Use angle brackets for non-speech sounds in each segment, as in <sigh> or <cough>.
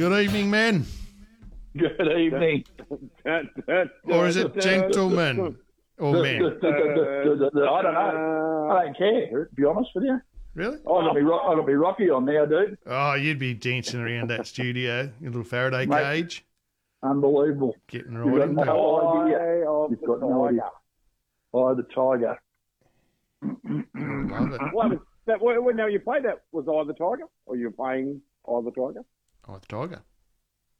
Well, good evening, men. Good evening. Or is it gentlemen or men? I don't know. I don't care, to be honest with you. Really? I got be, ro- I got be Rocky on now, dude. Oh, you'd be dancing around that studio, your little Faraday Mate. cage, Unbelievable. getting You've got no idea. You've the got no idea. tiger. Eye the tiger. Oh, love it. What was that? Well, well, now you played that was Eye of the Tiger, or you're playing Eye the Tiger? Oh, the tiger.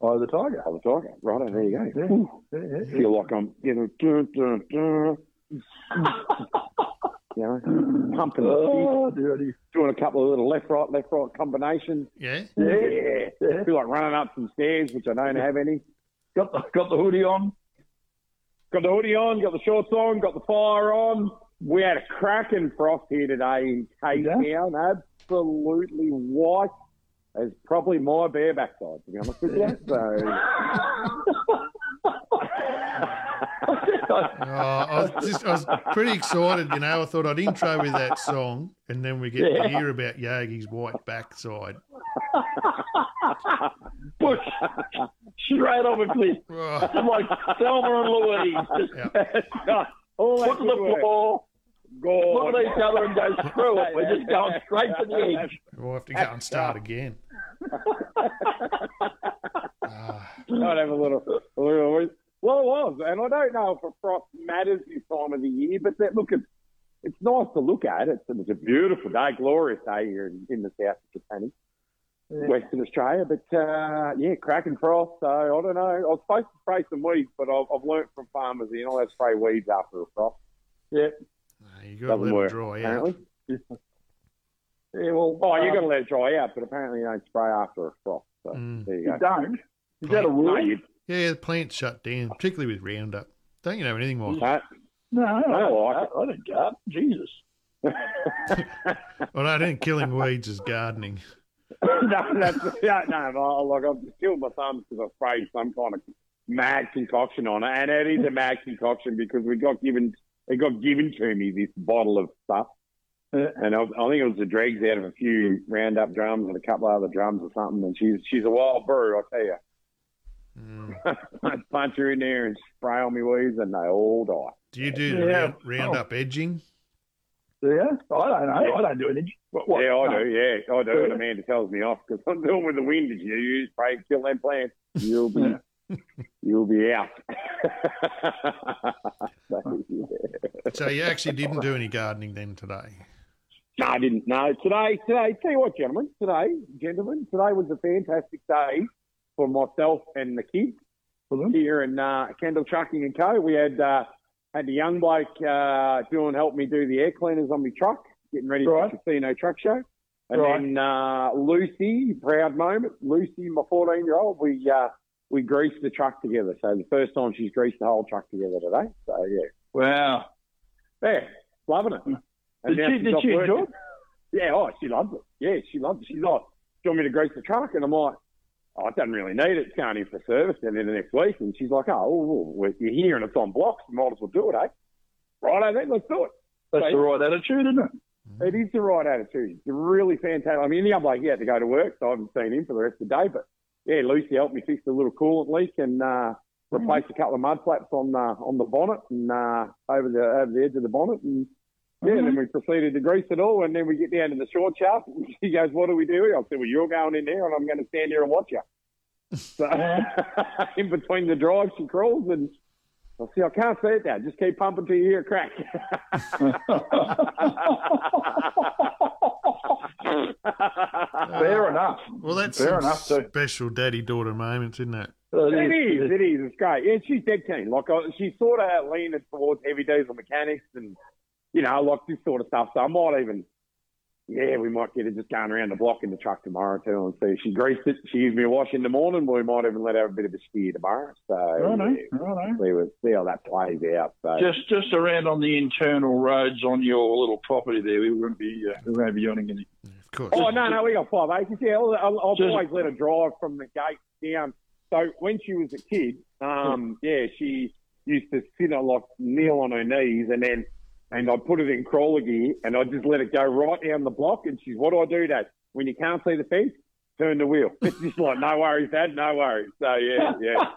Eye of the tiger. Eye of the Tiger. Right, there you go. Yeah. Yeah, yeah, Feel like I'm, you know, dun, dun, dun. you know, pumping the feet, Oh, dirty. doing a couple of little left, right, left, right combinations. Yeah? Yeah. Yeah. yeah. Feel like running up some stairs, which I don't have any. Got the got the hoodie on. Got the hoodie on, got the shorts on, got the fire on. We had a cracking frost here today in Cape Yeah. Town. Absolutely white as probably my bare backside, to be honest with you. <laughs> So, <laughs> Oh, I was just, I was pretty excited, you know. I thought I'd intro with that song, and then we get to hear about Yogi's white backside. <laughs> Push. Straight off a cliff. Oh, Like Thelma and Louise. Just yeah. all that foot to the good work. floor. Look at each other and go, screw it. We're just going <laughs> straight to the edge. We'll have to go and start again. <laughs> I'd have a little, a little. Well, it was, and I don't know if a frost matters this time of the year, but that, look, it's it's nice to look at. It's, it's a beautiful day, glorious day here in, in the south of Japan, Western Australia. But uh, yeah, cracking frost. So I don't know. I was supposed to spray some weeds, but I've, I've learnt from farmers that you're not allowed spray weeds after a frost. Yeah. You got to Doesn't let it work, dry out. apparently. <laughs> Yeah, well, Oh, you're going to let it dry out, but apparently you don't spray after a frost. So Mm. there you go. You don't. Is that a No, rule? you Yeah, the plant's shut down, particularly with Roundup. Don't you know anything more? don't. No, I I don't like like I don't garden. Jesus. <laughs> Well, I think killing weeds is gardening. <laughs> no, that's yeah, no, no. Like I've just killed my thumbs because I sprayed some kind of mad concoction on it, and it is a mad concoction because we got given it got given to me this bottle of stuff, and I, I think it was the dregs out of a few roundup drums and a couple of other drums or something. And she's she's a wild brew, I tell you. Mm. I punch her in there and spray on me weeds, and they all die. Do you do Yeah. round, Roundup edging? Yeah, I don't know. I don't do anything. What, what? yeah, I No. do. Yeah, I do. And Amanda tells me off because I'm doing with the wind. You you spray kill them plants, you'll be you'll be out. so, <laughs> yeah. So you actually didn't do any gardening then today? No, I didn't. No, today, today, tell you what, gentlemen, today, gentlemen, today was a fantastic day for myself and the kids For them? here in uh, Kendall Trucking and Co. We had uh, had the young bloke uh, doing help me do the air cleaners on my truck, getting ready Right. for the casino truck show. And Right. then uh, Lucy, proud moment, Lucy, my 14 year old, we uh, we greased the truck together. So the first time she's greased the whole truck together today. So yeah, Wow. yeah, loving it. And Did she, did she enjoy it? Yeah, oh, she loves it. Yeah, she loves it. She's like, do you want me to grease the truck? And I'm like, oh, it doesn't really need it. It's going in for service and then the next week. And she's like, oh, well, you're here and it's on blocks. You might as well do it, eh? Right, I then, let's do it. That's Right. the right attitude, isn't it? It is the right attitude. It's really fantastic. I mean, the other bloke, he had to go to work, so I haven't seen him for the rest of the day. But yeah, Lucy helped me fix the little coolant leak and uh, replace a couple of mud flaps on uh, on the bonnet and uh, over the over the edge of the bonnet. And yeah, then we proceeded to grease it all, and then we get down to the short shaft. And <laughs> she goes, "What do we do?" here?" I said, "Well, you're going in there, and I'm going to stand here and watch you." <laughs> So <laughs> in between the drives, she crawls, and I see, I can't see it now. Just keep pumping till you hear a crack. <laughs> Fair enough. Well, that's Fair some enough, too. special daddy-daughter moments, isn't it? It is, it is. It's great. Yeah, she's dead keen. Like, uh, I, she's sort of leaning towards heavy diesel mechanics and, you know, like this sort of stuff. So I might even, yeah, we might get her just going around the block in the truck tomorrow too and see. She greased it. She gives me a wash in the morning. We might even let her have a bit of a steer tomorrow. So, Righto, yeah, righto. see, what- see how that plays out. So, Just just around on the internal roads on your little property there, we wouldn't be uh, we won't be yawning any. Of course. Oh no, no, we got five acres. Yeah, I'll, I'll, I'll Just- always let her drive from the gate down. So when she was a kid, um, yeah, she used to sit on like kneel on her knees, and then and I'd put it in crawler gear, and I'd just let it go right down the block. And she's, what do I do, Dad? When you can't see the fence, turn the wheel. <laughs> It's just like, no worries, Dad, no worries. So yeah, yeah. <laughs>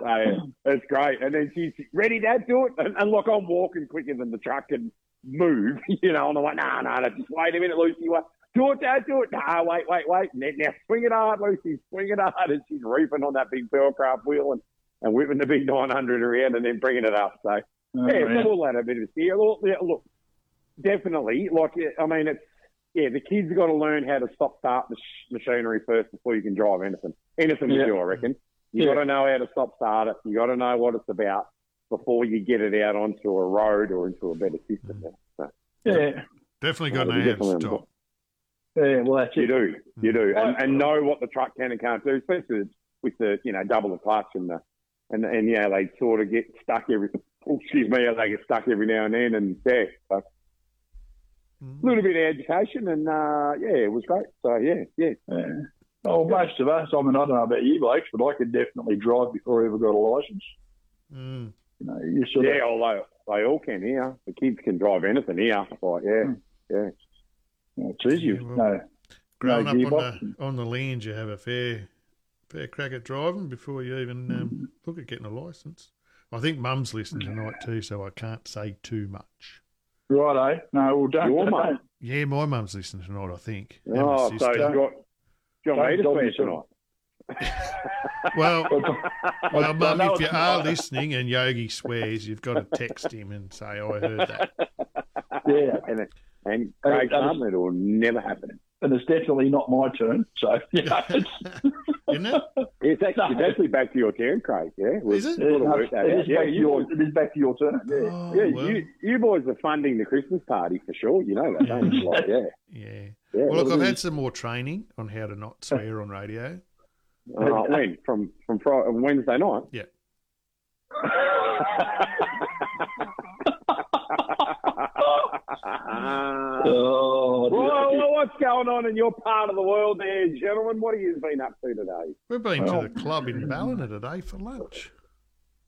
So, yeah, it's great. And then she's ready, Dad, do it. And, and look, I'm walking quicker than the truck can move, <laughs> you know. And I'm like, no, no, no, just wait a minute, Lucy. Wait. Do it, Dad, do it. No, wait, wait, wait. Now, now swing it hard, Lucy. Swing it hard. And she's reefing on that big Pearlcraft wheel and, and whipping the big 900 around and then bringing it up. So, Oh, yeah, man. it's all that a bit of steer. Look, yeah, look, definitely. Like, I mean, it's yeah, the kids have got to learn how to stop start the sh- machinery first before you can drive anything. Anything Yeah. to do, I reckon. You Yeah. got to know how to stop start it. You got to know what it's about before you get it out onto a road or into a better system. Mm-hmm. So, Yeah, Definitely got to know how to stop. yeah. Well, that's you it. do, you do, and, and know what the truck can and can't do, especially with the you know double the clutch and the and and yeah, they sort of get stuck every. Excuse me, they get stuck every now and then, and yeah, so a Mm. little bit of education, and uh, yeah, it was great. So yeah, yeah, Yeah. Oh, most of us. I mean, I don't know about you blokes, but I could definitely drive before I ever got a license. Mm. You know, you sort yeah. of. Although they all can here, the kids can drive anything here. Like yeah, Hmm. yeah. It's easy. Yeah, well- no, Growing no up on the on the land, you have a fair fair crack at driving before you even um, look at getting a license. I think Mum's listening tonight too, so I can't say too much. Right, eh? No, well, don't. Your mum? Yeah, my mum's listening tonight. I think. And my Oh, so sister. you got. Do you want Don't swear dog tonight? <laughs> well, don't- <laughs> well, Mum, if you are not. listening and Yogi swears, you've got to text him and say I heard that. yeah, And and Craig Uh, uh, it will never happen. And it's definitely not my turn. So, <laughs> you know, <laughs> it's, Isn't it? <laughs> It's actually, it's actually back to your turn, Craig. Yeah, We've Is it? sort no, worked that it out. is Yeah, back to you, your, it is back to your turn. Yeah. Oh, yeah, well, you, you boys are funding the Christmas party for sure. You know that, don't you? Like, yeah, yeah. yeah. Well, look, I've had some more training on how to not swear on radio. uh, when from from Friday, Wednesday night. Yeah. Oh, Well, well, what's going on in your part of the world there, gentlemen? What have you been up to today? We've been Well- to the club in Ballina today for lunch.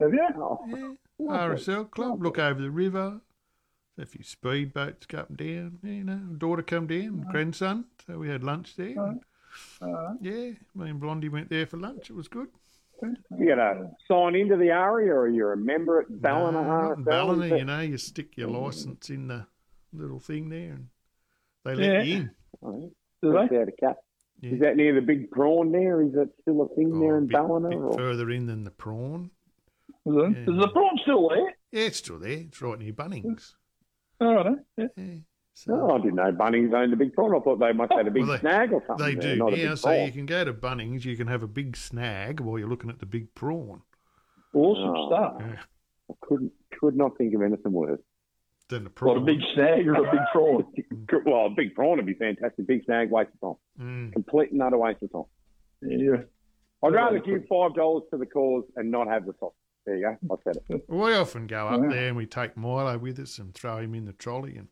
have you? Oh, Yeah. <laughs> RSL club. Look over the river. A few speedboats come up and down. You know, daughter come down, grandson. So we had lunch there. and, Uh, yeah, me and Blondie went there for lunch. It was good. You got to sign into the ARIA or you're a member at Ballina No, RSL? Ballina, you know, you stick your license in the little thing there, and they let Yeah. you in. Oh, do they? out of cap. Yeah. Is that near the big prawn there? Is that still a thing there Oh, a in bit, Ballina? bit or? further in than the prawn. Is. Yeah. is the prawn still there? Yeah, it's still there. It's right near Bunnings. All right. eh? Yeah. Yeah. So No, I didn't know Bunnings owned the big prawn. I thought they must have a big Well, they- snag or something. they do not a now. big So prawn. you can go to Bunnings. You can have a big snag while you're looking at the big prawn. Awesome Oh. stuff. Yeah. I couldn't could not think of anything worse. Then the What prawn. a big snag or a big <laughs> prawn? Well, a big prawn would be fantastic. Big snag, waste of time. Mm. Complete and utter waste of time. Yeah. I'd rather give five dollars to the cause and not have the sauce. There you go. I said it. We often go up Yeah. there and we take Milo with us and throw him in the trolley. And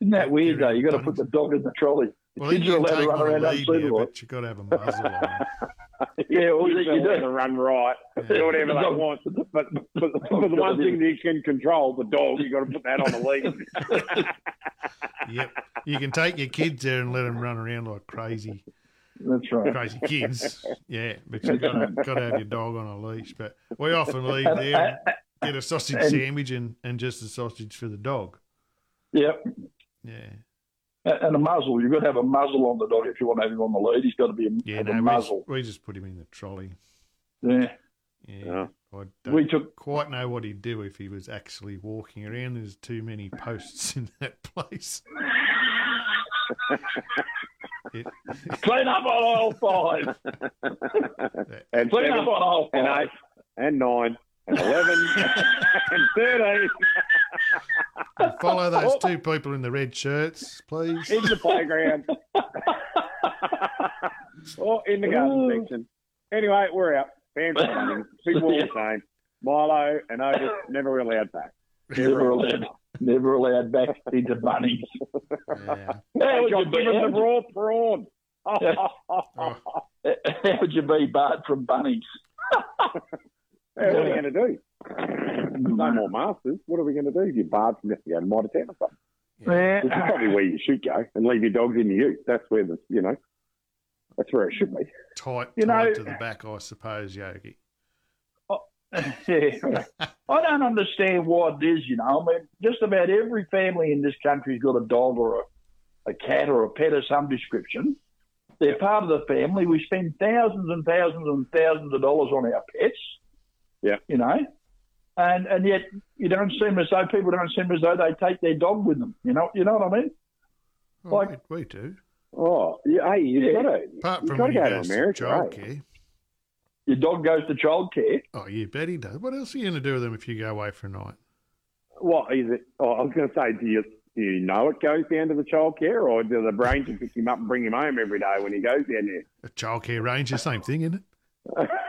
Isn't that weird though? You got to put the dog in the trolley. The well, kids you are can allowed to take run around a lead, yeah, but you got to have a muzzle on. him. <laughs> Yeah, well, you, You you to do. run right, do <laughs> whatever they want. But, but, but the one thing that you can control, the dog, you've got to put that on the <laughs> lead. Yep. You can take your kids there and let them run around like crazy, That's right. crazy kids. Yeah, but you got to got to have your dog on a leash. But we often leave there, and get a sausage and- sandwich and, and just a sausage for the dog. Yep. Yeah. And a muzzle. You've got to have a muzzle on the dog if you want to have him on the lead. He's got to be a, Yeah, have no, a we muzzle. just, we just put him in the trolley. Yeah. Yeah. I don't We took quite know what he'd do if he was actually walking around. There's too many posts in that place. <laughs> It- clean up on aisle five. <laughs> and Clean seven, up on aisle and eight, and nine, and eleven, <laughs> and thirteen. follow those oh. two people in the red shirts, please. in the playground <laughs> or in the garden Ooh. section. Anyway, we're out. Fans are running. People all the same. Milo and Otis never allowed back. Never allowed. Never allowed back into bunnies. Yeah. How would you be? given the raw prawn. <laughs> Oh, would you be Bart from Bunnies? Hey, what are you going to do? No more masters. What are we going to do? You're barred from you go to Mitre 10 or something. yeah. Which is probably where you should go and leave your dogs in the ute. That's where the you know That's where it should be. Tight, You tight know- to the back, I suppose, Yogi. Oh, <laughs> yeah. I don't understand why it is, you know. I mean, just about every family in this country's got a dog or a, a cat or a pet of some description. They're part of the family. We spend thousands and thousands and thousands of dollars on our pets. Yeah. You know? And and yet you don't seem as though people don't seem as though they take their dog with them. You know you know what I mean? Oh, Like- we, we do. Oh, yeah, hey, you've Yeah. got to Apart you've from got when to go to America. childcare. Your dog goes to childcare. Oh, you bet he does. What else are you going to do with them if you go away for a night? What is it? Oh, I was going to say, do you do you know it goes down to the childcare, or do the brains pick him up and bring him home every day when he goes down there? A childcare ranger, same thing, isn't it? <laughs>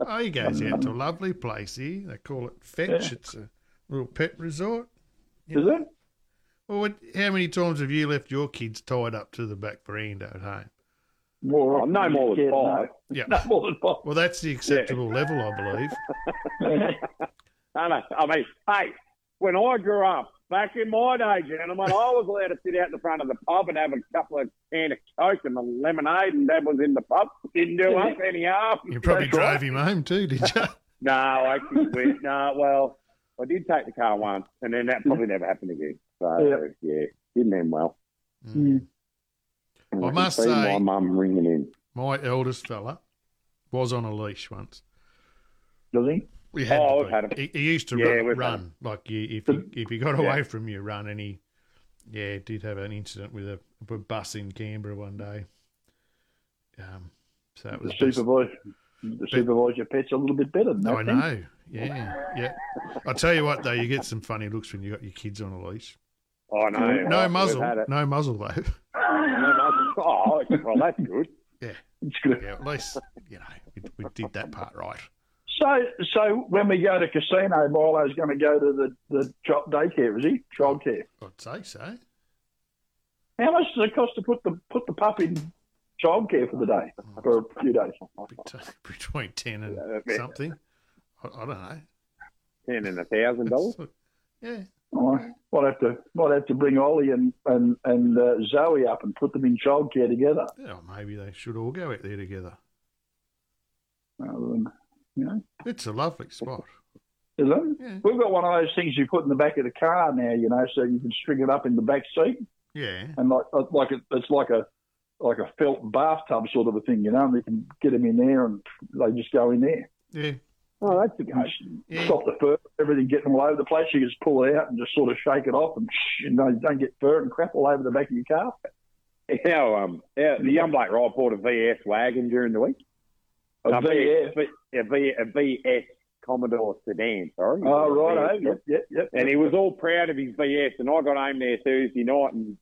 Oh, he goes out to a lovely place here. They call it Fetch. It's a little pet resort. Is it? Well, what, how many times have you left your kids tied up to the back veranda at home? More Oh, no more than Yeah, five. Yeah. No, no more than five. Well, that's the acceptable level, I believe. <laughs> I know. I mean, hey, when I grew up, back in my day, gentlemen, I was allowed to sit out in the front of the pub and have a couple of can of Coke and a lemonade, and Dad was in the pub. Didn't do us any harm. You probably That's drove right. him home too, did you? <laughs> No, I actually went. No, well, I did take the car once, and then that probably never happened again. So, Yeah. yeah, didn't end well. Mm. And I must see say- my mum ringing in. My eldest fella was on a leash once. Does he? We had Oh, had be. He, he used to Yeah, run, run. like you, if he, if he got Yeah. away from you, run. And he, yeah, did have an incident with a, a bus in Canberra one day. Um, so it The was best- supervise, the supervise your pets a little bit better than that. I know. Yeah, yeah. I tell you what, though, you get some funny looks when you got your kids on a leash. Oh no, No muzzle, we've had it. no muzzle though. No <laughs> muzzle. Oh, well, that's good. Yeah. It's good. Yeah, at least you know we, we did that part right. So, so when we go to casino, Milo's going to go to the the child daycare, is he? Childcare. I'd say so. How much does it cost to put the put the pup in childcare for the day for a few days? Between ten and Yeah, yeah. something. I, I don't know. Ten and a thousand dollars. Yeah, I might have to might have to bring Ollie and and and uh, Zoe up and put them in childcare together. yeah. Maybe they should all go out there together. Rather than, you know, It's a lovely spot. is it? Yeah, We've got one of those things you put in the back of the car now, you know, so you can string it up in the back seat, yeah. and like like it, it's like a like a felt bathtub sort of a thing, you know, and you can get them in there, and they just go in there. Yeah, Oh, that's a go. yeah. Stop the fur, everything getting all over the place. You just pull it out and just sort of shake it off, and you know, you don't get fur and crap all over the back of your car. How um, how, the young bloke right bought a VS wagon during the week. A VF. V- a, v, a VS Commodore sedan. Sorry. Oh, right, VS, oh, eh? yep, yep, yep. And he was all proud of his VS, and I got home there Thursday night, and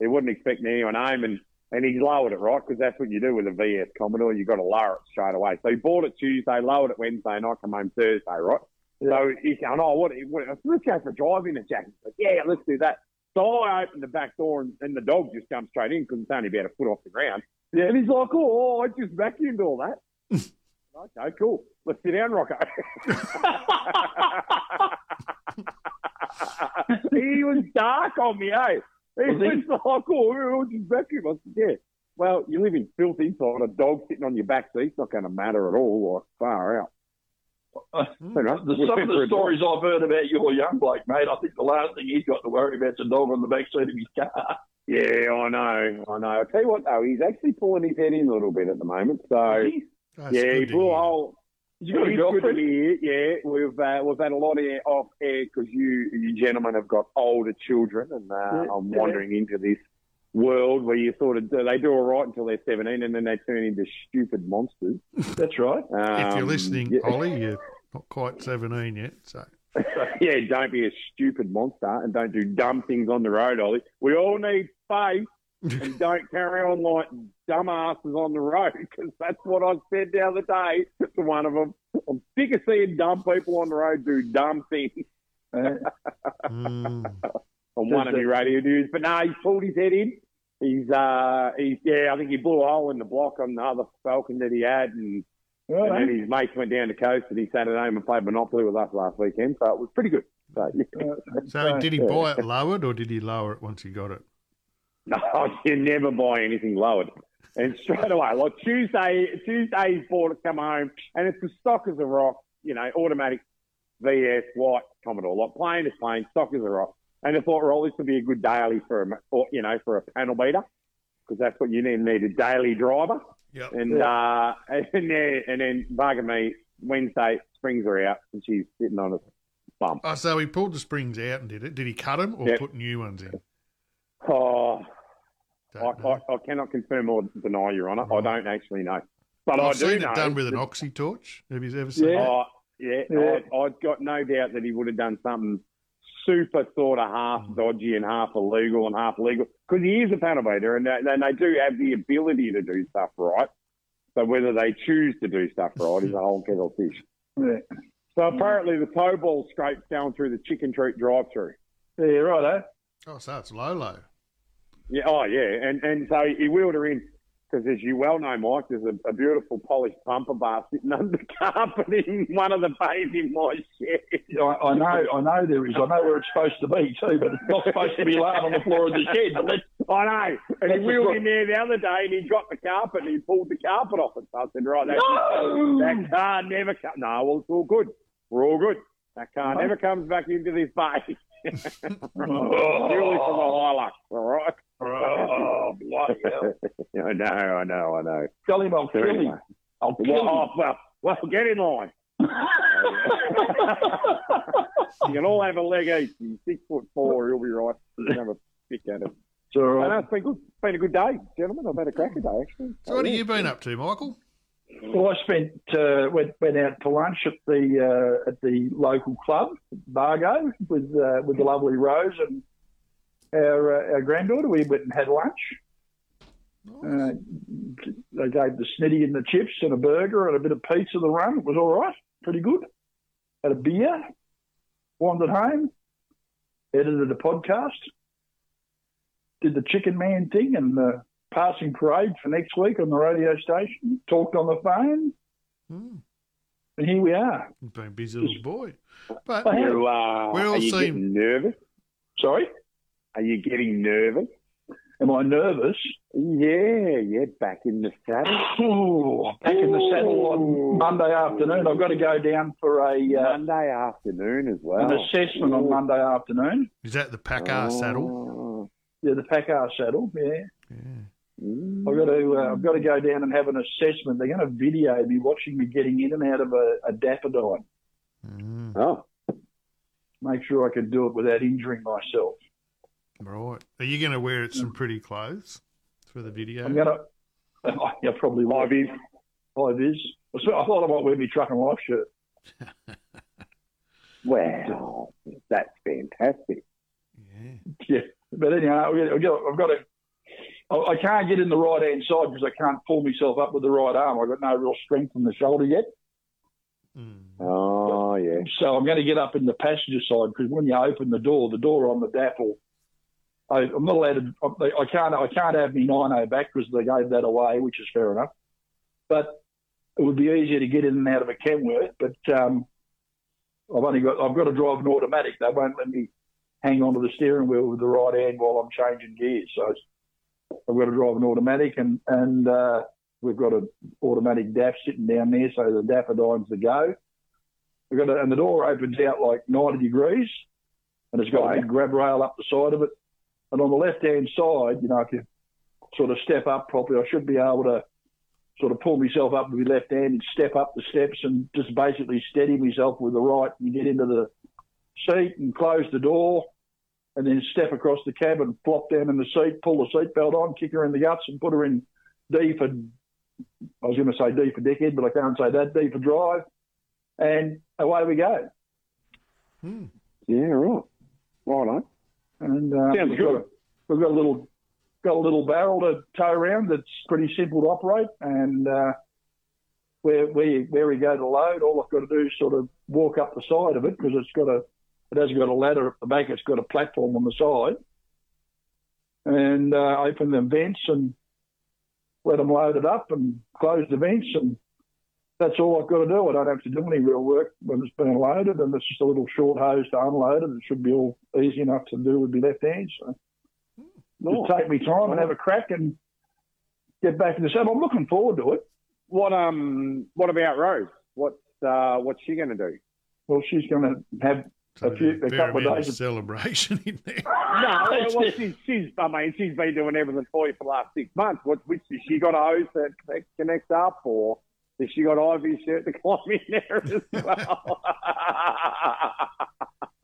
he wasn't expecting anyone home, and and he's lowered it right because that's what you do with a VS Commodore. You've got to lower it straight away. So he bought it Tuesday, lowered it Wednesday and I come home Thursday, right? So he's going, oh, what, what? Let's go for a drive in it, Jack. He's like, yeah, let's do that. So I opened the back door, and, and the dog just jumped straight in because it's only about a foot off the ground. Yeah, and he's like, oh, I just vacuumed all that. Okay, cool. Let's sit down, Rocco. <laughs> he was dark on me, eh? He Was was like, oh, just vacuum. I said, yeah. Well, you live in filth inside. A dog sitting on your back seat's not going to matter at all, like far out. Hmm. You know, The, some of the stories I've heard about your young bloke, mate, I think the last thing he's got to worry about is a dog on the back seat of his car. Yeah, I know, I know. I'll tell you what, though, he's actually pulling his head in a little bit at the moment. So? That's yeah, he good to blew a hear. hole. Has got a good to girlfriend? hear. Yeah, we've uh, we've had a lot of air off air because you you gentlemen have got older children, and uh, Yeah, I'm yeah. wandering into this world where you sort of they do all right until they're 17, and then they turn into stupid monsters. That's right. If you're Um, listening, yeah, Ollie, you're not quite 17 yet. So, <laughs> yeah, don't be a stupid monster and don't do dumb things on the road, Ollie. We all need faith. And don't carry on like dumbasses on the road because that's what I said the other day to one of them. I'm sick of seeing dumb people on the road do dumb things Uh, <laughs> mm, on one of the radio news. But no, he's pulled his head in. He's uh he's yeah, I think he blew a hole in the block on the other Falcon that he had and, well, and then his mates went down the coast and he sat at home and played Monopoly with us last weekend. So it was pretty good. So <laughs> yeah. uh, so, did he buy it lowered or did he lower it once he got it? <laughs> No, you never buy anything lowered. And straight away, like Tuesday, Tuesday's bought it, come home, and it's the stock as a rock, you know, automatic VS white Commodore, like plain as plain, stock as a rock. And I thought, well, this would be a good daily for a, or, you know, for a panel beater, because that's what you need, need a daily driver. Yep. And uh, <laughs> and then and then bugger me Wednesday springs are out and she's sitting on a bump. Oh, so he pulled the springs out and did it. Did he cut them or Yeah. put new ones in? Oh, I, I, I cannot confirm or deny, Your Honour. I don't actually know, but I I've do seen know. it done with an oxy torch. Have you ever seen Yeah. that? Oh, yeah, Yeah. I, I've got no doubt that he would have done something super sort of half Mm. dodgy and half illegal and half legal because he is a panel beater and they, and they do have the ability to do stuff right. So whether they choose to do stuff right is a whole kettle of fish. Yeah, So apparently the toe ball scrape's down through the chicken treat drive-through. yeah right, eh? Oh, so it's low, low. Yeah, oh yeah, and and so he wheeled her in because, as you well know, Mike, there's a, a beautiful polished bumper bar sitting under the <laughs> carpet in one of the bays in my shed. I, I know, I know there is. I know where it's supposed to be too, but it's not supposed to be laying on the floor of the shed. But <laughs> let's, I know, and he wheeled in there the other day, and he dropped the carpet and he pulled the carpet off it. So I said, right, that, no, that car never comes. No, well, it's all good. We're all good. That car No. never comes back into this <laughs> bay. Oh. Purely for the Hilux, all right? oh, bloody hell. <laughs> I know, I know, I know. Tell him I'll So kill anyway. him. I'll kill Well, him. oh, well, well, get in line. <laughs> You can all have a leg each. He's six foot four. He'll be right. You can have a pick at it. It's all I know it's been good. It's been a good day, gentlemen. I've had a cracker day actually. So what have you been up to, Michael? Well, I spent uh, went went out to lunch at the uh, at the local club, Bargo, with uh, with the lovely Rose and our uh, our granddaughter. We went and had lunch. Uh, they gave the snitty and the chips and a burger and a bit of pizza. The run it was all right, pretty good. Had a beer, wandered home, edited a podcast, did the Chicken Man thing and passing parade for next week on the radio station. Talked on the phone, Hmm. and here we are. You've been a busy little boy. But I have. You, uh, We all are you seem- getting nervous? Sorry, Are you getting nervous? am I nervous? Yeah, yeah. Back in the saddle. Oh, back in the saddle on Monday afternoon. I've got to go down for a uh, Monday afternoon as well. an assessment on Monday afternoon. is that the Packard saddle? Oh. Yeah, the Packard saddle. Yeah, Yeah. Mm. I've got to. Uh, I've got to go down and have an assessment. They're going to video me watching me getting in and out of a, a daffodil. Mm. Oh, Make sure I can do it without injuring myself. Right. Are you going to wear some pretty clothes for the video? I'm going <laughs> to. Yeah, probably will. five is. Five is. I thought I might wear my truck and life shirt. <laughs> Wow, that's fantastic. Yeah. <laughs> Yeah, but anyhow, I've got to. I I can't get in the right hand side because I can't pull myself up with the right arm. I've got no real strength in the shoulder yet. Mm. Oh yeah. So I'm going to get up in the passenger side because when you open the door, the door on the daffle, I, I'm not allowed to. I can't. I can't have me 90 back because they gave that away, which is fair enough. But it would be easier to get in and out of a Kenworth. But um, I've only got. I've got to drive an automatic. They won't let me hang onto the steering wheel with the right hand while I'm changing gears. So I've got to drive an automatic, and and uh, we've got an automatic DAF sitting down there, so the daffodines to go. We've got a, and the door opens out like 90 degrees, and it's got a big grab rail up the side of it. And on the left hand side, you know, if you sort of step up properly, I should be able to sort of pull myself up with my left hand and step up the steps and just basically steady myself with the right and get into the seat and close the door and then step across the cab and flop down in the seat, pull the seatbelt on, kick her in the guts and put her in D for, I was going to say D for dickhead, but I can't say that, D for drive. And away we go. Hmm. Yeah, right. Right on. And uh, Sounds we've, good. got a, we've got a little got a little barrel to tow around that's pretty simple to operate. And uh, where where where we go to load, all I've got to do is sort of walk up the side of it because it's got a it hasn't got a ladder at the back. It's got a platform on the side, and uh, open the vents and let them load it up and close the vents and. That's all I've got to do. I don't have to do any real work when it's being loaded, and it's just a little short hose to unload it. It should be all easy enough to do with my left hand. So just take me time and have a crack and get back in the saddle. I'm looking forward to it. What um what about Rose? What's uh what's she going to do? Well, she's going to have So A few- a couple of days of- celebration <laughs> in there. No, well, <laughs> she's, she's I mean she's been doing everything for you for the last six months. What which has she got a hose that connects, connects up, or has she got Ivy's shirt to <laughs> climb in there as well?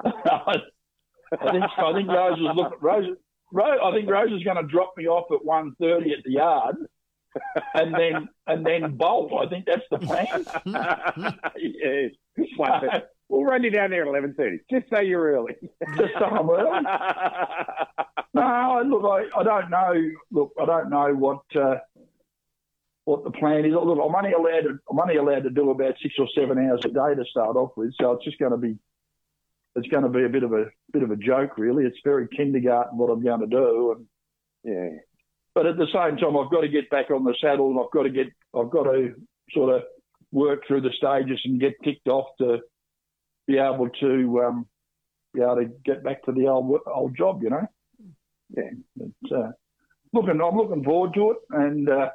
I think I think Rose is looking. Rose, Rose, I think Rose is going to drop me off at one thirty at the yard, and then and then bolt. I think that's the plan. yeah, One thirty. We'll run you down there at eleven thirty. Just say you're early. <laughs> Just so I'm early. <laughs> No, look, I, I don't know. Look, I don't know what uh, what the plan is. Look, I'm only allowed to I'm only allowed to do about six or seven hours a day to start off with, so it's just going to be it's going to be a bit of a bit of a joke, really. It's very kindergarten what I'm going to do, and yeah. but at the same time, I've got to get back on the saddle, and I've got to get I've got to sort of work through the stages and get ticked off to be able to um, be able to get back to the old old job, you know. Yeah, but, uh, looking I'm looking forward to it, and a uh,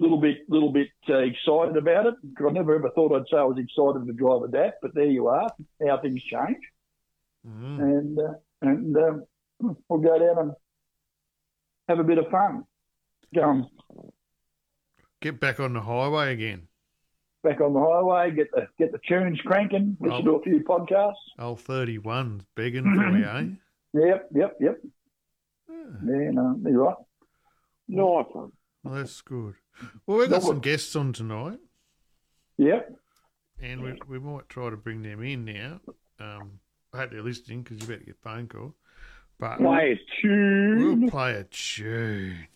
little bit little bit uh, excited about it. I never ever thought I'd say I was excited to drive a DAF, but there you are. How things change, Mm. and uh, and um, we'll go down and have a bit of fun. Go and Get back on the highway again. Back on the highway, get the get the tunes cranking, listen to a few podcasts. Old 31's begging <clears throat> for you, eh? Yep, yep, yep. Yeah. Yeah, no, you're right. Nice one. Well, that's good. Well, we've got some guests on tonight, Yep. and we, we might try to bring them in now. Um, I hope they're listening because you better get a phone call. But Play a tune. we'll play a tune.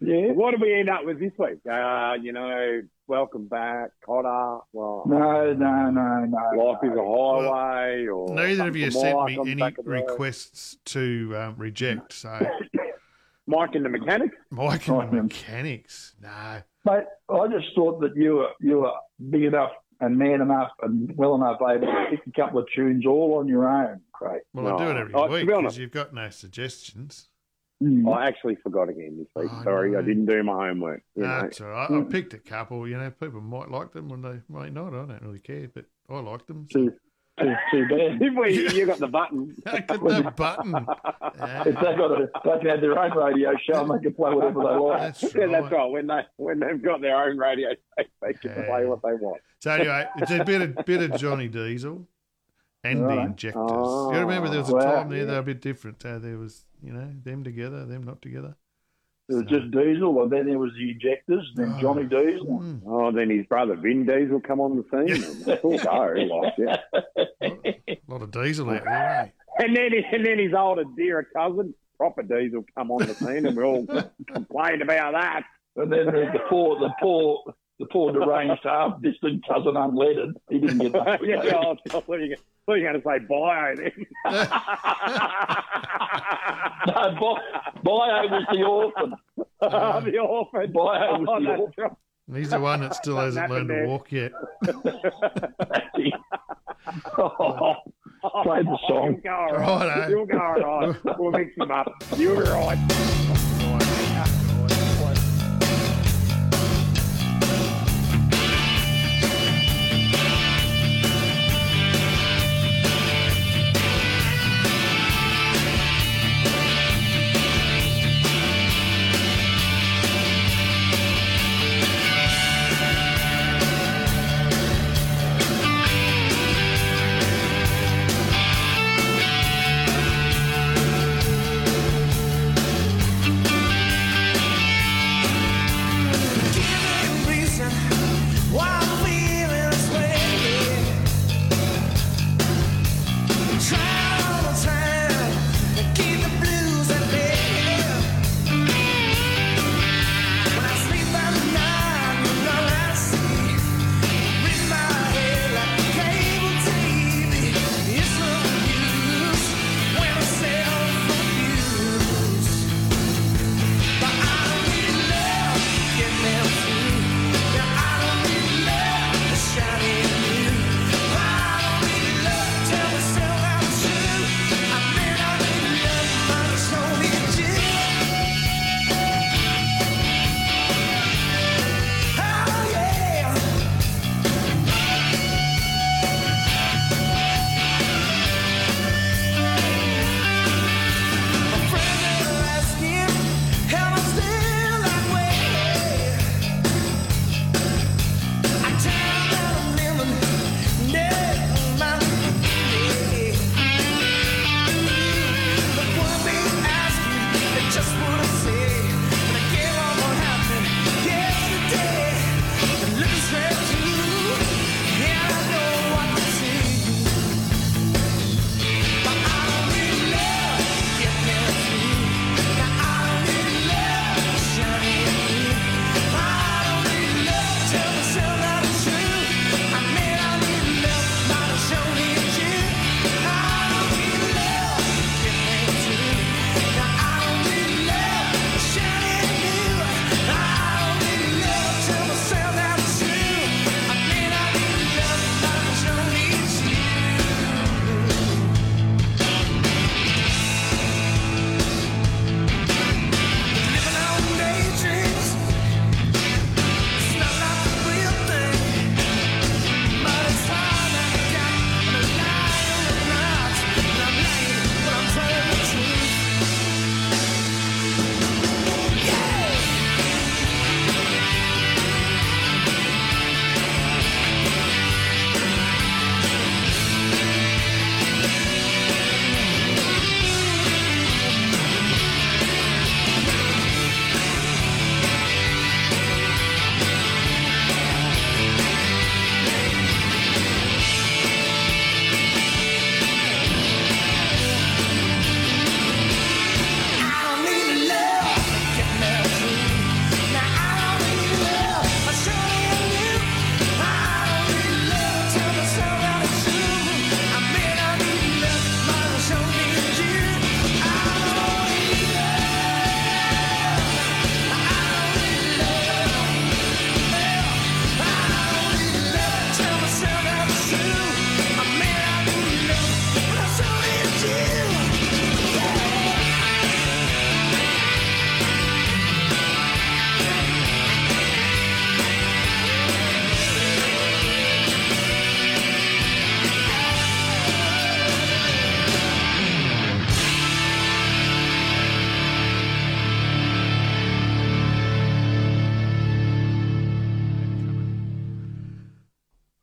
Yeah. What do we end up with this week? Uh, you know, welcome back, Kotter. Well, No, no, no, no. life is a highway, or Neither of you something sent me on the any back of the road. requests to um, reject. So, <coughs> Mike and the mechanic. Mike and Right, the mechanics. No. Mate, I just thought that you were you were big enough and man enough and well enough able to pick a couple of tunes all on your own, Craig. Well, I do it every Oh, week because you've got no suggestions. Mm. I actually forgot again this week. Oh, Sorry, no. I didn't do my homework. You know. That's all right. I picked a couple. You know, people might like them when they might not. I don't really care, but I like them. So. Too, too, too bad. <laughs> We, you got the button. <laughs> I got the button. <laughs> If they've got a, they can have their own radio show and they can play whatever they like. That's Yeah, right. that's right. When they when they've got their own radio, they, they can Yeah. play what they want. So anyway, it's a bit of bit of Johnny Diesel and the Right. injectors. Oh, you remember there was a wow. time there they were a bit different. So there was, you know, them together, them not together. It was just Diesel, and then there was the injectors, and then Johnny Diesel. Mm. Oh, then his brother Vin Diesel come on the scene. and it's all <laughs> go, like, yeah. A lot of diesel out there, eh? And then and then his older dearer cousin, proper Diesel, come on the scene, and we all <laughs> complained about that. And then there's the poor, the poor, the poor deranged half distant cousin unleaded. He didn't get <laughs> that. yeah, I are you were going to say bio then. <laughs> No, Bio, Bio was the orphan. Oh, <laughs> the orphan. Bio was Oh, the orphan. right. He's the one that still hasn't learned to Happened walk yet. oh, Play the song. You'll go all right. Righto. You'll go all right. We'll mix him up. You'll be right.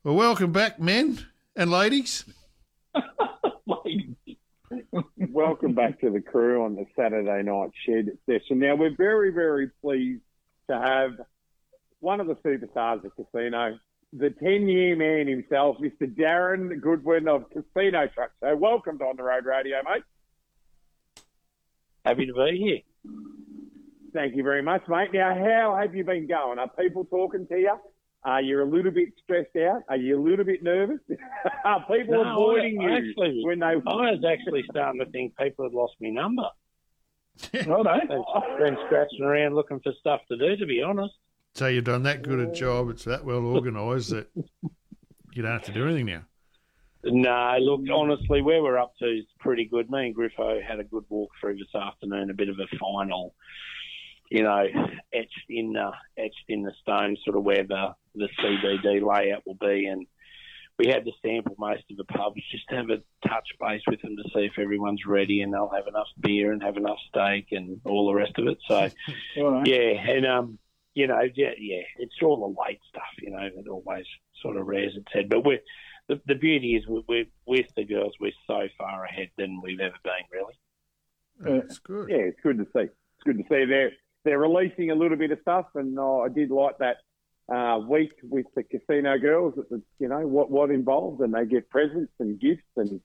Well, welcome back, men and ladies. <laughs> Welcome back to the crew on the Saturday night shed session. Now, we're very, very pleased to have one of the superstars of casino, the 10 year man himself, Mr. Darren Goodwin of Casino Truck So, welcome to On the Road Radio, mate. Happy to be here. Thank you very much, mate. Now, how have you been going? Are people talking to you? Are you a little bit stressed out? Are you a little bit nervous? <laughs> Are people No, avoiding I- you I actually- when they? I was actually starting to think people had lost my number. <laughs> Righto. They've been scratching around looking for stuff to do, to be honest. So you've done that good a job. It's that well organised that you don't have to do anything now. No, look, honestly, where we're up to is pretty good. Me and Griffo had a good walk through this afternoon, a bit of a final, you know, etched in uh, etched in the stone, sort of where the the CBD layout will be, and we had to sample most of the pubs just to have a touch base with them to see if everyone's ready and they'll have enough beer and have enough steak and all the rest of it. So. <laughs> Righto. Yeah, and um, you know, yeah, yeah, it's all the late stuff, you know, that always sort of rears its head. But we're the, the beauty is we're, we're with the girls, we're so far ahead than we've ever been, really. That's good. Yeah, it's good to see. It's good to see they're they're releasing a little bit of stuff, and uh, I did like that uh, week with the casino girls. That the, you know what what involved, and they get presents and gifts and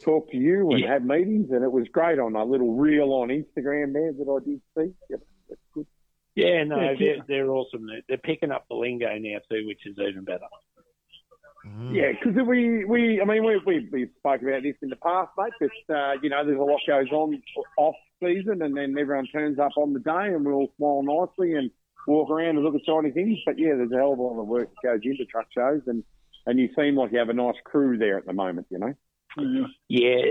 talk to you and Yeah. have meetings, and it was great on a little reel on Instagram there that I did see. Yep, that's good. Yeah, no, Yeah, they're, they're awesome. They're, they're picking up the lingo now too, which is even better. Mm. Yeah, because we, we, I mean, we, we, we spoke about this in the past, mate, but, uh, you know, there's a lot goes on off season and then everyone turns up on the day and we all smile nicely and walk around and look at shiny things. But yeah, there's a hell of a lot of work that goes into truck shows and, and you seem like you have a nice crew there at the moment, you know? Yeah. Yeah,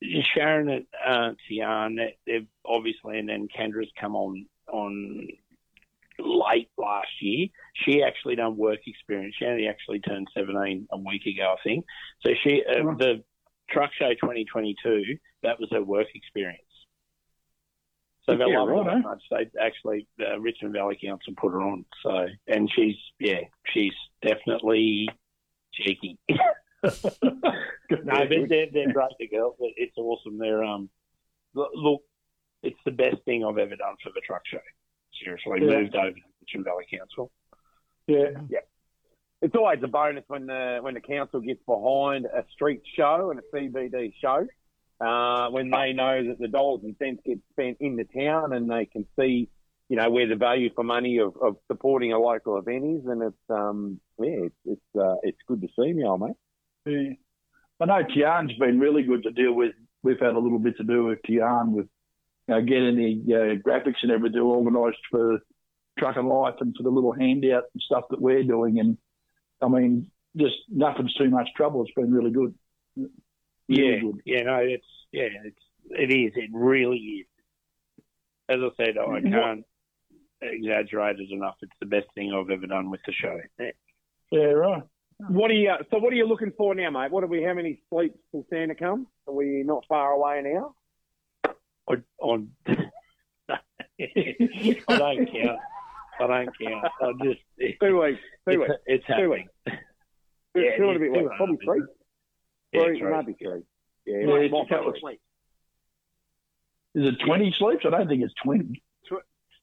the, Sharon and uh, Tian, they- they've obviously, and then Kendra's come on on late last year. She actually done work experience. She only actually turned 17 a week ago, I think. So she, uh, the Truck Show 2022, that was her work experience. So Yeah, right, eh? They actually, uh, Richmond Valley Council put her on. So, and she's, yeah, she's definitely cheeky. <laughs> No, but they're, they're great, the girls. It- It's awesome. They're um, look, look, it's the best thing I've ever done for the truck show. Seriously, Yeah. moved over to Richmond Valley Council. Yeah, Yeah. It's always a bonus when the, when the council gets behind a street show and a CBD show. Uh, when they know that the dollars and cents get spent in the town and they can see, you know, where the value for money of, of supporting a local event is. And it's, um, yeah, it's, it's, uh, it's good to see me, old mate. Yeah. I know Tian's been really good to deal with. We've had a little bit to do with Tian with you know, getting the uh, graphics and everything organised for Truck and Life and for the little handout and stuff that we're doing. And I mean, just nothing's too much trouble. It's been really good. Really Yeah, good. yeah, no, it's yeah, it's it is, it really is. As I said, I can't exaggerate it enough. It's the best thing I've ever done with the show. Yeah, right. What are you, so what are you looking for now, mate? What are we, how many sleeps till Santa come? Are we not far away now? I, on, <laughs> I don't count. I don't count. I just Two weeks, two it's, weeks. it's Two weeks. Yeah, two and a bit weeks. Probably half, three. Yeah, Three, three. maybe three. Yeah, Yeah, might- it's might a be couple of three. sleeps. Is it 20 sleeps? I don't think it's 20.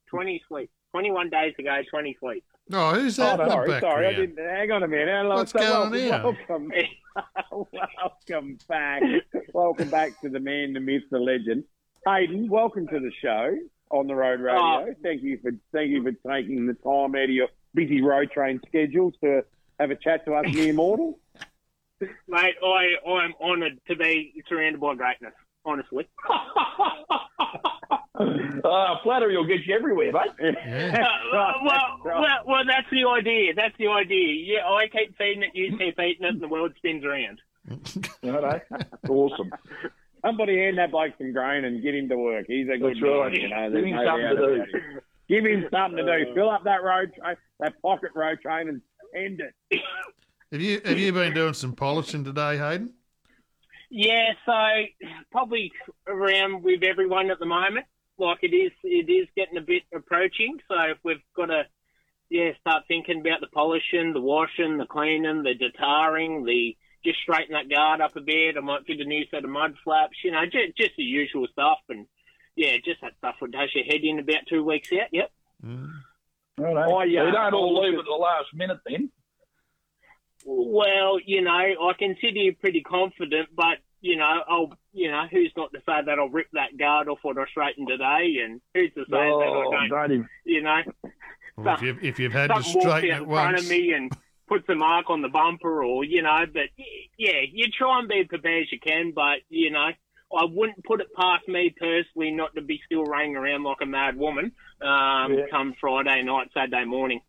20 sleeps. 21 days ago, 20 sleep. Oh, who's Oh, that in the sorry, sorry. I didn't. Hang on a minute. Hello, What's so going on welcome, here? <laughs> Welcome, welcome back. welcome back to the man, the myth, the legend, Hayden. Welcome to the show on the road radio. Oh. Thank you for thank you for taking the time out of your busy road train schedule to have a chat to us mere mortals. <laughs> Mate, I, I'm honoured to be surrounded by greatness, honestly. <laughs> Uh, flattery will get you everywhere, mate. <laughs> Yeah. Uh, well, well, well, well, that's the idea. That's the idea. Yeah, I keep feeding it, you keep eating it, and the world spins around. Righto. awesome. Somebody hand that bloke some grain and get him to work. He's a good That's right. man, you know. Give him no something to do. Give him something to do. Fill up that road train, that pocket road train, and end it. Have you have you been doing some polishing today, Hayden? Yeah, so probably around with everyone at the moment. Like it is, it is getting a bit approaching. So if we've got to, yeah, start thinking about the polishing, the washing, the cleaning, the detarring, the just straighten that guard up a bit. I might fit a new set of mud flaps, you know, just, just the usual stuff. And yeah, just that stuff would does your head in about two weeks out. Yep. Mm. Right, yeah. So you don't all leave at the last minute then. Well, you know, I consider you pretty confident, but you know, I'll, you know, who's not to say that I'll rip that guard off what I straighten today, and who's to say Oh, that I don't, don't even. you know, Well, if, you've, if you've had to straighten out it in front of me and puts a mark on the bumper, or you know, but yeah, you try and be prepared as you can, but you know. I wouldn't put it past me personally not to be still running around like a mad woman um, Yeah. come Friday night, Saturday morning.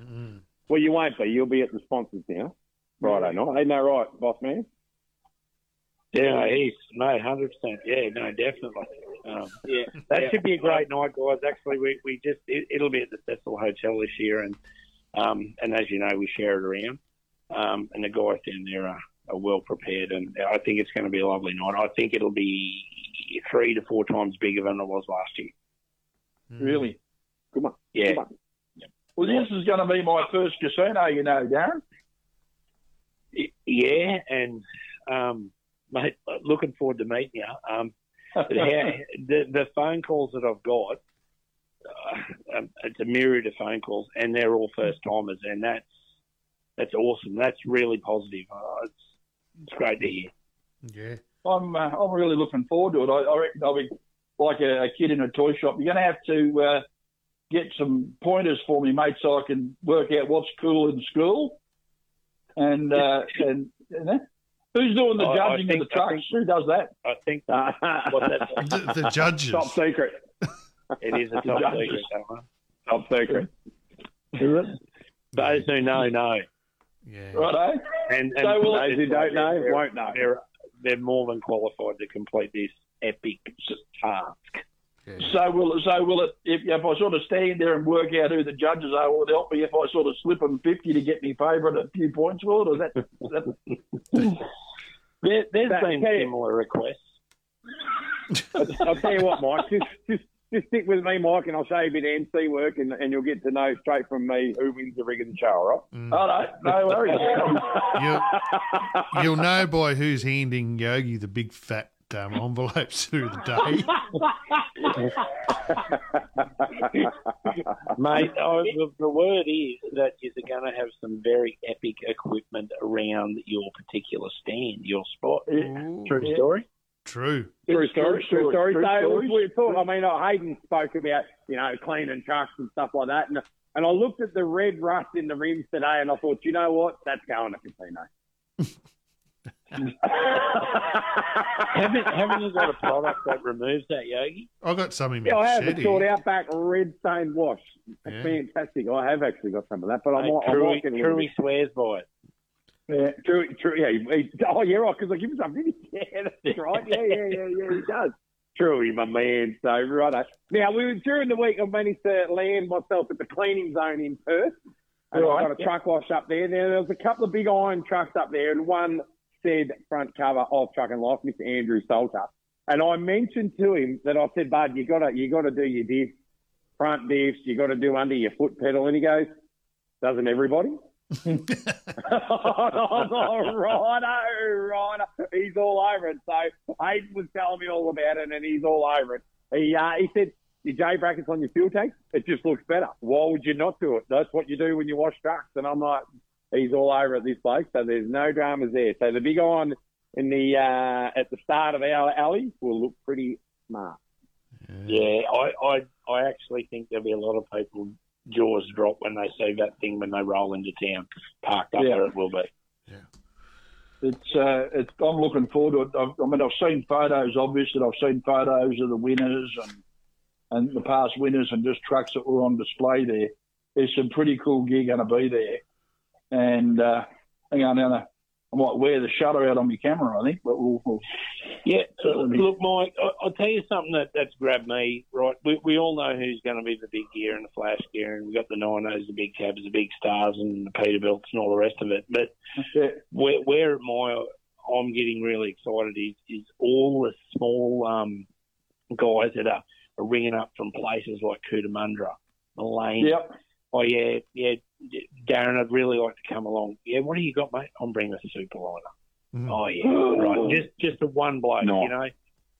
Mm. Well, you won't be. You'll be at the sponsors now. Friday night. Ain't that right, boss man? Yeah, he's no, hundred percent. Yeah, no, definitely. Um, Yeah, that yeah. should be a great night, guys. Actually, we, we just it, it'll be at the Cecil Hotel this year, and um, and as you know, we share it around. Um, and the guys down there are, are well prepared, and I think it's going to be a lovely night. I think it'll be three to four times bigger than it was last year. Mm. Really? Good one. Yeah, Come on. Well, this is going to be my first casino, you know, Darren. Yeah, and um, mate, looking forward to meeting you. Um, <laughs> how, the the phone calls that I've got, uh, um, it's a myriad of phone calls, and they're all first timers, and that's that's awesome. That's really positive. Uh, it's it's great to hear. Yeah. I'm uh, I'm really looking forward to it. I, I reckon I'll be like a, a kid in a toy shop. You're going to have to uh, get some pointers for me, mate, so I can work out what's cool in school. And uh, and you know, who's doing the I- I judging think- of the I trucks? think- Who does that? I think what that <laughs> The, the judges. Top secret. it is a top secret. that one. Top secret. Those who know know, Yeah. Right, eh? and, and So will- Those who don't know they're- won't know. They're they're more than qualified to complete this epic task. Yeah. So will so will it if, if I sort of stand there and work out who the judges are? Will it help me if I sort of slip them fifty to get me favourite a few points? Will it? Or is that, is that <laughs> There, there's That- been okay. similar requests. <laughs> I'll tell you what, Mike. Just, just, just stick with me, Mike, and I'll show you a bit of MC work, and, and you'll get to know straight from me who wins the rig of the show, all right? Mm. oh no, no worries. <laughs> You'll, you'll know by who's handing Yogi the big fat um, envelopes <laughs> through the day. <laughs> Mate, I, the, the word is that you're going to have some very epic equipment around your particular stand, your spot. Ooh, True story. True. True story, true story. True So stories. we thought, I mean, uh, Hayden spoke about, you know, cleaning trucks and stuff like that. And, and I looked at the red rust in the rims today and I thought, you know what? That's going to casino. <laughs> <laughs> haven't, haven't you got a product that removes that, Yogi? I've got some in my Yeah, I have shed a short here. outback red stained wash. It's Yeah. fantastic. I have actually got some of that, but I Mate, might, I Truey, might get Truey swears by it. Yeah, true, true. Yeah, he, he- oh, yeah, right. Because I give him something. <laughs> Yeah, that's right. Yeah, yeah, yeah, yeah. He does. Truly, my man. So right. Now we were during the week. I managed to land myself at the cleaning zone in Perth, and I got a yeah. truck wash up there. Now there was a couple of big iron trucks up there, and one said front cover of Truck and Life, Mr. Andrew Salter. And I mentioned to him that I said, Bud, you gotta you gotta do your diff, front diffs. You got to do under your foot pedal. And he goes, doesn't everybody? <laughs> oh, righto, righto. He's all over it. So Hayden was telling me all about it, and he's all over it. He uh, he said, "Your J brackets on your fuel tank, it just looks better. Why would you not do it? That's what you do when you wash trucks." And I'm like, he's all over it, this bloke. So there's no dramas there. So the big iron in the uh, at the start of our alley will look pretty smart. Yeah, I, I, I actually think there'll be a lot of people jaws drop when they see that thing when they roll into town, parked up Yeah. where it will be. Yeah. It's uh, it's. I'm looking forward to it. I've, I mean, I've seen photos, obviously. I've seen photos of the winners and and the past winners and just trucks that were on display there. There's some pretty cool gear going to be there. And uh, hang on, now I might wear the shutter out on my camera. I think, but we'll. we'll Yeah, Certainly. look, Mike, I- I'll tell you something that, that's grabbed me. Right, we, we all know who's going to be the big gear and the flash gear, and we've got the Ninos, the big cabs, the big stars, and the Peterbilts, and all the rest of it. But yeah, where, where my I'm getting really excited is is all the small um, guys that are, are ringing up from places like Cootamundra, Malane. yep. Oh yeah, yeah, Darren, I'd really like to come along. Yeah, what do you got, mate? I'm bringing a superliner. Mm. Oh yeah, right. Just just a one bloke, No. you know,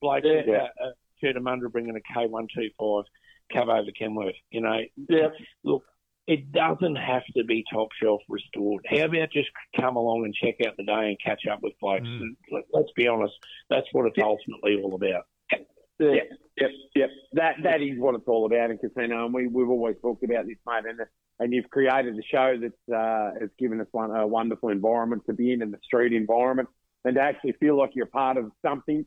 bloke Yeah. uh, uh, Cootamundra bringing a K one two five, cab over Kenworth. You know, Yeah. look, it doesn't have to be top shelf restored. How about just come along and check out the day and catch up with blokes? Mm. Let- Let's be honest, that's what it's ultimately all about. Yeah, yep, yep. That that is what it's all about in casino, and we we've always talked about this, mate. And and you've created a show that uh, has given us one a wonderful environment to be in, in the street environment, and to actually feel like you're part of something,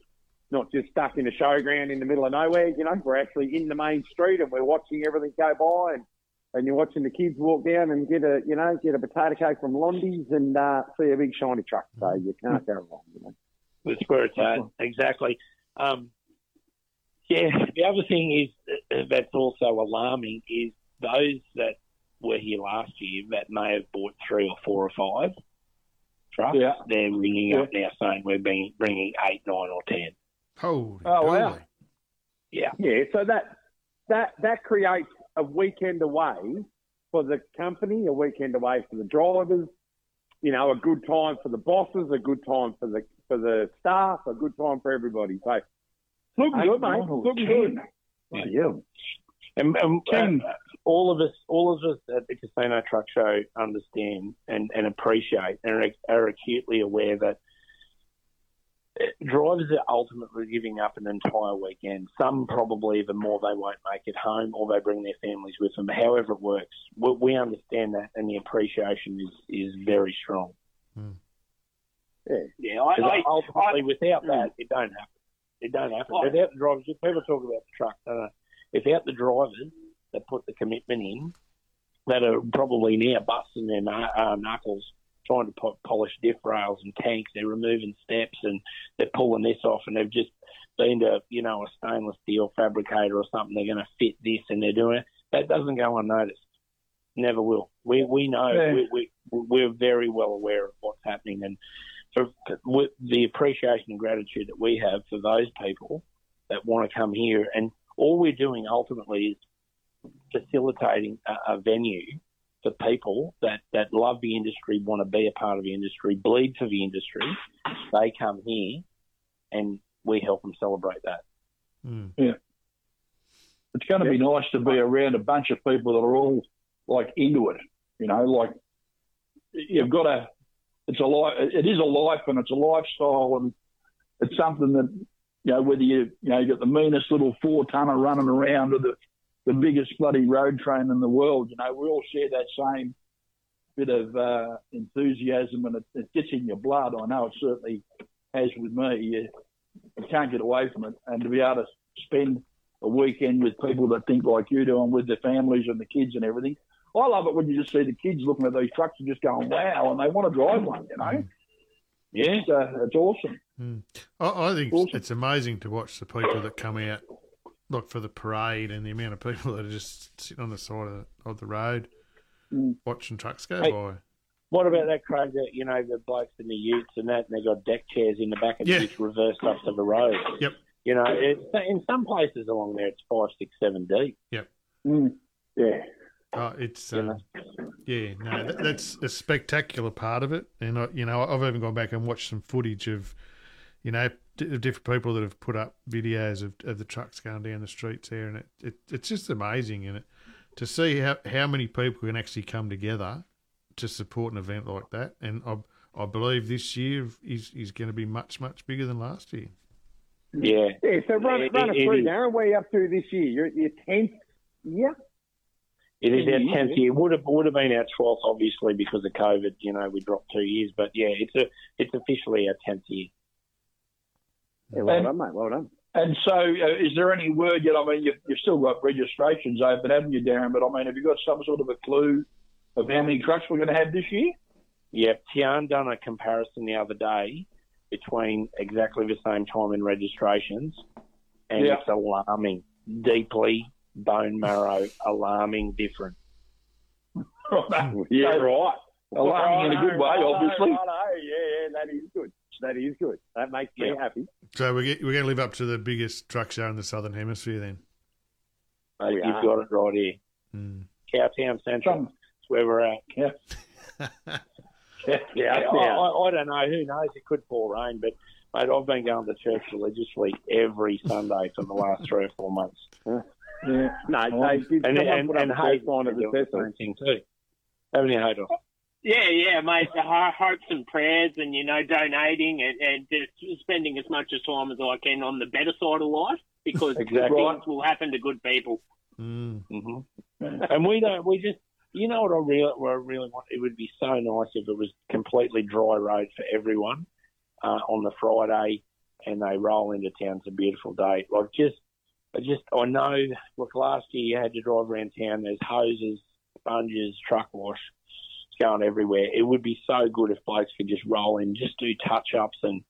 not just stuck in a showground in the middle of nowhere. You know, we're actually in the main street and we're watching everything go by, and and you're watching the kids walk down and get a you know get a potato cake from Londy's and uh, see a big shiny truck. So you can't go wrong. You know. That's where it's at. Exactly. Um, yeah, the other thing is uh, that's also alarming is those that were here last year that may have bought three or four or five trucks. Yeah. They're ringing up now saying we're being bringing eight, nine, or ten. Holy Oh, wow. Yeah, Yeah, so that that that creates a weekend away for the company, a weekend away for the drivers. You know, a good time for the bosses, a good time for the for the staff, a good time for everybody. So looking good, mate. Looking good. Yeah. and, and Ten. uh, all of us, all of us at the Casino Truck Show understand and, and appreciate and are, are acutely aware that drivers are ultimately giving up an entire weekend. Some probably even more they won't make it home or they bring their families with them. However it works, we, we understand that and the appreciation is, is very strong. Yeah. Yeah, I, I, ultimately without that, it don't happen. It don't happen. I- without the drivers, if people talk about the truck, uh, without the drivers that put the commitment in, that are probably now busting their kn- uh, knuckles trying to po- polish diff rails and tanks. They're removing steps and they're pulling this off, and they've just been to you know a stainless steel fabricator or something. They're going to fit this, and they're doing it. That doesn't go unnoticed. Never will. We we know Yeah. we, we we're very well aware of what's happening, and for, with the appreciation and gratitude that we have for those people that want to come here, and all we're doing ultimately is facilitating a, a venue for people that, that love the industry, want to be a part of the industry, bleed for the industry. They come here, and we help them celebrate that. Mm. It's going to be nice to be around a bunch of people that are all like into it. You know, like you've got to. It's a life. It is a life, and it's a lifestyle, and it's something that you know whether you you know you got the meanest little four tonner running around or the the biggest bloody road train in the world. You know, we all share that same bit of uh, enthusiasm, and it, it gets in your blood. I know it certainly has with me. You, you can't get away from it, and to be able to spend a weekend with people that think like you do and with their families and the kids and everything. I love it when you just see the kids looking at these trucks and just going, wow, and they want to drive one, you know? Yeah, It's, uh, it's awesome. Mm. I, I think Awesome. it's amazing to watch the people that come out, look for the parade and the amount of people <laughs> that are just sitting on the side of, of the road Mm. watching trucks go Hey. by. What about that, Craig? That you know the blokes in the Utes and that, and they got deck chairs in the back of the Yeah. Utes reversed up to the road. Yep. You know, it's, in some places along there, it's five, six, seven deep. Mm. Yeah. Oh, it's You um, yeah, no, that, that's a spectacular part of it. And I, you know, I've even gone back and watched some footage of, you know, d- different people that have put up videos of, of the trucks going down the streets there, and it, it it's just amazing, and it to see how how many people can actually come together to support an event like that. And I I believe this year is is going to be much much bigger than last year. Yeah. Yeah, so run, It- run us it- it through, is. Darren. Where are you up to this year? You're at your 10th year? It is our tenth year. Would have would have been our twelfth, obviously, because of COVID. You know, we dropped two years, but yeah, it's a it's officially our tenth year. Yeah, well And- done, mate. Well done. And so, uh, is there any word yet? I mean, you've, you've still got registrations open, haven't you, Darren? But I mean, have you got some sort of a clue of how many trucks we're going to have this year? Yeah, Tian done a comparison the other day between exactly the same time in registrations, and Yeah. it's alarming, deeply bone marrow, alarming different. <laughs> Yeah, So, right. Alarming in a good way, Righto, obviously. righto. Yeah, yeah, that is good. That is good. That makes me Yeah. happy. So we're get, we're going to live up to the biggest truck show in the southern hemisphere then. Mate, We you've are. got it right here. Mm. Cowtown Central. Some, That's where we're at. yeah. yeah, <laughs> Yeah, I. I, I don't know. Who knows? It could pour rain, but mate, I've been going to church religiously every Sunday for the last three or four months. Yeah. No, Oh. they did And someone and, put up and a first Hayden line of the doing same thing too. Haven't you, Hayden? Yeah, yeah, mate. The hopes and prayers, and you know, donating and, and just spending as much as time as I can on the better side of life, because <laughs> Exactly. things will happen to good people. Mm. hmm And we don't. We just. You know what I really, what I really want? It would be so nice if it was completely dry road for everyone uh, on the Friday, and they roll into town. It's a beautiful day. Like just, I just, I know. Look, last year you had to drive around town. There's hoses, sponges, truck wash. Going everywhere. It would be so good if blokes could just roll in, just do touch ups, and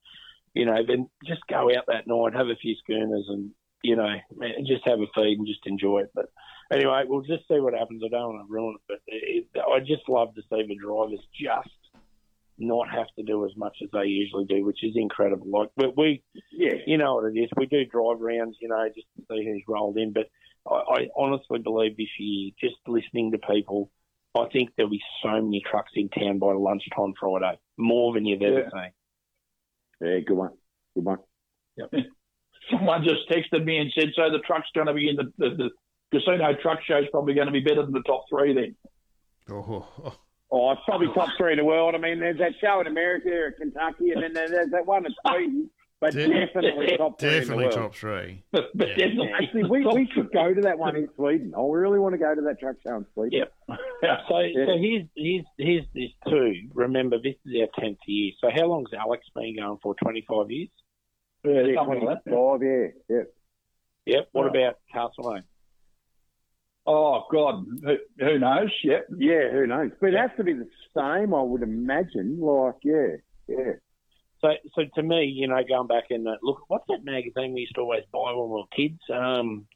you know, then just go out that night, have a few schooners, and you know, and just have a feed and just enjoy it. But anyway, we'll just see what happens. I don't want to ruin it, but it, I just love to see the drivers just not have to do as much as they usually do, which is incredible. Like, but we, Yeah. you know what it is. We do drive rounds, you know, just to see who's rolled in. But I, I honestly believe this year, just listening to people, I think there'll be so many trucks in town by lunchtime Friday, more than you've ever seen. Yeah, good one. Good one. <laughs> Someone just texted me and said, so the truck's going to be in the, the, the casino truck show is probably going to be better than the top three then. Oh, <laughs> oh, Oh, it's probably top three in the world. I mean, there's that show in America or Kentucky, and then there's that one in Sweden. But De- definitely top three in the definitely world. top three. But, but Yeah. Actually, we, we should go to that one in Sweden. Oh, I really want to go to that truck show in Sweden. Yeah. Yeah. So, so here's, here's, here's this too. Remember, this is our 10th year. So how long's Alex been going for? 25 years? Yeah, Yeah, something like that. 25, yeah. yeah. Yep. What Yeah. about Castlemaine? Oh, God. Who, who knows? Yep. Yeah, who knows? But it has to be the same, I would imagine. Like, yeah, yeah. So, so to me, you know, going back and uh, look, what's that magazine we used to always buy when we were kids? Um,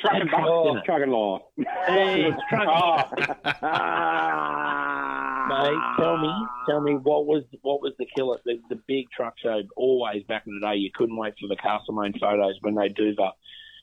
Truck and Truck, bus. isn't? Truck and life. Hey, truck. <laughs> Mate, tell me, tell me what was what was the killer? The, the big truck show always back in the day. You couldn't wait for the Castlemaine photos when they do the,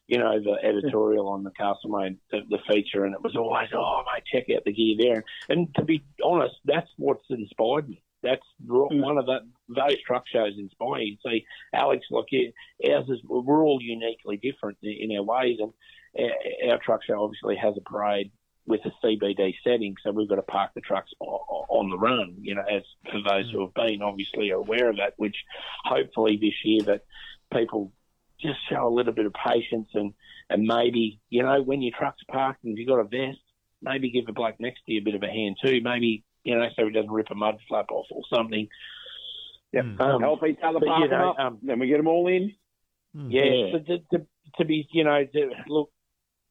you know, the editorial on the Castlemaine, the, the feature, and it was always, oh mate, check out the gear there. And to be honest, that's what's inspired me. That's Mm. one of the those truck shows inspire you. See, Alex, like you, ours is we're all uniquely different in, in our ways, and our, our truck show obviously has a parade with a CBD setting, so we've got to park the trucks on the run. You know, as for those who have been, obviously aware of that. Which hopefully this year that people just show a little bit of patience and and maybe you know when your truck's parked and if you've got a vest, maybe give the bloke next to you a bit of a hand too. Maybe you know so he doesn't rip a mud flap off or something. Yep. Mm. Um, Help each other park you know, up. um, then we get them all in. Mm. yeah, Yeah. to, to, to be, you know, to, look,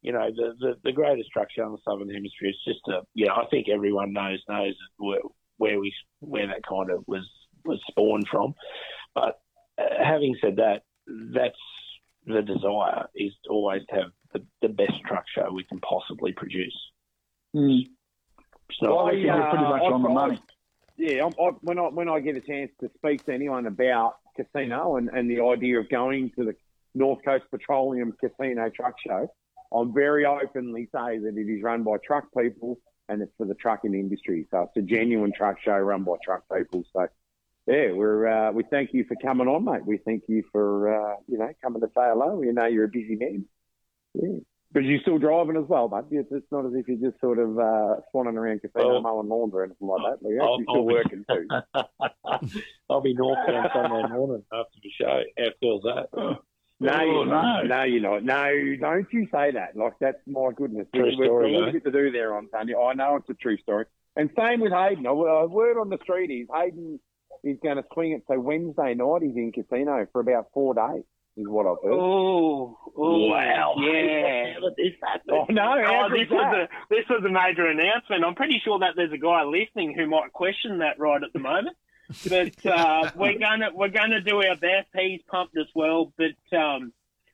you know, the, the, the greatest truck show in the Southern Hemisphere is just a, you know, I think everyone knows knows where, where we where that kind of was was spawned from. But uh, having said that, that's the desire is always to have the, the best truck show we can possibly produce. Mm. It's Well, not, I think you're pretty much I- on the I- money. Yeah, I'm, I, when I when I get a chance to speak to anyone about casino and, and the idea of going to the North Coast Petroleum Casino Truck Show, I'm very openly say that it is run by truck people and it's for the trucking industry. So it's a genuine truck show run by truck people. So yeah, we're uh, we thank you for coming on, mate. We thank you for uh, you know coming to say hello. We know you're a busy man. Yeah. But you're still driving as well, mate. It's it's not as if you're just sort of uh, swanning around casino Well, mowing lawns or anything like that. You're I'll- actually I'll still be- working too. <laughs> I'll be northbound Sunday morning after the show. How cool's that? <sighs> No, Oh, you're not. no. No, you're not. No, don't you say that. Like, that's my goodness. True got story, a little bit to do there on Sunday. I know it's a true story. And same with Hayden. A a word on the street is Hayden is going to swing it. So Wednesday night he's in casino for about four days, is what I've heard. Oh, Wow. yeah. Is that Oh, no, Oh, this was a this was a major announcement. I'm pretty sure that there's a guy listening who might question that right at the moment. But <laughs> uh, we're gonna we're gonna do our best. He's pumped as well. But um,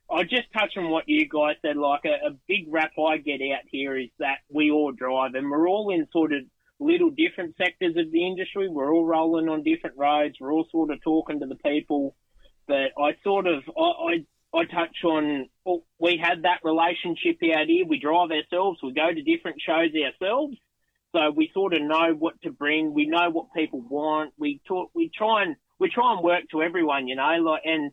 I'll just touch on what you guys said. Like a, a big rap I get out here is that we all drive, and we're all in sort of little different sectors of the industry. We're all rolling on different roads. We're all sort of talking to the people. But I sort of I, I I touch on well, we had that relationship out here. We drive ourselves. We go to different shows ourselves, so we sort of know what to bring. We know what people want. We talk. We try and we try and work to everyone, you know. Like and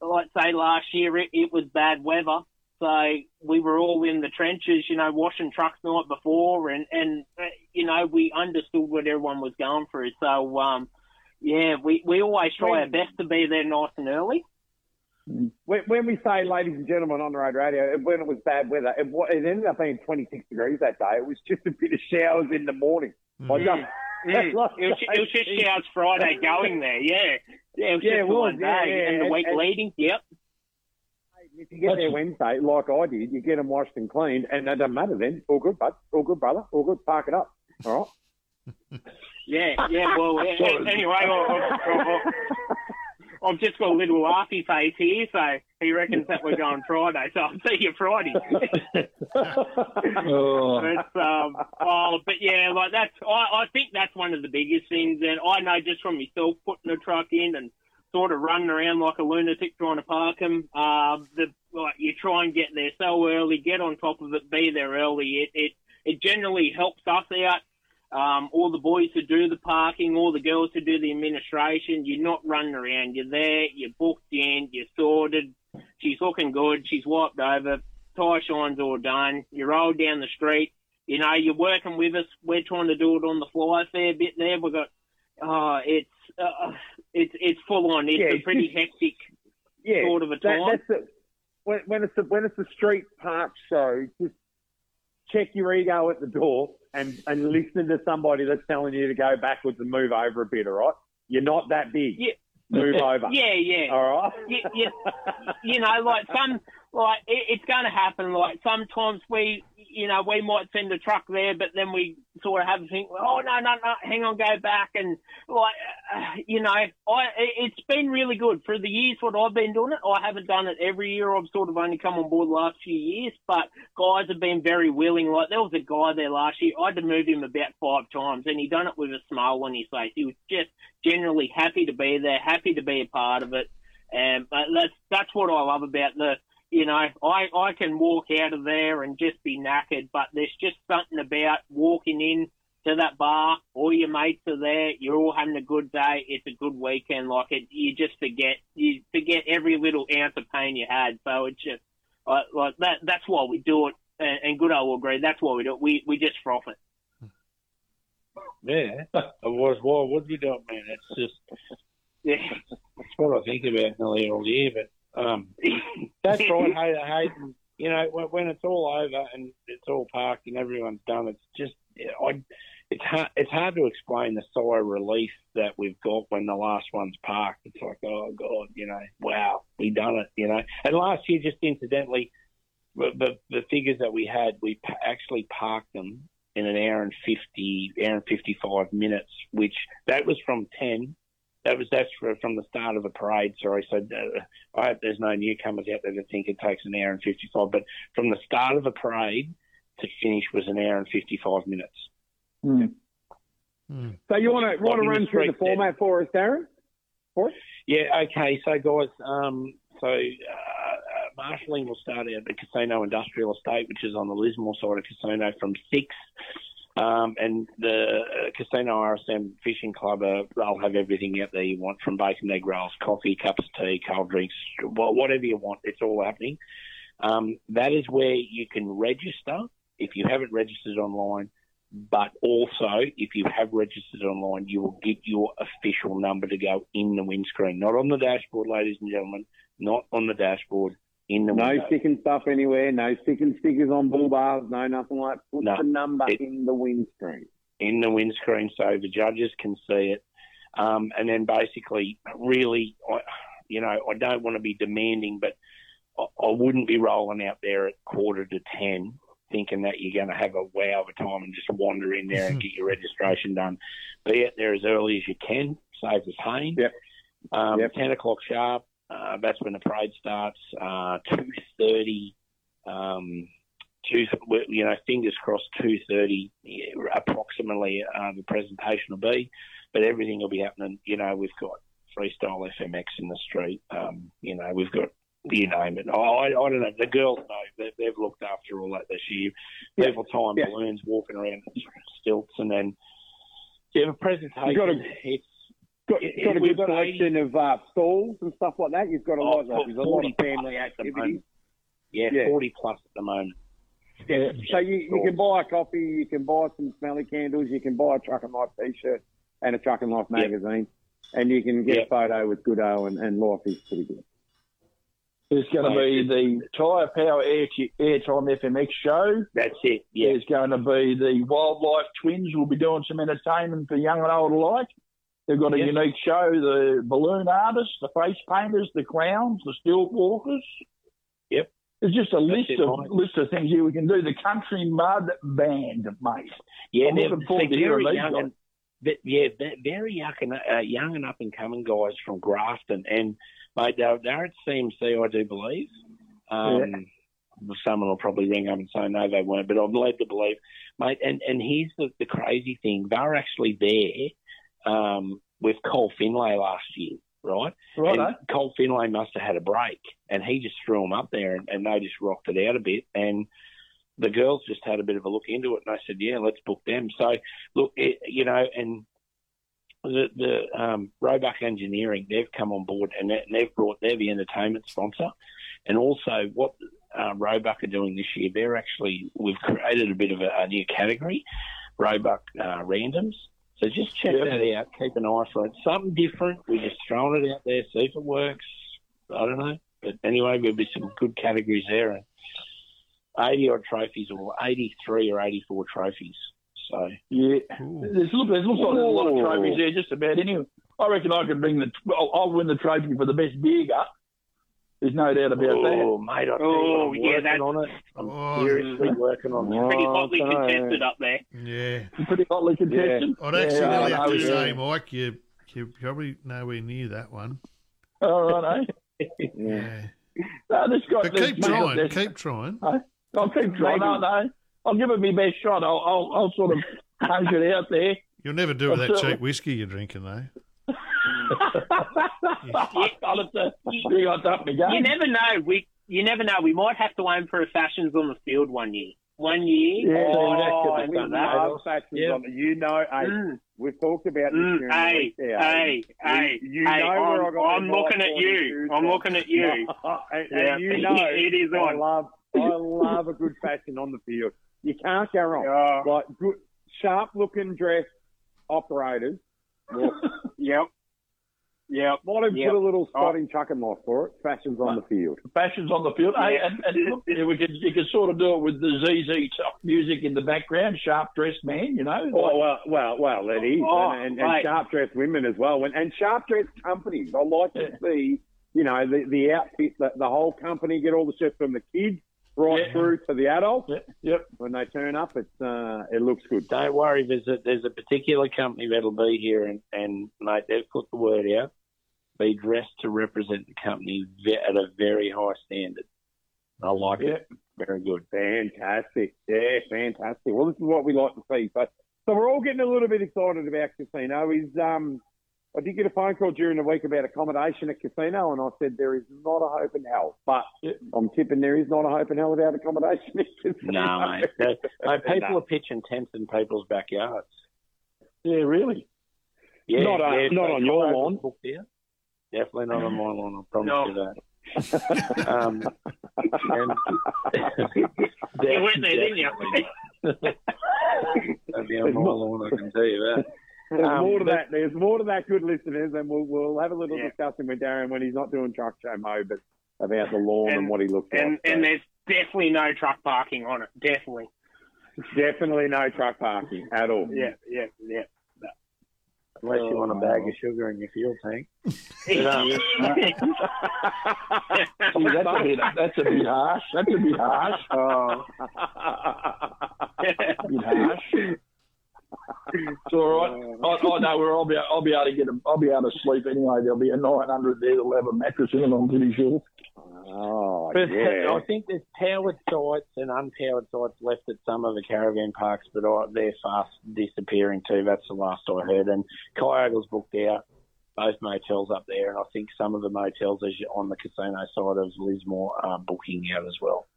like say last year it, it was bad weather, so we were all in the trenches, you know, washing trucks the night before, and and uh, you know we understood what everyone was going through. So um, yeah, we we always try our best to be there nice and early. When, when we say, ladies and gentlemen, on the road radio, when it was bad weather, it, wa- it ended up being 26 degrees that day. It was just a bit of showers in the morning. Mm. I just, Mm. It was, it was just <laughs> showers Friday going there, yeah. Yeah, it was Yeah, just it the was, one yeah, day. yeah, And the week and- leading, yep. If you get there Wednesday, like I did, you get them washed and cleaned, and it doesn't matter then. All good, bud. All good, brother. All good. Park it up. All right. <laughs> Yeah, yeah, well, a- a- anyway, I've just got a little laughy face here, so he reckons that we're going Friday, so I'll see you Friday. Oh. <laughs> But, um, oh, but yeah, like that's, I, I think that's one of the biggest things. And I know just from myself putting the truck in and sort of running around like a lunatic trying to park them, uh, the, like you try and get there so early, get on top of it, be there early. It, it, it generally helps us out. Um, all the boys who do the parking, all the girls who do the administration, you're not running around. You're there, you're booked in, you're sorted. She's looking good. She's wiped over tie shines all done. You roll down the street. You know, you're working with us. We're trying to do it on the fly a fair bit there. We've got, oh, it's, uh, it's, it's full on. It's Yeah, a pretty hectic yeah. sort of a That, time. that's the, when, when it's a, when it's a street park show, just check your ego at the door and, and listen to somebody that's telling you to go backwards and move over a bit, all right? You're not that big. Yeah. Move over. <laughs> yeah, yeah. All right? you, you, you know, like some, like it, it's going to happen. Like sometimes we, you know, we might send a truck there, but then we sort of have to think, oh no, no, no, hang on, go back, and like, uh, you know, I it- it's been really good for the years what I've been doing it. I haven't done it every year. I've sort of only come on board the last few years, but guys have been very willing. Like there was a guy there last year. I had to move him about five times, and he done it with a smile on his face. He was just generally happy to be there, happy to be a part of it. And but that's that's what I love about the you know, I, I can walk out of there and just be knackered, but there's just something about walking in to that bar, all your mates are there, you're all having a good day, it's a good weekend, like it, you just forget, you forget every little ounce of pain you had, so it's just, like, like that, that's why we do it, and, and good old will agree, that's why we do it, we, we just froth it. Yeah, <laughs> otherwise, why would we do it, man? It's just Yeah. that's what I think about nearly all year. But um, <laughs> that's right, Hayden. Hayden. You know, when, when it's all over and it's all parked and everyone's done, it's just I. It's hard. It's hard to explain the sigh of relief that we've got when the last one's parked. It's like, oh god, you know, wow, we done it, you know. And last year, just incidentally, the the, figures that we had, we actually parked them in an hour and fifty, hour and fifty-five minutes, which that was from ten. That was that's for, from the start of the parade. Sorry, so uh, I hope there's no newcomers out there that think it takes an hour and fifty-five. But from the start of the parade to finish was an hour and fifty-five minutes. Mm. So you want to want to run the through the street, format for us, Darren? For us? Yeah, okay. So, guys, um, so uh, uh, marshalling will start out at the Casino Industrial Estate, which is on the Lismore side of Casino, from 6. Um, and the Casino RSM Fishing Club, uh, they'll have everything out there you want from bacon, egg rolls, coffee, cups of tea, cold drinks, whatever you want. It's all happening. Um, that is where you can register if you haven't registered online. But also, if you have registered online, you will get your official number to go in the windscreen, not on the dashboard, ladies and gentlemen, not on the dashboard, in the No window. sticking stuff anywhere. No sticking stickers on bull bars. No nothing like. Put No. the number It- in the windscreen. in the windscreen so the judges can see it. Um, and then basically, really, I, you know, I don't want to be demanding, but I, I wouldn't be rolling out there at quarter to 10 thinking that you're going to have a wow of a time and just wander in there and get your <laughs> registration done. Be out there as early as you can, save us pain. Yep. Um, Yep. 10 o'clock sharp, uh, that's when the parade starts. Uh, 2.30, um, two, you know, fingers crossed, two thirty approximately. Uh, the presentation will be, but everything will be happening. You know, we've got freestyle FMX in the street. Um, you know, we've got you name it. I, I, I don't know. The girls know they, they've looked after all that this year. Yeah. People tying Yeah. balloons, walking around stilts, and then yeah, the presentation. You've got a- it's Got, It- got a good got selection of uh, stalls and stuff like that. You've got a Oh, lot, like, there's a lot of family at the activities. moment. yeah, Yeah. forty plus at the moment. Yeah. So you, you can buy a coffee, you can buy some smelly candles, you can buy a Truck and Life t-shirt and a Truck and Life Yep. magazine, and you can get Yep. a photo with Goodo and, and life is pretty good. There's going to be the Tyre Power Air Airtime FMX show. That's it. Yeah, There's going to be the Wildlife Twins will be doing some entertainment for young and old alike. They've got a Yes. unique show, the balloon artists, the face painters, the clowns, the stilt walkers. Yep. There's just a list it, of mate. list of things here we can do. The Country Mud Band, mate. yeah. I'm they're- looking they're very young guys. and- But yeah, very young and, uh, young and up and coming guys from Grafton, and mate, they're, they're at CMC, I do believe. Um, Someone will probably ring up and say no, they weren't, but I'm led to believe, mate. And and here's the, the crazy thing: they're actually there um, with Cole Finlay last year, right? Right, And Cole Finlay must have had a break, and he just threw them up there, and, and they just rocked it out a bit. And the girls just had a bit of a look into it, and they said, "Yeah, let's book them." So, look, it, you know, and the the um, Roebuck Engineering, they've come on board, and they- they've brought they're the entertainment sponsor, and also what uh, Roebuck are doing this year, they're actually we've created a bit of a, a new category, Roebuck uh, Randoms. So just check Yep. that out. Keep an eye for it. Something different. We're just throwing it out there, see if it works. I don't know. But anyway, there'll be some good categories there. And 80 odd trophies, or 83 or 84 trophies. So, Yeah. Ooh. There's, look, there's looks like there's a lot of trophies there, just about anyway. I reckon I could bring the. I'll, I'll win the trophy for the best beer gut. There's no doubt about that. oh, mate, I think oh, I'm yeah, working that's- on it. I'm Oh, seriously working on it. Pretty Oh, hotly I contested up there. Yeah. Pretty hotly contested. I'd actually Yeah, really I have to say, yeah. Mike, you, you're probably nowhere near that one. All right, eh? <laughs> Yeah. No, this guy. But this keep mate, trying. this- Keep trying. I'll keep trying. Maybe- No, no. I'll give it my best shot. I'll, I'll, I'll sort of <laughs> punch it out there. You'll never do with that cheap whiskey you're drinking, though. I'll have on top my You game. never know. We you never know. We might have to aim for a fashions on the field one year. One year. Yeah. oh, we I don't love fashions Yeah. on it. You know, hey, Mm, we've talked about this mm, during hey, hey, hey, you hey, know where I I'm, got I'm looking at you. I'm from. looking at you. and, Yeah, and you know, <laughs> it is I on. love, I <laughs> love a good fashion on the field. You can't go wrong. Oh, Like good, sharp looking dress operators. Well, yep. Yep. might have Yep. put a little spot Oh. in Truck and Life for it. Fashions on the field. Fashions on the field. Hey, and, and look, yeah, we could you could sort of do it with the ZZ Top music in the background, sharp dressed man, you know. Oh, well, well, well, it is, Oh, and, and, and sharp dressed women as well, and, and sharp dressed companies. I like to see, you know, the the outfit, the, the whole company get all the shit from the kids right Yeah. through to the adults. Yep, yep. When they turn up, it's uh, it looks good. Don't worry, there's a, there's a particular company that'll be here, and, and mate, they've put the word out. Be dressed to represent the company at a very high standard. I like Yeah. it. Very good. Fantastic, yeah, fantastic. Well, this is what we like to see. So, so we're all getting a little bit excited about casino. Is um, I did get a phone call during the week about accommodation at casino, and I said there is not a hope in hell. But I'm tipping there is not a hope in hell without accommodation at casino. No, mate. <laughs> No, no, people No. are pitching tents in people's backyards. Yeah, really. Yeah, Not, uh, yeah, not on your Kyle lawn. was booked here. Definitely not on my lawn. I <laughs> promise No. you that. <laughs> um, and You went there, didn't you? That'd be on my lawn. I can tell you that. There's Um, more to but- that. There's more to that, good listeners, and we'll we'll have a little Yeah. discussion with Darren when he's not doing truck show mode, but about the lawn and, And- what he looks And like. and So there's definitely no truck parking on it. Definitely. definitely no truck parking at all. Yeah, yeah, yeah. Unless you want a bag of sugar in your fuel tank. But, um, Gee, that's a bit that's a bit harsh. That's a bit harsh. Oh. A <laughs> bit harsh. It's all right. I, I know where I'll be. I'll be able to get. A, I'll be able to sleep anyway. There'll be a nine hundred there. They'll have a mattress in it. I'm pretty sure. oh But yeah. I think there's powered sites and unpowered sites left at some of the caravan parks, but I, they're fast disappearing too. That's the last I heard. And Kyogle's booked out. both motels up there, and I think some of the motels as you're on the casino side of Lismore are booking out as well.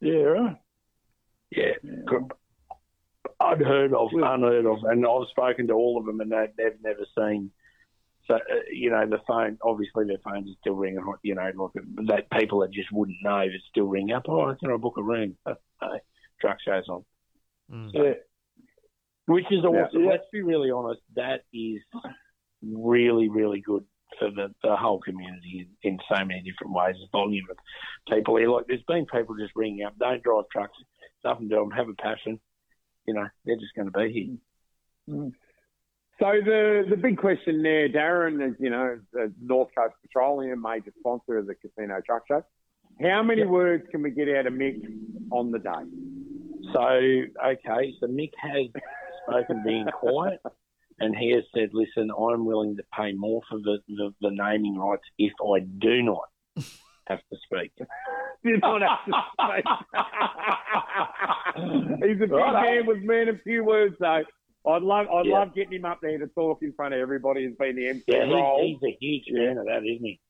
Yeah, right. Yeah, unheard of, unheard of, and I've spoken to all of them, and they, they've never seen. So uh, you know, the phone obviously their phones are still ringing. You know, like that people that just wouldn't know it's still ring up. Oh, can I book a room? Uh, <laughs> no, truck shows on. Mm. Yeah. Which is awesome. Yeah. Let's be really honest. That is really, really good for the, the whole community in, in so many different ways. The volume of people here. Like, there's been people just ringing up, don't drive trucks, nothing to them, have a passion. You know, they're just going to be here. Mm. So the the big question there, Darren, is you know the North Coast Petroleum, major sponsor of the Casino Truck Show. How many words can we get out of Mick on the day? So, okay, so Mick has spoken being quiet, <laughs> and he has said, listen, I'm willing to pay more for the, the, the naming rights if I do not have to speak. You don't have to speak. He's a big man with man of few words, though. I'd love I'd Yeah. love getting him up there to talk in front of everybody who's been the MC Yeah, role. he's, he's a huge fan of that, isn't he?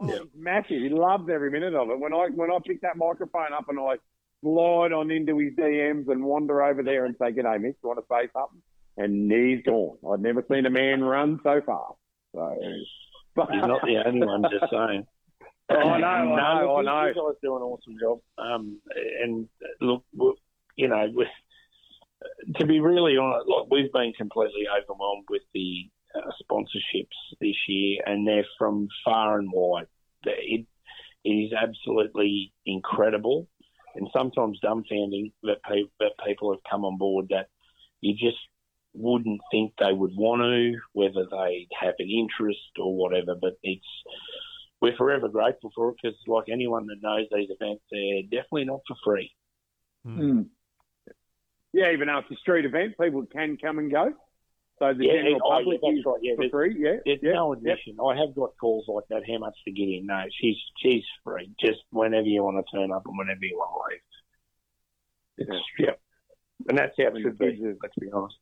Oh, he's massive. He loves every minute of it. When I when I pick that microphone up and I slide on into his DMs and wander over there and say, "G'day, Mick, you want to say something?" And he's gone. I've never seen a man run so fast. So, but, He's not the only one, just saying. I <coughs> know, I know, I know. You guys do an awesome job. Um, and uh, look, you know, with, to be really honest, like we've been completely overwhelmed with the uh, sponsorships this year, and they're from far and wide. It, it is absolutely incredible, and sometimes dumbfounding that, pe- that people have come on board that you just wouldn't think they would want to, whether they have an interest or whatever. But it's we're forever grateful for it because, like anyone that knows these events, they're definitely not for free. Mm. yeah, even though it's a street event, people can come and go. So the Yeah, general oh, yeah, public that's is right, yeah, for free. Yeah, There's yeah, no yeah. admission. I have got calls like that. How much to get in? No, she's she's free. Just whenever you want to turn up and whenever you want to leave. It's, yeah. And that's how it And should be. Let's be honest.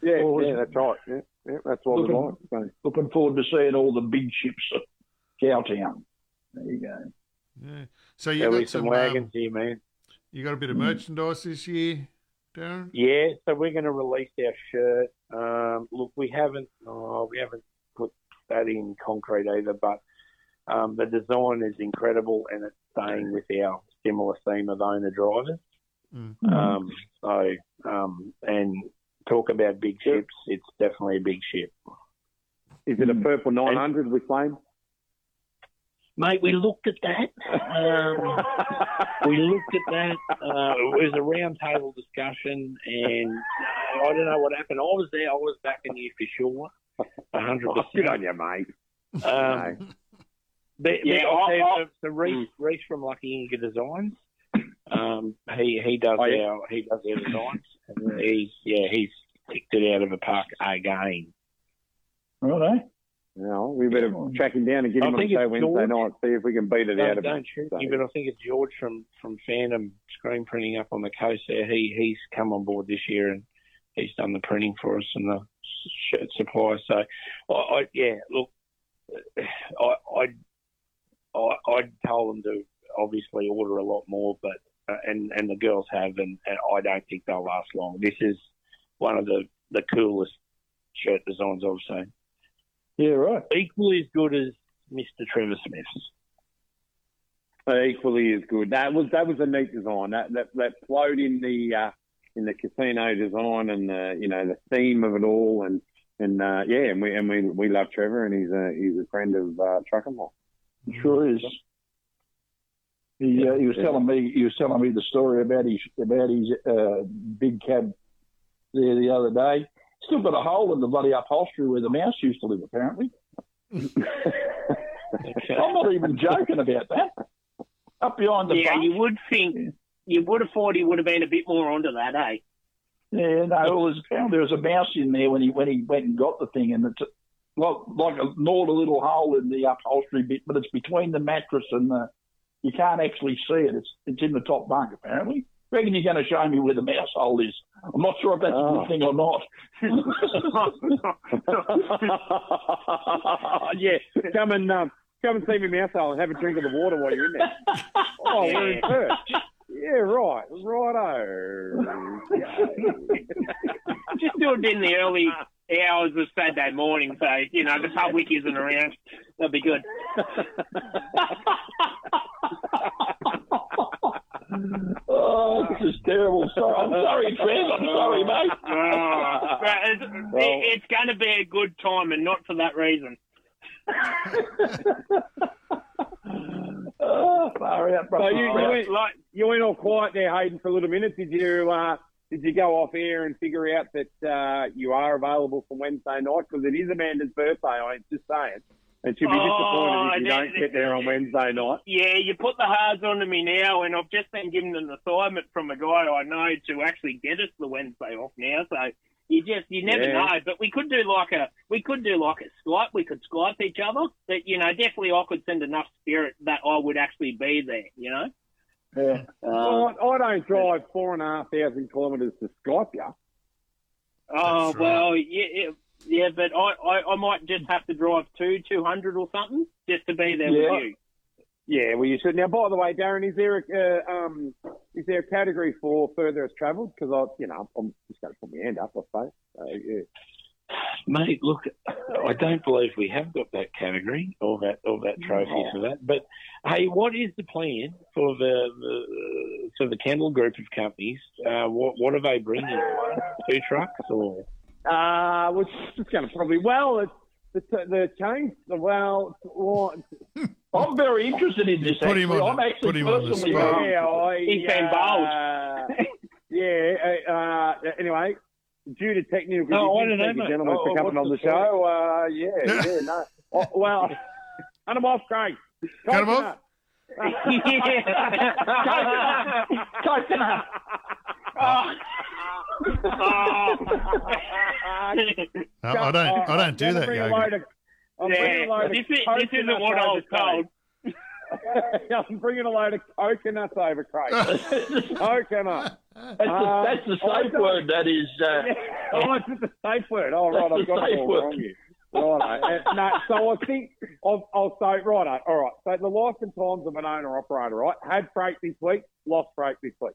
Yeah, Well, yeah, that's right. Yeah, yeah that's what we like. Looking- So, Looking forward to seeing all the big ships at Cowtown. There you go. Yeah. So you There'll got some some. wagons Um, here, man. you got a bit of merchandise this year, Darren. Yeah, so we're going to release our shirt. Um, look, we haven't oh, we haven't put that in concrete either, but um, the design is incredible and it's staying with our similar theme of owner drivers. Mm. Um, so um, and talk about big ships, it's definitely a big ship, is it a purple 900 we claim? Mate. We looked at that. Um, we looked at that. Uh, it was a roundtable discussion, and uh, I don't know what happened. I was there. I was backing you for sure, a hundred Oh, good percent. on you, mate. Um, but, Yeah, but I'll tell you, I- I- so, so Reese, Reese from Lucky Inga Designs, um, he he does Oh, yeah. our he does our designs. And he's yeah he's kicked it out of the park again. Right, eh? No, we better track him down and get I him on think show Wednesday George. night. See if we can beat it No, out of him. So- but I think it's George from from Phantom Screen Printing up on the coast there. He he's come on board this year and he's done the printing for us and the shirt supply. So, I, I yeah, look, I I I I told them to obviously order a lot more, but uh, and and the girls have, and, and I don't think they'll last long. This is one of the the coolest shirt designs I've seen. Yeah, right. Equally as good as Mr. Trevor Smith's. Uh, equally as good. That was that was a neat design. That that that flowed in the uh, in the casino design and the you know the theme of it all and and uh, yeah, and we and we we love Trevor and he's a he's a friend of uh, Truck and Life. Sure is. He uh, he was telling me he was telling me the story about his about his uh, big cab there the other day. Still got a hole in the bloody upholstery where the mouse used to live. Apparently, I'm not even joking about that. Up behind the yeah, bunk. you would think you would have thought he would have been a bit more onto that, eh? Yeah, no, well, there's, apparently there was a mouse in there when he when he went and got the thing, and it's like like a gnawed a little hole in the upholstery bit, but it's between the mattress and the. You can't actually see it. It's it's in the top bunk apparently. Reckon you're going to show me where the mouse hole is. I'm not sure if that's a Oh. good thing or not. <laughs> yeah, come and um, come and see me mouse hole and have a drink of the water while you're in there. Oh, we're in Perth. Yeah, right, righto. Just do it in the early hours of Saturday morning, so you know the public isn't around. That'd be good. <laughs> Oh, this is terrible. Sorry, I'm sorry, Trev. I'm sorry, mate. Oh, it's, it, it's going to be a good time, and not for that reason. <laughs> Oh, far out, So brother. you, you went like you went all quiet there, Hayden, for a little minute. Did you uh, did you go off air and figure out that uh, you are available for Wednesday night because it is Amanda's birthday? I'm just saying, and she'll be Oh, disappointed if you that- don't get there on Wednesday night. Yeah, you put the hards onto me now, and I've just been given an assignment from a guy I know to actually get us the Wednesday off now. So you just you never Yeah. know. But we could do like a we could do like a Skype. We could Skype each other. But you know, definitely I could send enough spirit that I would actually be there. You know. Yeah. Um, I, I don't drive four and a half thousand kilometres to Skype you. oh right. well, yeah, yeah, yeah, but I, I I might just have to drive two two hundred or something just to be there Yeah. with you. Yeah, well, you should. Now, by the way, Darren, is there a uh, um, is there a category for furthest travelled? Because I, you know, I'm just going to put my hand up, I suppose. Uh, yeah. Mate, look, I don't believe we have got that category or that or that trophy for that. But hey, what is the plan for the, the for the Kendall group of companies? Uh, what what are they bringing? Two trucks or? Uh, which is going to probably well, it's the the change. Well, well I'm very interested in this. Put him actually. on I'm the- actually put him on the personally spot. yeah, I, He's been uh, <laughs> yeah. Uh, uh, anyway, due to technical No, I don't know, thank you, gentlemen, Oh, for coming on the the show. Uh, yeah, <laughs> yeah, no. Oh, well, cut him off, Craig. Cut him off? Coconut. <laughs> Oh. Oh. No, I don't. I don't do that, Yogi. Yogi. I'm bringing a load Yeah, of this, is, this isn't coconuts what I was over told. Craig. <laughs> I'm bringing a load of coconuts over, Craig. <laughs> Coconut. That's, the, Uh, that's the safe don't- word. That is. Uh, <laughs> oh, it's just a safe word. Oh, right, I've got it all word. wrong here. Right, uh, no, so I think I'll, I'll say, right, all right. So the life and times of an owner operator, right? Had freight this week, lost freight this week.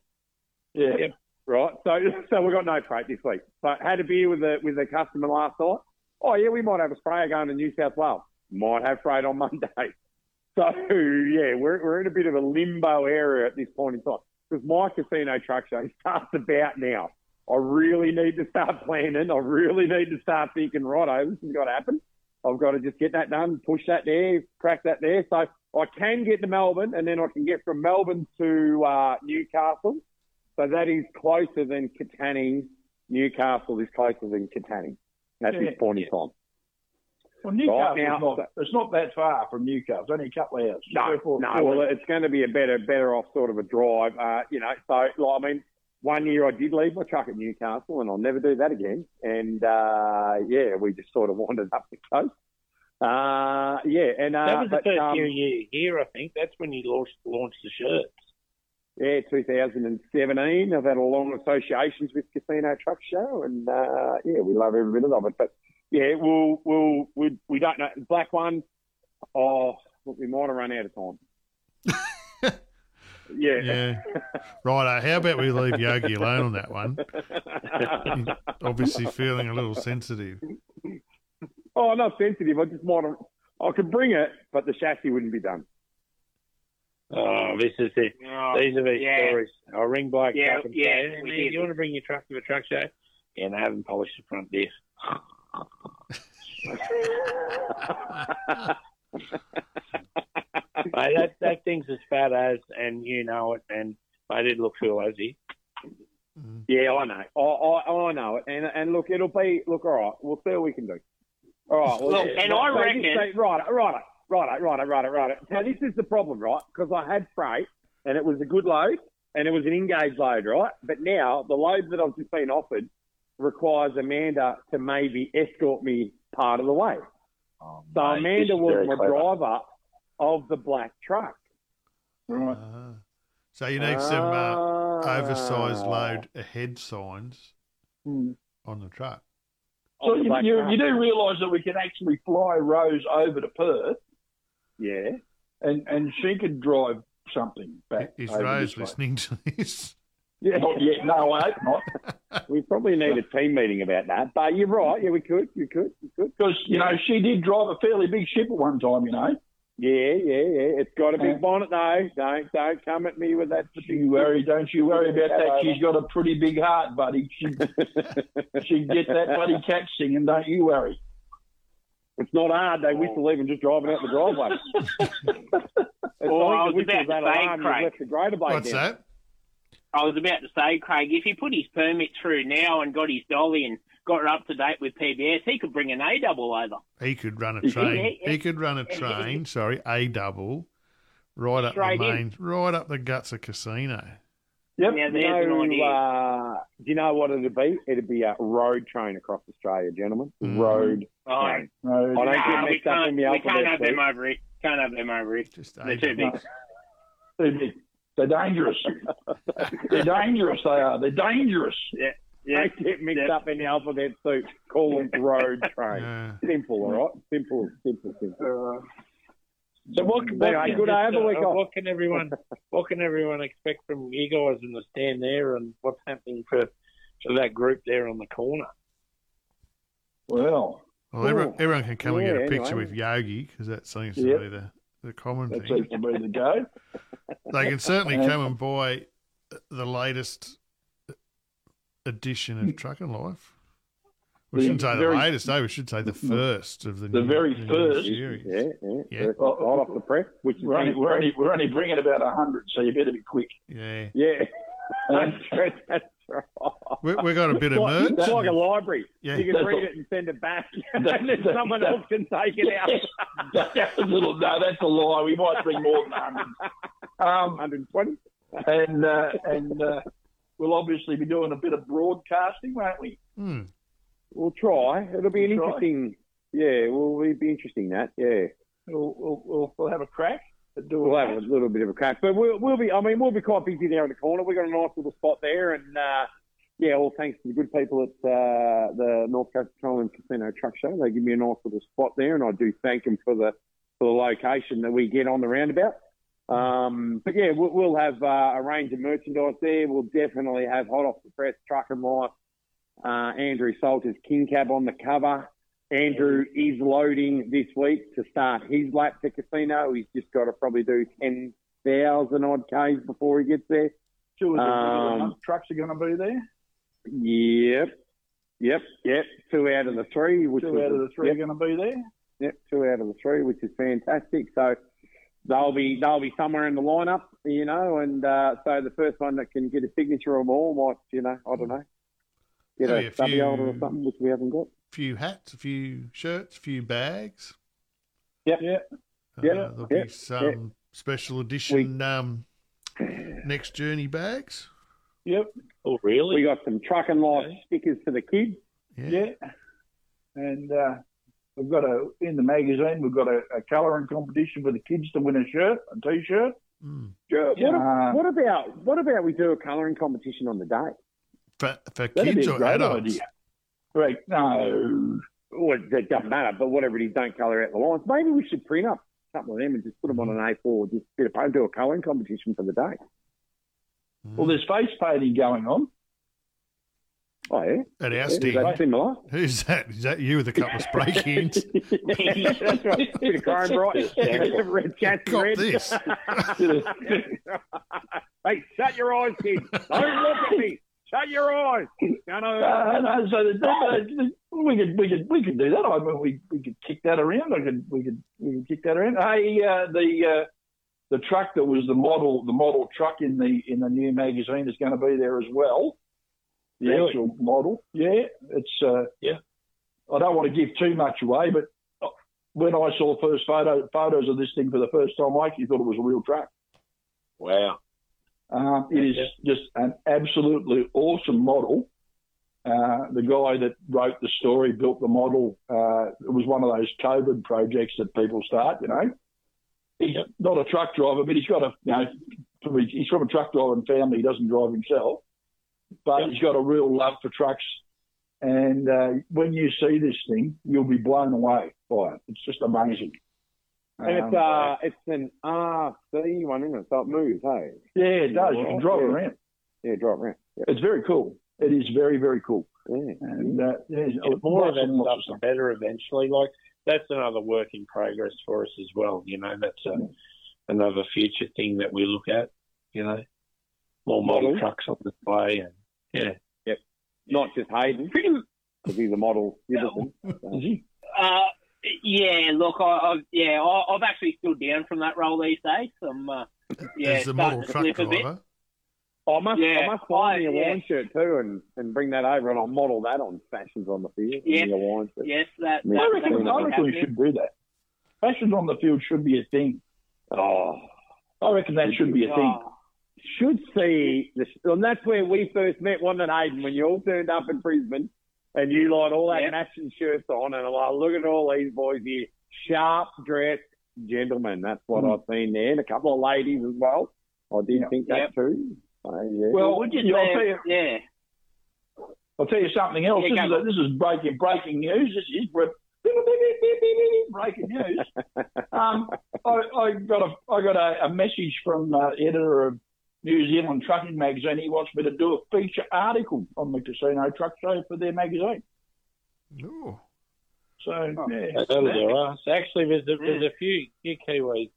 yeah. Right? So, <laughs> so we got no freight this week. But had a beer with a with a customer last night. Oh yeah, we might have a sprayer going to New South Wales. Might have freight on <laughs> Monday. So yeah, we're we're in a bit of a limbo area at this point in time because my casino truck show <laughs> starts about now. I really need to start planning. I really need to start thinking, righto, this has got to happen. I've got to just get that done, push that there, crack that there. So I can get to Melbourne, and then I can get from Melbourne to uh, Newcastle. So that is closer than Katanning. Newcastle is closer than Katanning at Yeah. this point in time. Well, Newcastle's now, not, so- it's not that far from Newcastle. It's only a couple of hours. No, four- no. four Well, hours. it's going to be a better, better off sort of a drive. Uh, you know, so like, I mean, one year I did leave my truck at Newcastle, and I'll never do that again. And uh, yeah, we just sort of wandered up the coast. Uh, yeah, and uh, That was the but, first um, year you here, I think. That's when you launched launched the shirts. Yeah, 2017. I've had a long associations with Casino Truck Show, and uh, yeah, we love every bit of it. But yeah, we'll we'll we, we don't know black one. Oh, look, we might have run out of time. <laughs> yeah. Yeah. Right. How about we leave Yogi alone on that one? <laughs> Obviously feeling a little sensitive. oh, I'm not sensitive. I just might have. I could bring it, but the chassis wouldn't be done. Oh, this is it. Oh, These are these yeah. stories. I'll ring Blake Yeah, up and yeah, say, hey, man, you want to bring your truck to a truck show? Yeah, and I haven't polished the front diff. <laughs> Mate, that, that thing's as fat as, and you know it, and mate, it looks real Aussie. Mm. Yeah, I know. I, I, I know it. And and look, it'll be look. All right, we'll see what we can do. All right. Well, Look, yeah, and right, I so this- reckon- so- right, right, right, right, right, right. Now this is the problem, right? Because I had freight, and it was a good load, and it was an engaged load, right? But now the load that I've just been offered requires Amanda to maybe escort me part of the way. Oh, So mate, Amanda was very my driver of the black truck. Right. Ah. So you need some uh, Ah. oversized load ahead signs Hmm. on the truck. So you, you, you do realise that we can actually fly Rose over to Perth, Yeah. and, and she could drive something back. Is over Rose this way. listening to this? Yeah. Oh, not yet. No, I hope not. <laughs> We probably need a team meeting about that. But you're right. Yeah, we could. You could. You could. Because you know she did drive a fairly big ship at one time. You know. Yeah, yeah, yeah. It's got a big bonnet though. Don't don't come at me with that. You worry, don't you worry about that. She's got a pretty big heart, buddy. She <laughs> she get that bloody cat singing. Don't you worry. It's not hard. They whistle even just driving out the driveway. <laughs> It's Oh, I was about of that to say, alarm, you've Craig. left the grater blade What's down. that? I was about to say, Craig, if he put his permit through now and got his dolly and got her up to date with PBS, he could bring an A double over. He could run a train. He could run a train. Sorry, a double, right up Straight the in. main, right up the guts of casino. Yep. Now Do there's you an know, idea. uh, do you know what it'd be? It'd be a road train across Australia, gentlemen. Mm. Road oh, train. No, I don't nah, get we mixed up can't, in the we alphabet. can't have them over here. Can't have them over here. Just They're too double. big. <laughs> too big. They're dangerous. <laughs> They're dangerous. They are. They're dangerous. Yeah. Don't get mixed Yeah. up in the alphabet soup. Call them road <laughs> train. Yeah. Simple, all right? Simple, simple, simple. So what, what, Anyway, can, good day, have a uh, off. what can everyone what can everyone expect from you guys in the stand there, and what's happening for for that group there on the corner? Well, Well, everyone, everyone can come and get a picture anyway. with Yogi because that seems to Yep. be the, the common that thing. seems to be the go. <laughs> They can certainly Uh, come and buy the latest edition of Truck and Life. We The shouldn't say the very- latest, though. We should say the first of the, The new, very new first. series. Yeah, yeah. Yeah. First Right off the press, which We're only, we're only, we're only bringing about a hundred, so you better be quick. Yeah. Yeah. Um, <laughs> That's, that's right. We, we got a bit It's of like, merch. it's like a library. Yeah. You can That's read all- it and send it back, <laughs> and then that- someone that- else can take it out. <laughs> that's a little. No, that's a lie. We might bring more than a hundred. Um, 120. and uh, and uh, we'll obviously be doing a bit of broadcasting, won't we? Hmm. We'll try. It'll be an We'll try. interesting. Yeah, We'll be be interesting. That yeah. We'll we'll, we'll, we'll have a crack. We'll have a little bit of a crack, but we'll, we'll be. I mean, we'll be quite busy there in the corner. We've got a nice little spot there, and uh, yeah, all thanks to the good people at uh, the North Coast Petroleum Casino Truck Show. They give me a nice little spot there, and I do thank them for the for the location that we get on the roundabout. Um, but yeah, we'll, we'll have uh, a range of merchandise there. We'll definitely have hot off the press truck and life. Uh, Andrew Salter's King Cab on the cover. Andrew is loading this week to start his lap to casino. He's just got to probably do 10,000 odd Ks before he gets there. Two of the Um, trucks are going to be there. Yep. Yep. Yep. Two out of the three. Which Two was out of the three Yep, are going to be there. yep, two out of the three, which is fantastic. So they'll be they'll be somewhere in the lineup, you know, and uh, so the first one that can get a signature or more might, you know, I don't know, get a, a stubby few- holder or something, which we haven't got. few hats, a few shirts, a few bags. Yep. Yeah. Uh, Yeah, there'll yeah, be some special edition um, next journey bags. Yep. Oh, really? We got some truck and life Okay. stickers for the kids. Yeah. Yeah. And uh, we've got a in the magazine. We've got a, a colouring competition for the kids to win a shirt, a t-shirt. Mm. Sure. Yeah. What, what about what about we do a colouring competition on the day? For, for That'd kids a or great adults? idea. Right? No. Well, it doesn't matter, but whatever it is, don't colour out the lines. Maybe we should print up a couple of them and just put them on an A4, just bit of paper, do a colouring competition for the day. Mm. Well, there's face painting going on. Oh, yeah? At our yeah stand. that similar? Who's that? Is that you with a couple of spray <laughs> cans? <laughs> That's right. Bit of chrome bright. <laughs> Bit of red cats Cop red. this. hey, shut your eyes, kid. Don't look at me. Shut your eyes. No, no, Uh, no, so the, the, we could we could we could do that. I mean, we we could kick that around. I could we could we could kick that around. Hey, uh, the uh, the truck that was the model the model truck in the in the new magazine is going to be there as well. The Really? actual model, yeah. It's uh, Yeah. I don't want to give too much away, but uh, when I saw the first photo photos of this thing for the first time, I actually thought it was a real truck. Wow. Um, it is just an absolutely awesome model. Uh, the guy that wrote the story built the model. Uh, it was one of those COVID projects that people start, you know. He's not a truck driver, but he's got a you know he's from a truck driving family. He doesn't drive himself, but Yep. he's got a real love for trucks. And uh, when you see this thing, you'll be blown away by it. It's just amazing. And Um, it's uh, it's an RC one, isn't it? So it moves, hey? yeah, it does. You can drive it Yeah. around. Yeah, drive around. Yeah. It's very cool. It is very, very cool. yeah. And uh, there's more of lots that and lots of stuff's better eventually. Like that's another work in progress for us as well. You know, that's a, another future thing that we look at. You know, more model Models. trucks on display and yeah, Yep. Not just Hayden, <laughs> because he's a model citizen. Is he? uh, yeah, look, I, I, yeah, I, I've actually stood down from that role these days. I'm, uh, yeah, As the model to truck slip a bit. driver. I must, Yeah, I must find me a yeah. wine shirt too, and, and bring that over, and I'll model that on fashions on the field. Yeah. Me a wine shirt. Yes, that, Yeah. that, I that reckon, will I reckon we should do that. Fashions on the field should be a thing. Oh, I reckon that should be a thing. Oh, should see the, and that's where we first met, wasn't it, Hayden? When you all turned up in Brisbane, and you like all that Yep. matching shirts on, and I'm like, look at all these boys here, sharp dressed gentlemen. That's what Mm. I've seen there, and a couple of ladies as well. I did Yep. think that Yep. too. So, yeah. Well, would you yeah, I'll say, tell you, yeah, I'll tell you something else. Yeah, this, is a, this is breaking breaking news. This is breaking news. <laughs> Um, I, I got a I got a, a message from the editor of New Zealand Trucking Magazine. He wants me to do a feature article on the Casino Truck Show for their magazine. Ooh. So yeah, that'll do us. Actually, there's a, there's a few few Kiwis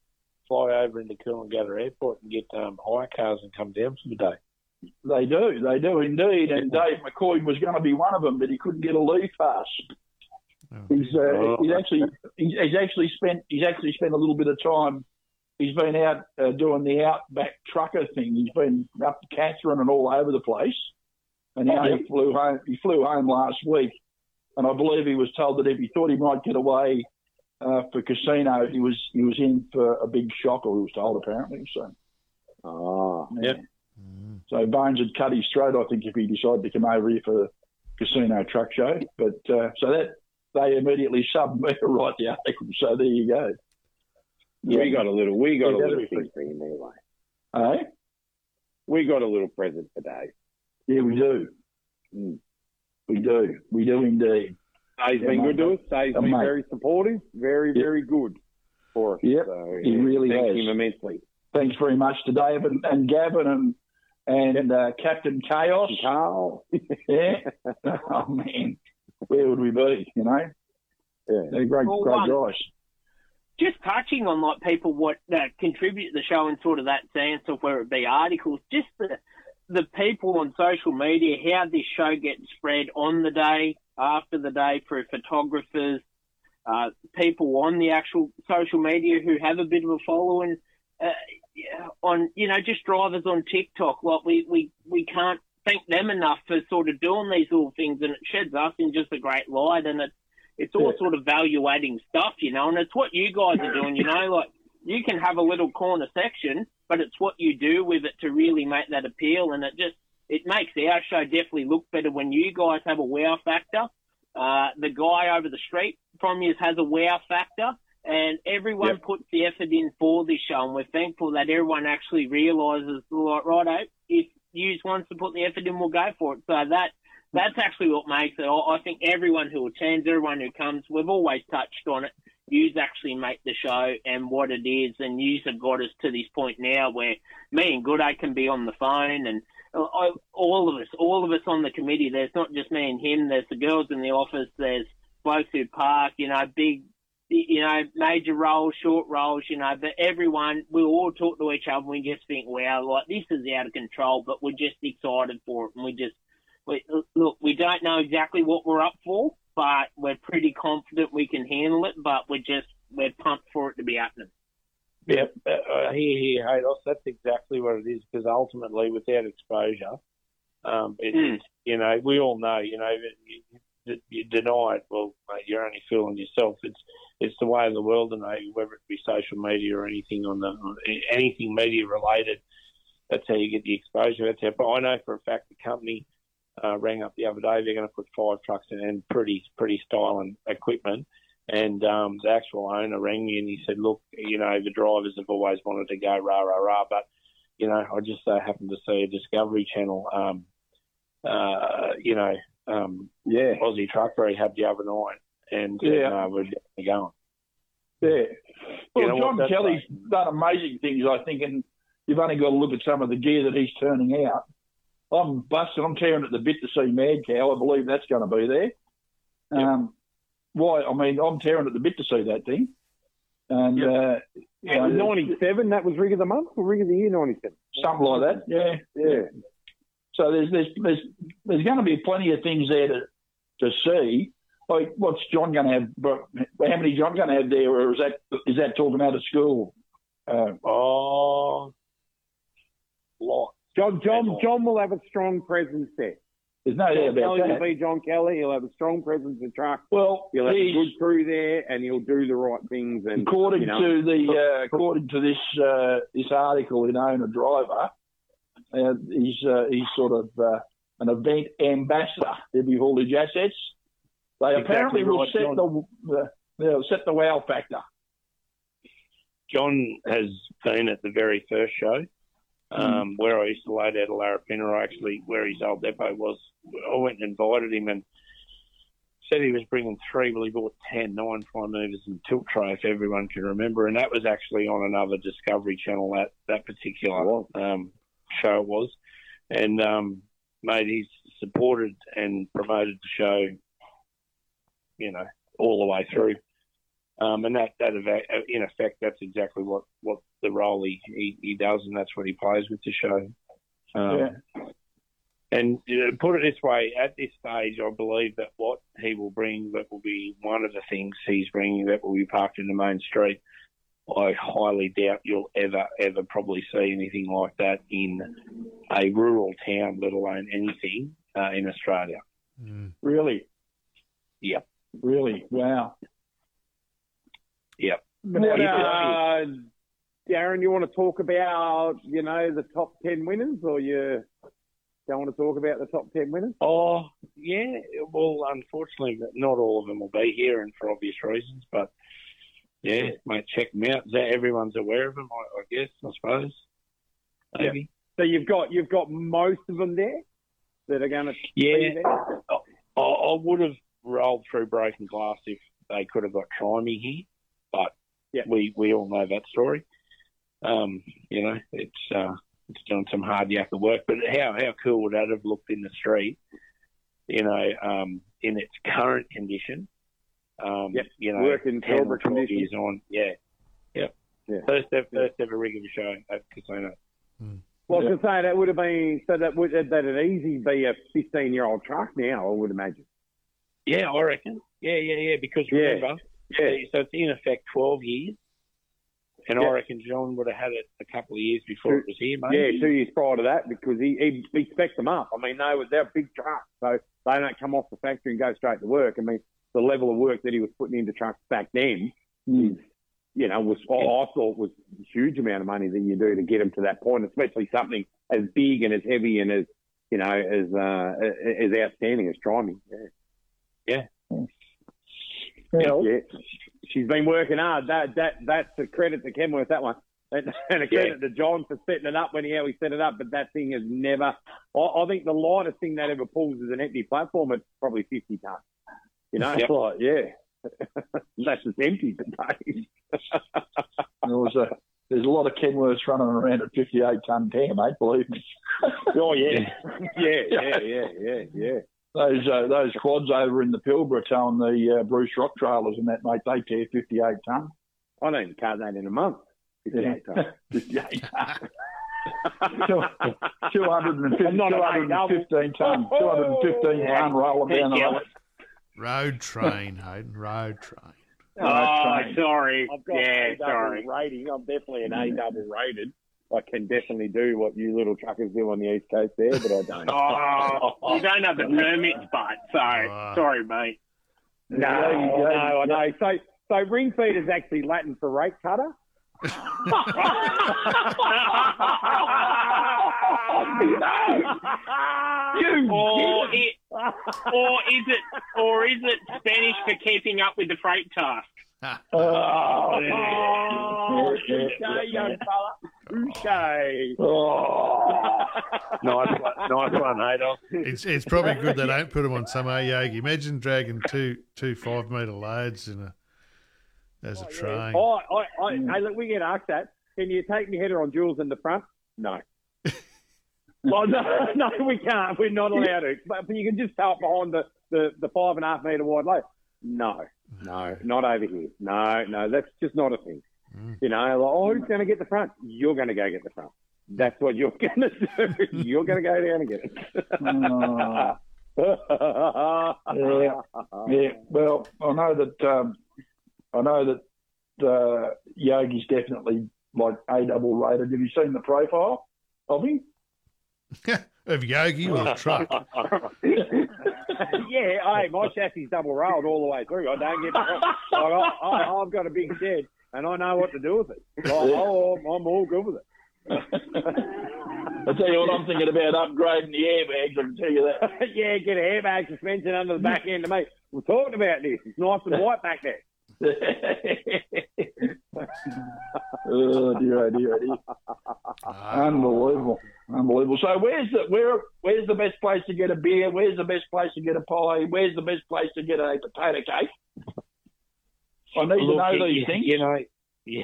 fly over into Coolangatta Airport and get um, hire cars and come down for the day. they do, they do indeed. And Dave McCoy was going to be one of them, but he couldn't get a leave pass. Oh, He's uh, he's actually he's, he's actually spent he's actually spent a little bit of time. He's been out uh, doing the outback trucker thing. He's been up to Katherine and all over the place. And he Oh, only flew home. He flew home last week, and I believe he was told that if he thought he might get away uh, for casino, he was he was in for a big shock. Or he was told apparently. So ah, yeah. Yep. Mm. So Bones would cut his throat, I think, if he decided to come over here for the casino truck show. But uh, so that they immediately <laughs> subbed me to write the article. So there you go. We got a little, we got Yeah, a little thing for you anyway. Eh? We got a little present today. Yeah, we do. Mm. We do. We do indeed. Dave's Yeah, been mate. good to us. Dave's Yeah, been mate. very supportive, very, Yep. very good for us. Yep, So, he yeah, really thank has. him immensely. Thanks very much to Dave and, and Gavin and and uh, Captain Chaos. And Carl. <laughs> Yeah. oh man, where would we be? You know, Yeah. they're great, Well, great one- guys. Just touching on like people what uh, contribute to the show and sort of that sense of where it be articles, just the the people on social media, how this show gets spread on the day, after the day, through photographers, uh, people on the actual social media who have a bit of a following, uh, on you know just drivers on TikTok. Like we we we can't thank them enough for sort of doing these little things, and it sheds us in just a great light, and it's it's all sort of value adding stuff, you know, and it's what you guys are doing, you know, <laughs> like you can have a little corner section, but it's what you do with it to really make that appeal, and it just it makes our show definitely look better when you guys have a wow factor. Uh, the guy over the street from you has a wow factor, and everyone Yep. puts the effort in for this show, and we're thankful that everyone actually realises, like, righto, if you wants to put the effort in, we'll go for it. So that that's actually what makes it. I think everyone who attends, everyone who comes, we've always touched on it. Yous actually make the show and what it is, and yous have got us to this point now where me and Gooday can be on the phone, and uh, I, all of us, all of us on the committee. There's not just me and him. There's the girls in the office. There's blokes who park. You know, big, you know, major roles, short roles. You know, but everyone, we all talk to each other. and We just think, wow, like this is out of control, but we're just excited for it, and we just we, look, we don't know exactly what we're up for, but we're pretty confident we can handle it. But we're just we're pumped for it to be happening. Yep, uh, here, here, Haydos. That's exactly what it is. Because ultimately, without exposure, um, it, Mm. you know, we all know, you know, you, you, you deny it. Well, mate, you're only fooling yourself. It's it's the way of the world, and whether it be social media or anything on the on anything media related. That's how you get the exposure. That's how. But I know for a fact the company uh, rang up the other day. They're going to put five trucks in and pretty pretty styling equipment. And um, the actual owner rang me and he said, "Look, you know, the drivers have always wanted to go rah rah rah, but you know, I just so happened to see a Discovery Channel, um, uh, you know, um, Yeah, Aussie truck rehab the other night, and Yeah. uh, we're definitely going. yeah. Well, know John Kelly's done amazing things, I think, and you've only got to look at some of the gear that he's turning out. I'm busting. I'm tearing at the bit to see Mad Cow. I believe that's going to be there. Um, why? I mean, I'm tearing at the bit to see that thing. And uh, That was know, 97. That was Rig of the Month or Rig of the Year 97? something like that. Yeah, Yeah. So there's there's there's there's going to be plenty of things there to to see. Like, what's John going to have? How many John going to have there, or is that is that talking out of school? Uh, Oh, lot. John, John, John will have a strong presence there. there's no doubt John about Kelly will be John Kelly. He'll have a strong presence in truck. Well, He'll have a good crew there, and he'll do the right things. And according you know, to the uh, according to this uh, this article in Owner Driver, uh, he's uh, he's sort of uh, an event ambassador. Heavy haulage assets. They Exactly apparently will right, set John. the, the they'll set the wow factor. John has been at the very first show, um, where I used to load out of Larapinta, actually, where his old depot was. I went and invited him and said he was bringing three. Well, he bought 10 nine prime movers and tilt tray, if everyone can remember. And that was actually on another Discovery channel, that, that particular um, show was. And, um, mate, he's supported and promoted the show, you know, all the way through. Um, and that, that eva- in effect, that's exactly what, what the role he, he, he does, and that's what he plays with the show. Um, Yeah. And uh, put it this way, at this stage, I believe that what he will bring, that will be one of the things he's bringing that will be parked in the main street. I highly doubt you'll ever, ever probably see anything like that in a rural town, let alone anything uh, in Australia. Mm. Really? Yep. Really? Wow. Yep. What, Yeah. uh, Darren, you want to talk about, you know, the top 10 winners, or you don't want to talk about the top 10 winners? Oh, yeah. Well, unfortunately, not all of them will be here, and for obvious reasons. But yeah, mate, check them out. That everyone's aware of them, I, I guess. I suppose. Maybe. So you've got you've got most of them there that are going to Yeah. I, I would have rolled through broken glass if they could have got try me here, but Yeah. we we all know that story. Um, you know, it's uh, it's doing some hard yakka work, but how how cool would that have looked in the street? You know, um, in its current condition. Um, Yep. you know, Working 10 or Cobra 12 condition. years on, yeah, yep. Yeah. First ever, first ever rig of a show at Casino. Well, I Yeah. was going to say that would have been so that would that'd easy be a 15 year old truck now. I would imagine. Yeah, I reckon. Yeah, yeah, yeah. Because Yeah. remember, yeah. so it's in effect twelve years, and Yeah. I reckon John would have had it a couple of years before it was here, mate. Yeah, two years prior to that because he he, he specced them up. I mean, they were they're big trucks, so they don't come off the factory and go straight to work. I mean, the level of work that he was putting into trucks back then is, you know, was I, I thought was a huge amount of money that you do to get them to that point, especially something as big and as heavy and as you know as uh, as outstanding as Trimey. Yeah. Well, Yeah, she's been working hard. That that that's a credit to Kenworth that one, and, <laughs> and a credit to John for setting it up when he how he set it up. But that thing has never. I, I think the lightest thing that ever pulls is an empty platform at probably fifty tons. You know, Yep. it's like yeah, <laughs> that's just empty today. <laughs> there was a, there's a lot of Kenworths running around at 58 ton tear, mate. Believe me. oh yeah, yeah, yeah, yeah, yeah, yeah. Those uh, those quads over in the Pilbara towing the uh, Bruce Rock trailers and that, mate, they tear 58 ton. I don't even cut that in a month. 58 tons. <laughs> 58 ton. <laughs> 250, not 215 ton. 215 ton rolling down the road. Road train, Hayden. Road train. Oh, Oh, train. sorry. I've got Yeah, A sorry. rating. I'm definitely an A double rated. I can definitely do what you little truckers do on the east coast there, but I don't. <laughs> Oh, you don't have the permits, but so Ah. sorry, mate. no, Yeah, no, yeah, I know. So, so ring feed is actually Latin for rake cutter. no. <laughs> You or it, or is it, or is it Spanish for keeping up with the freight task? <laughs> Oh, Oh, yeah, okay, yeah, young yeah. fella. Boucher. Oh, nice one, nice one, Adolf. It's it's probably good they don't put them on some Yogi. Imagine dragging two two five metre loads in a as a oh, train. Oh, I, I, hey, look, we get asked that. Can you take me header on Jules in the front? No. <laughs> well, no, <laughs> no, we can't. We're not allowed to. But, but you can just tow it behind the, the, the five and a half metre wide load. No, no, not over here. No, no, that's just not a thing. Mm. You know, like, oh, who's going to get the front? You're going to go get the front. That's what you're <laughs> going to do. You're going to go down and get it. Oh. Yeah. <laughs> yeah. Well, I know that um, I know that uh, Yogi's definitely like A double rated. Have you seen the profile of him? <laughs> of Yogi or a truck. yeah, hey, my chassis double railed all the way through. I don't get the like, I, I, I've got a big shed and I know what to do with it. <laughs> I'm, I'm all good with it. <laughs> I tell you what, I'm thinking about upgrading the airbags. I can tell you that. <laughs> yeah, get an airbag suspension under the back end of me. We're talking about this. It's nice and white back there. oh dear, oh dear, oh dear. Unbelievable, unbelievable. So where's the where where's the best place to get a beer? Where's the best place to get a pie? Where's the best place to get a potato cake? I need Look, to know you, these things. You know, yeah.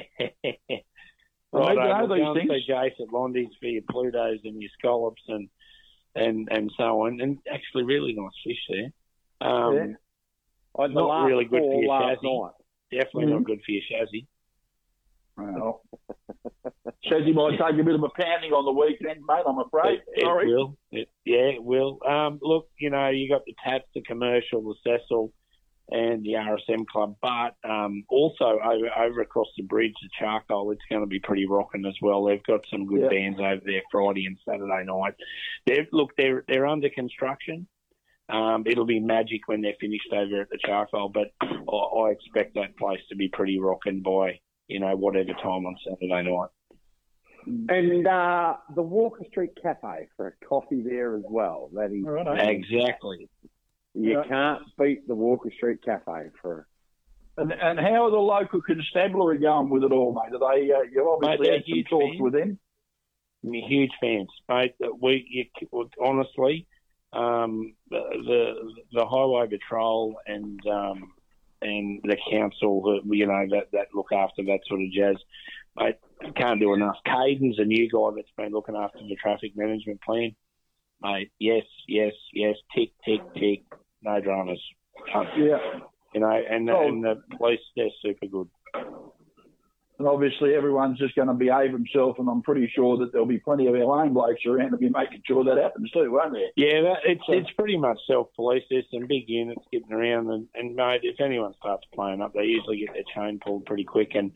right, <laughs> I need to know these things. at Londy's for your Plutos and your scallops and and and so on. And actually, really nice fish there. Um, Yeah. The Not really good for your chassis. night. Definitely Mhm. not good for your chassis. Well, he might take a bit of a pounding on the weekend, mate. I'm afraid. It, it Sorry. will. It, yeah, it will. Um, look, you know, you got the taps, the commercial, the Cecil, and the RSM club, but um, also over, over across the bridge, the Charcoal, it's going to be pretty rocking as well. They've got some good Yeah. bands over there Friday and Saturday night. They're, look, they're they're under construction. Um, it'll be magic when they're finished over at the Charcoal, but I, I expect that place to be pretty rocking by you know whatever time on Saturday night. And uh, the Walker Street Cafe for a coffee there as well. That is, All right? Exactly. You Yeah. can't beat the Walker Street Cafe for. And, and how are the local constabulary going with it all, mate? Are they? Uh, you've obviously they're had some huge talks fans. with them. We're huge fans, mate. We you, honestly, um, the the highway patrol and um, and the council, that you know that that look after that sort of jazz, mate. Can't do enough. Caden's a new guy that's been looking after the traffic management plan, mate. Yes, yes, yes. Tick, tick, tick. No dramas. Um, Yeah. You know, and Oh. and the police they're super good. And obviously everyone's just going to behave themselves, and I'm pretty sure that there'll be plenty of our own blokes around to be making sure that happens too, won't there? Yeah, that, it's So- it's pretty much self police. There's some big units getting around, and, and mate, if anyone starts playing up, they usually get their chain pulled pretty quick. And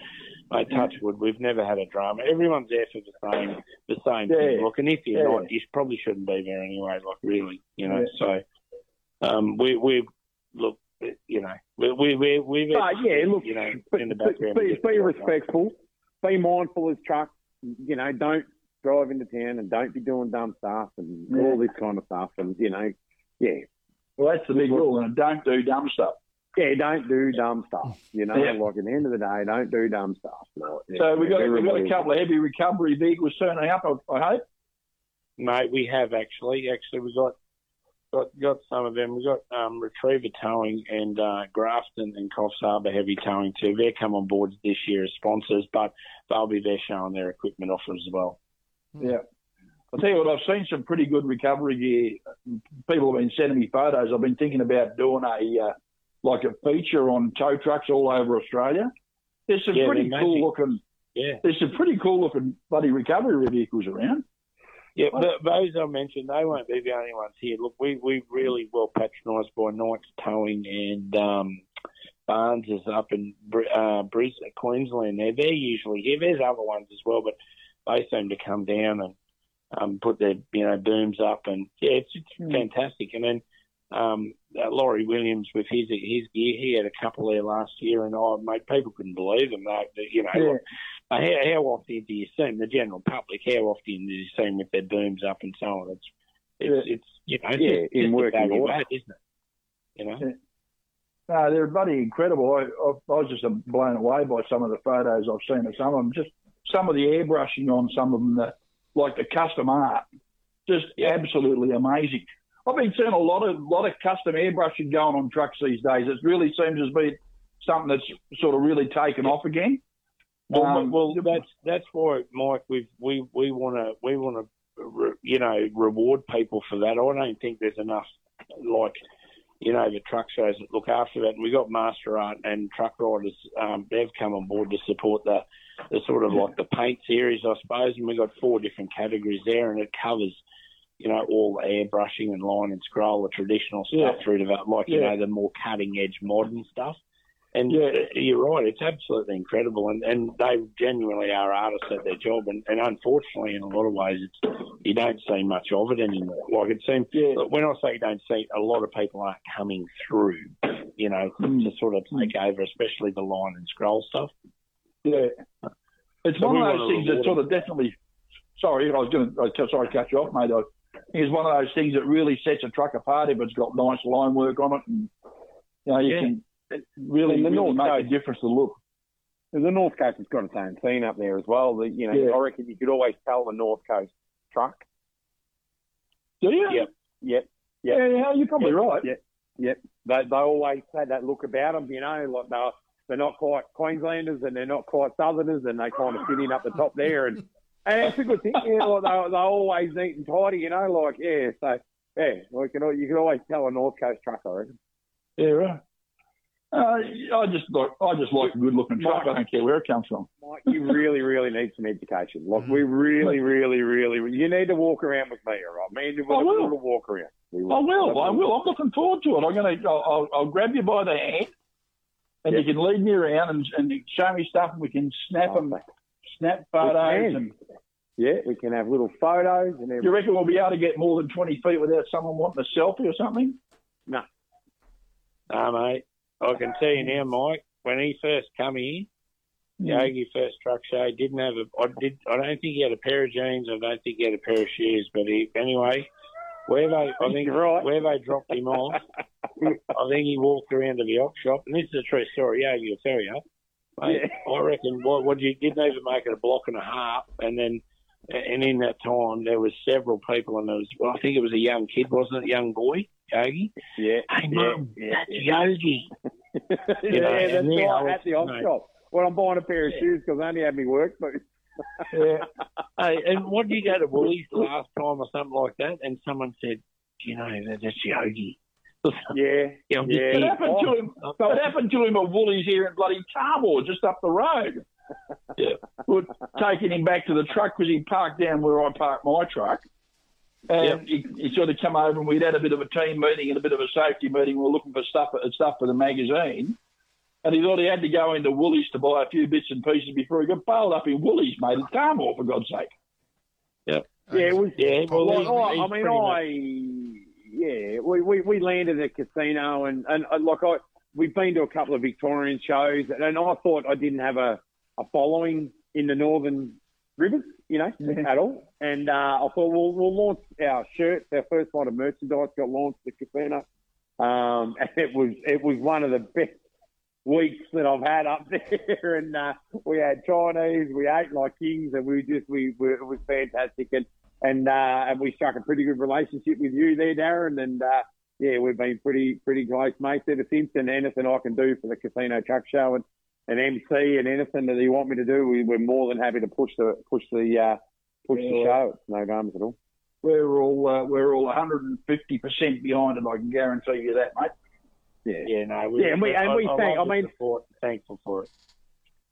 mate, touch wood, we've never had a drama. Everyone's there for the same the same thing. Look, and if you're Yeah. not, you probably shouldn't be there anyway. Like really, you know. Yeah. So, um, we we look, you know, we we we we've Ah, yeah, look, you know, Be, in the background. be, be respectful. Be mindful as truck. You know, don't drive into town and don't be doing dumb stuff and Yeah. all this kind of stuff. And you know, yeah, Well, that's the big rule, and don't do dumb stuff. yeah, don't do dumb stuff. You know, Yeah. like at the end of the day, don't do dumb stuff. No, yeah, So we've got we've got a couple of heavy recovery vehicles turning up. I, I hope. Mate, we have actually. Actually, we got got got some of them. We've got um, Retriever Towing and uh, Grafton and Coffs Harbour Heavy Towing too. They come on board this year as sponsors, but they'll be there showing their equipment off as well. Yeah. I'll tell you what, I've seen some pretty good recovery gear. People have been sending me photos. I've been thinking about doing a uh, like a feature on tow trucks all over Australia. There's some Yeah, pretty cool looking. Yeah, There's some pretty cool looking bloody recovery vehicles around. Yeah. But those I mentioned, they won't be the only ones here. Look, we we really well patronised by Knights Towing and um, Barnes is up in uh, Brisbane, Queensland. There, they're usually here. There's other ones as well, but they seem to come down and um, put their you know booms up, and yeah, it's, it's Hmm. fantastic. And then um, uh, Laurie Williams with his his gear, he had a couple there last year, and oh mate, people couldn't believe them. They, they- you know, Yeah. look, uh, how, how often do you see them? The general public, how often do you see them with their booms up and so on? It's it's, it's you know, Yeah, just- in a working order. add, isn't it? You know. Yeah. No, they're bloody incredible. I, I, I was just blown away by some of the photos I've seen of some of them. Just some of the airbrushing on some of them, that, like the custom art, just absolutely amazing. I've been seeing a lot of lot of custom airbrushing going on trucks these days. It really seems to be something that's sort of really taken off again. Well, Um, well, that's that's why, Mike. We we we want to we want to you know reward people for that. I don't think there's enough like you know the truck shows that look after that. And we got Master Art and truck riders. Um, they've come on board to support the the sort of like the paint series, I suppose. And we've got four different categories there, and it covers you know all the airbrushing and line and scroll, the traditional stuff Yeah. through to like you know the more cutting edge modern stuff. And Yeah. you're right, it's absolutely incredible, and, and they genuinely are artists at their job. And, and unfortunately, in a lot of ways, it's you don't see much of it anymore. Like it seems, Yeah. when I say you don't see, a lot of people aren't coming through, you know, Mm. to sort of take over, especially the line and scroll stuff. Yeah. It's So one of those things that sort of definitely. Sorry, I was going to. Sorry, to cut you off, mate. I, it's one of those things that really sets a truck apart if it's got nice line work on it, and you know you Yeah. can really, And the really North make a difference to look. The North Coast has got its own scene up there as well. The, you know, Yeah. I reckon you could always tell the North Coast truck. Do you? Yep. Yep. Yeah, yeah, you're probably right. Yep. Yep. They they always had that look about them. You know, like they're they're not quite Queenslanders and they're not quite Southerners, and they kind of fit in up the top there. And and it's a good thing. You know, they're, they're always neat and tidy. You know, like yeah. So yeah, we can al- you can always tell a North Coast truck. I reckon. Yeah, right. Uh, I just like I just like a good looking truck. I don't care where it comes from. Mike, you really, really need some education. Like we really, really, really, you need to walk around with me, all right? Me and you will will. little walk around. We I will. I will. I'm looking forward to it. I'm gonna. I'll, I'll, I'll grab you by the hand, and Yep. you can lead me around and, and show me stuff, and we can snap them, snap photos. And Yeah, we can have little photos and everything. you reckon we'll be able to get more than 20 feet without someone wanting a selfie or something? No, No, mate. I can tell you now, Mike. When he first come here, mm. Yogi first truck show didn't have a. I did. I don't think he had a pair of jeans. I don't think he had a pair of shoes. But he anyway. Where they, I think, right. where they dropped him off, I think he walked around to the op shop, and this is a true story. Yogi will tell you. Mate, I reckon what, what you didn't even make it a block and a half, and then and in that time there was several people, and there was well, I think it was a young kid, wasn't it, young boy, Yogi? Yeah. Hey, yeah, mum, yeah, that's yeah. Yogi. <laughs> yeah, know, that's right, at the op mate. shop. When I'm buying a pair of shoes because I only had me work boots. <laughs> Yeah. Hey, and what did you go to Woolies last time or something like that? And someone said, "Do you know that that's Yogi?" <laughs> Yeah. Yeah, Yeah. It just happened to him. here. It happened to him at Woolies here in bloody Tarmore, just up the road. <laughs> Yeah. We're taking him back to the truck because he parked down where I parked my truck. And he, he sort of come over and we'd had a bit of a team meeting and a bit of a safety meeting. We were looking for stuff stuff for the magazine. And he thought he had to go into Woolies to buy a few bits and pieces before he got bailed up in Woolies, mate, at Tarmore, for God's sake. Yeah, it was. Yeah, well, Well, I, I mean, I yeah, we, we, we landed at a casino and and uh, like I we've been to a couple of Victorian shows and, and I thought I didn't have a, a following in the northern rivers, you know, Yeah. at all. And uh, I thought we'll we'll launch our shirts. Our first line of merchandise got launched at casino, um, <laughs> and it was it was one of the best weeks that I've had up <laughs> there. And uh, we had Chinese, we ate like kings, and we just we, we it was fantastic. And and uh, and we struck a pretty good relationship with you there, Darren. And uh, yeah, we've been pretty pretty close mates ever since. And anything I can do for the Casino Truck Show and an MC and anything that you want me to do, we, we're more than happy to push the push the uh, push the show. It's no dramas at all. We're all uh, we're all 150 percent behind it. I can guarantee you that, mate. Yeah. Yeah, no, Yeah, and we- and we thank- love I mean- support, thankful for it.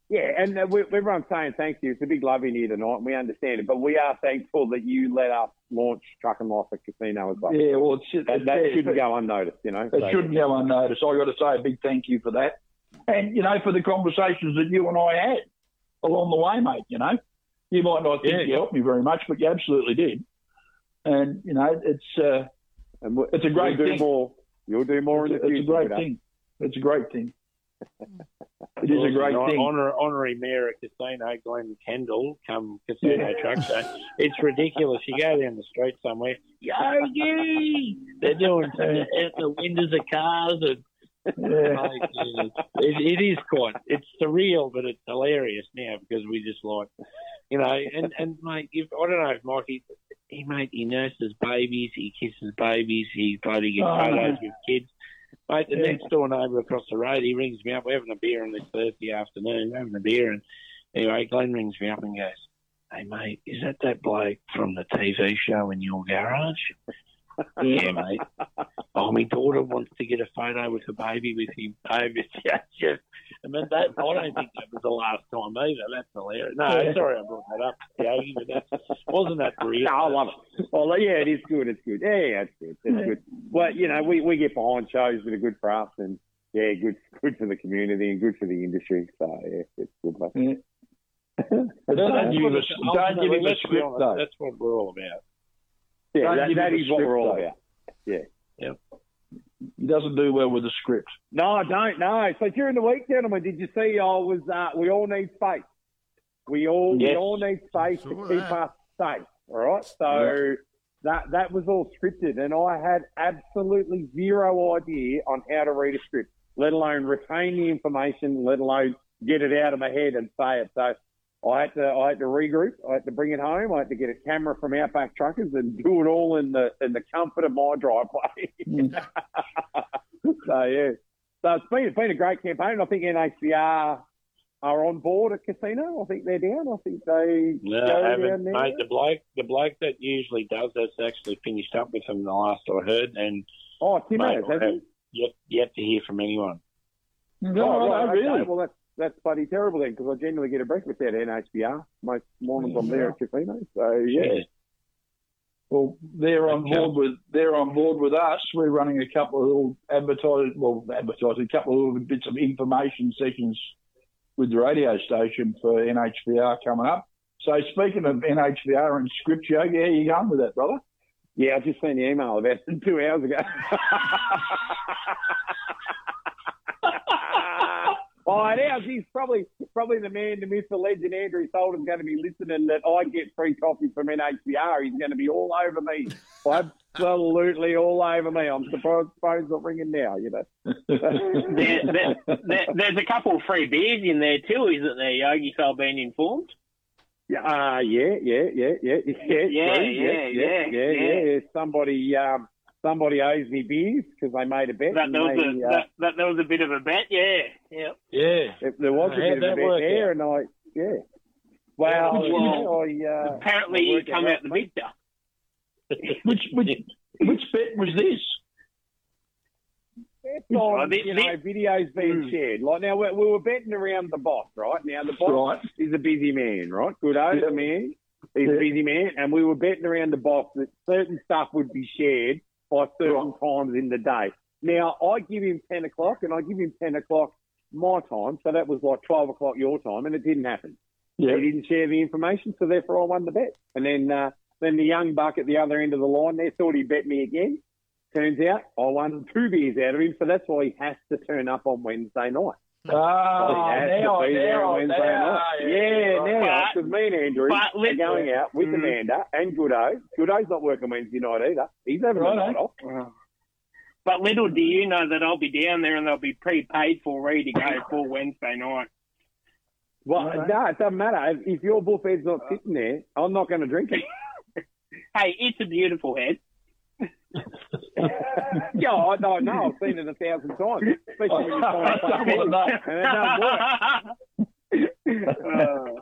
Yeah, and uh, we, everyone's saying thank you. It's a big love in here tonight, and we understand it. But we are thankful that you let us launch Truck and Life at Casino as well. Yeah, well, it's, That, that yeah, shouldn't go unnoticed, you know. It So- shouldn't go unnoticed. I got to say a big thank you for that, and you know for the conversations that you and I had along the way, mate. You know, you might not think Yeah. you helped me very much, but you absolutely did. And you know, it's uh, And it's a great you'll do thing. more. You'll do more it's, in the a, future. it's a great thing. It's a great thing. It is a great thing. Honor, honorary mayor at Casino, Glenn Kendall, come Casino Truck Show. It's ridiculous. You go down the street somewhere, Yogi! They're doing out the windows of cars and Yeah. It, it is quite. It's surreal, but it's hilarious now because we just like You know, and and mate, if, I don't know if Mikey, he mate, he nurses babies, he kisses babies, he bloody gets Oh, photos with kids. Mate, the Yeah. next door neighbour across the road, he rings me up. We're having a beer on this Thursday afternoon. We're having a beer, and anyway, Glenn rings me up and goes, "Hey mate, is that that bloke from the TV show in your garage?" Yeah, mate. Oh, my daughter wants to get a photo with a baby with him. Oh, it's just, just, I mean, that, I don't think that was the last time either. That's hilarious. No, Yeah. sorry I brought that up, Yogi, but that, wasn't that No. I love it. Oh, well, yeah, it is good. It's good. Yeah, yeah, it's good. It's good. Well, you know, we, we get behind shows that are good for us, and yeah, good good for the community and good for the industry. So yeah, it's good. Mate. <laughs> But don't give him a, it's- don't give him a script though. That's what we're all about. Yeah, Don't that, give that him a is what we're all script, about. Yeah. Yeah. He doesn't do well with the script. No, I don't. No. So during the week, gentlemen, did you see? I was. Uh, we all need space. We all we all need space Saw to keep that. us safe. All right. So that that was all scripted, and I had absolutely zero idea on how to read a script, let alone retain the information, let alone get it out of my head and say it. So. I had to I had to regroup. I had to bring it home. I had to get a camera from Outback Truckers and do it all in the in the comfort of my driveway. Mm. <laughs> so yeah, so it's been it's been a great campaign. I think NHVR are on board at casino. I think they're down. I think they No, go I down there. mate. The bloke, the bloke that usually does that's actually finished up with them. The last I heard, and oh, Tim mate, has, has have he? yet yet to hear from anyone. No, oh, no, right, okay. really. Well, that's that's bloody terrible then, because I generally get a breakfast out of NHVR most mornings. I'm there at casino. So yeah, Well, they're on board with they're on board with us. We're running a couple of little advertising, well, advertising, a couple of little bits of information sessions with the radio station for NHVR coming up. So speaking of NHVR and script, Yogi, how you going with that, brother? yeah. I just seen the email about two hours ago. <laughs> Oh, and ours, he's probably probably the man, the myth, the legend. Andrew Solden's going to be listening. That I get free coffee from NHVR. He's going to be all over me, absolutely all over me. I'm surprised the phone's not ringing now. You know. <laughs> There, there, there, there's a couple of free beers in there too, isn't there, Yogi? So I've been informed. Yeah, uh, yeah, yeah, yeah, yeah, yeah, Yeah, yeah, yeah, yeah, yeah, yeah, yeah. Somebody, um, somebody owes me beers because they made a bet. That, there, was they, a, uh, that, that there was a bit of a bet. Yeah, yeah. Yeah, if there was a bit of a bet work there, and I, yeah. Well, Well, yeah, I, uh, Apparently, I you come out out the right, <laughs> victor. which which which bet was this? It's on, Oh, you know, videos being Mm. shared. Like now, we, we were betting around the boss, right? Now the boss Right. is a busy man, right? Good old Yeah. man. He's a busy man, and we were betting around the boss that certain stuff would be shared by certain times in the day. Now I give him ten o'clock, and I give him ten o'clock my time, so that was like twelve o'clock your time, and it didn't happen. Yeah. He didn't share the information, so therefore I won the bet. And then uh, then the young buck at the other end of the line there thought he bet me again. Turns out I won two beers out of him, so that's why he has to turn up on Wednesday night. Ah, now, there now, Wednesday now, night. yeah, right. now because me and Andrew are going out with Mm. Amanda and Goodo. Goodo's not working Wednesday night either. He's having Right, a night eh? off. But little do you know that I'll be down there and they'll be prepaid for ready to go for Wednesday night. Well, Okay. no, it doesn't matter. If, if your buffet's not sitting there, I'm not going to drink it. <laughs> Hey, it's a beautiful head. Yeah, I know, no, I've seen it a thousand times, especially when you're trying to play Well, and it doesn't work. Uh, <laughs>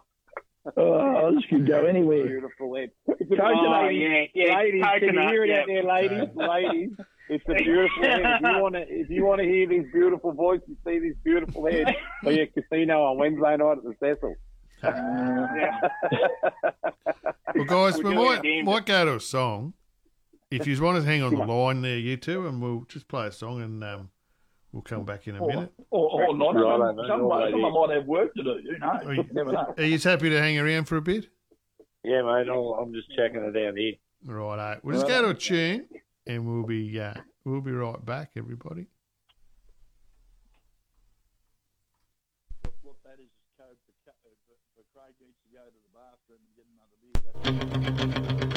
Oh, this could go anywhere. Beautiful head. It's a oh, ladies, yeah, yeah. ladies, can you hear it yeah. out there, ladies? <laughs> Ladies, it's a beautiful head. If you want to, if you want to hear this beautiful voice and see this beautiful head, for your casino on Wednesday night at the Cecil. <laughs> Well, guys, We're we doing might, a game. might go to a song. If you want to hang on the line there, you two, and we'll just play a song and um, we'll come back in a Or, minute. or, or not. Right, Some- mate, someone, all someone might have work to do. Who knows? Are you- Never know. Are you happy to hang around for a bit? yeah, mate. I'll, I'm just checking it out here. Right, we'll just go to a tune, and we'll be uh, we'll be right back, everybody. What that is is code for, for, for Craig needs to go to the bathroom and get another beer.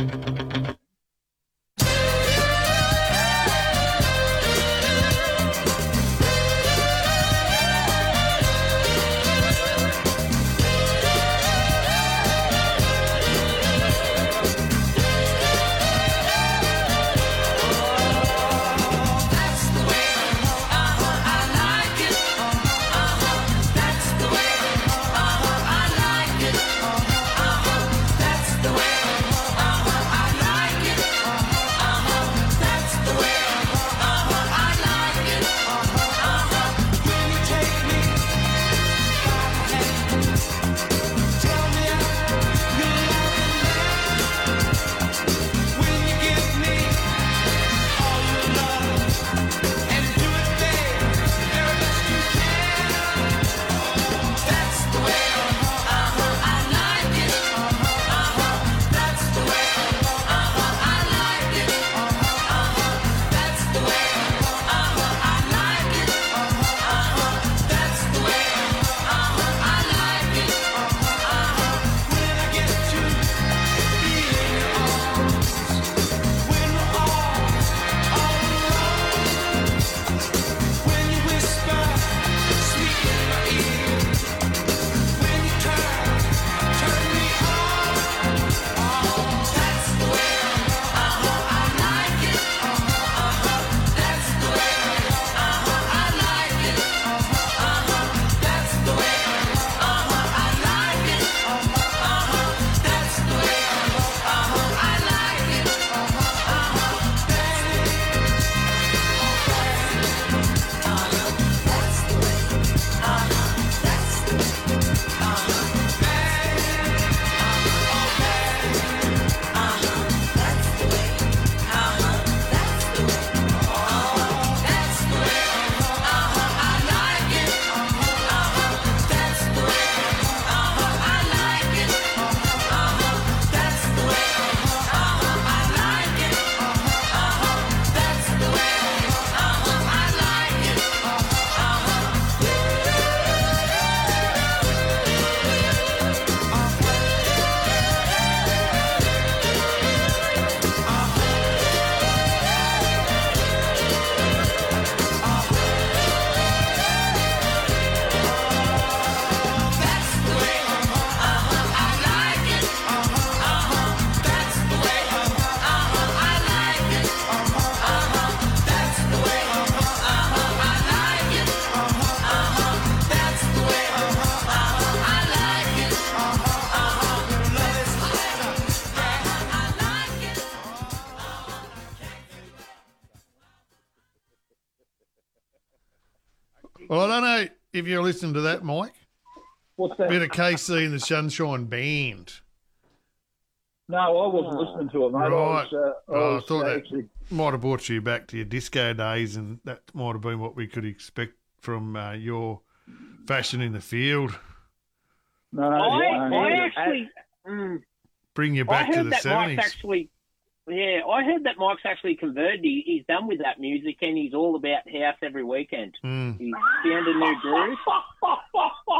If you're listening to that, Mike. What's that? Bit of KC and the Sunshine Band. No, I wasn't listening to it, mate. I was, uh, I, Oh, I was thought that- actually. Might have brought you back to your disco days, and that might have been what we could expect from uh, your fashion in the field. No, I, no, I actually, mm, Bring you I back to the that Mike's seventies. actually, yeah, I heard that Mike's actually converted. He, he's done with that music, and he's all about house every weekend. Mm. He's found a new groove. <laughs>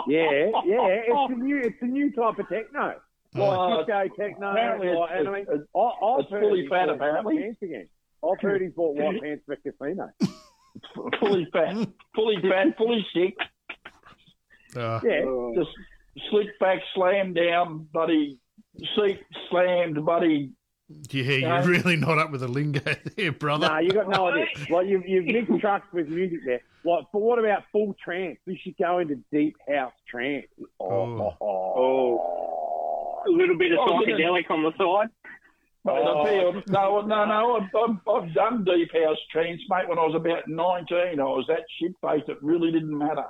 Yeah, yeah. It's a new, it's a new type of techno. Oh, Like disco techno. apparently it's- like, and I mean, it's- I, I've it's heard fully he's fat, apparently. white pants again. I've heard he's bought white pants for casino. <laughs> fully fat, fully fat, fully sick. Uh, Yeah. Just slick back, slam down, buddy. Seat slammed, buddy. Yeah, you're Yeah. really not up with the lingo <laughs> there, brother. No, you got no idea. Like you've you've mixed trucks with music there. Like, but what about full trance? You should go into deep house trance. Oh, Oh. oh, oh. A little bit of Oh, psychedelic on the side. Oh. Mate, I tell you, no, no, no. I've, I've, I've done deep house trance, mate. When I was about nineteen, I was that shit faced. It really didn't matter.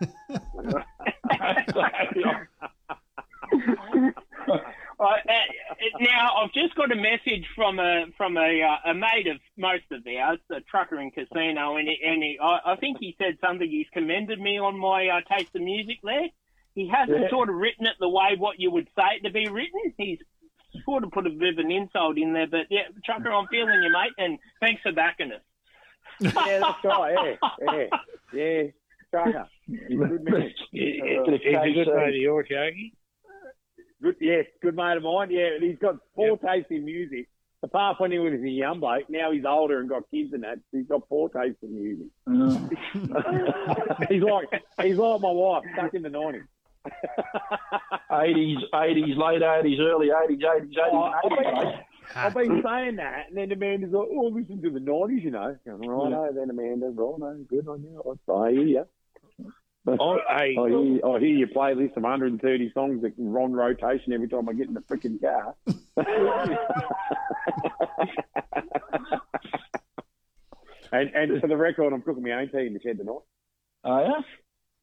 <laughs> <laughs> Uh, uh, now I've just got a message from a from a, uh, a mate of most of ours, a trucker in casino, and, he, and he, I, I think he said something. He's commended me on my uh, taste of music there. He hasn't Yeah. sort of written it the way what you would say it to be written. He's sort of put a bit of an insult in there, but yeah, trucker, I'm feeling you, mate, and thanks for backing us. Yeah, that's right. Yeah, yeah, yeah. Trucker. <laughs> Good man. He's a good mate of yours, Yogi. Good, yes, good mate of mine. Yeah, he's got poor taste in music. Apart from when he was a young bloke, now he's older and got kids and that. He's got poor taste in music. Uh. <laughs> he's like he's like my wife, stuck in the nineties. <laughs> Eighties, eighties, late eighties, early eighties, eighties, Oh, I've been, eighties. I've been saying that, and then Amanda's like, "Oh, listen to the nineties, you know." Right, no, then Amanda, right, no, good on you. I hear you. Oh, hey, I hear, I hear your playlist of 130 songs that are on rotation every time I get in the freaking car. <laughs> and and for the record, I'm cooking my own tea in the shed tonight. Oh,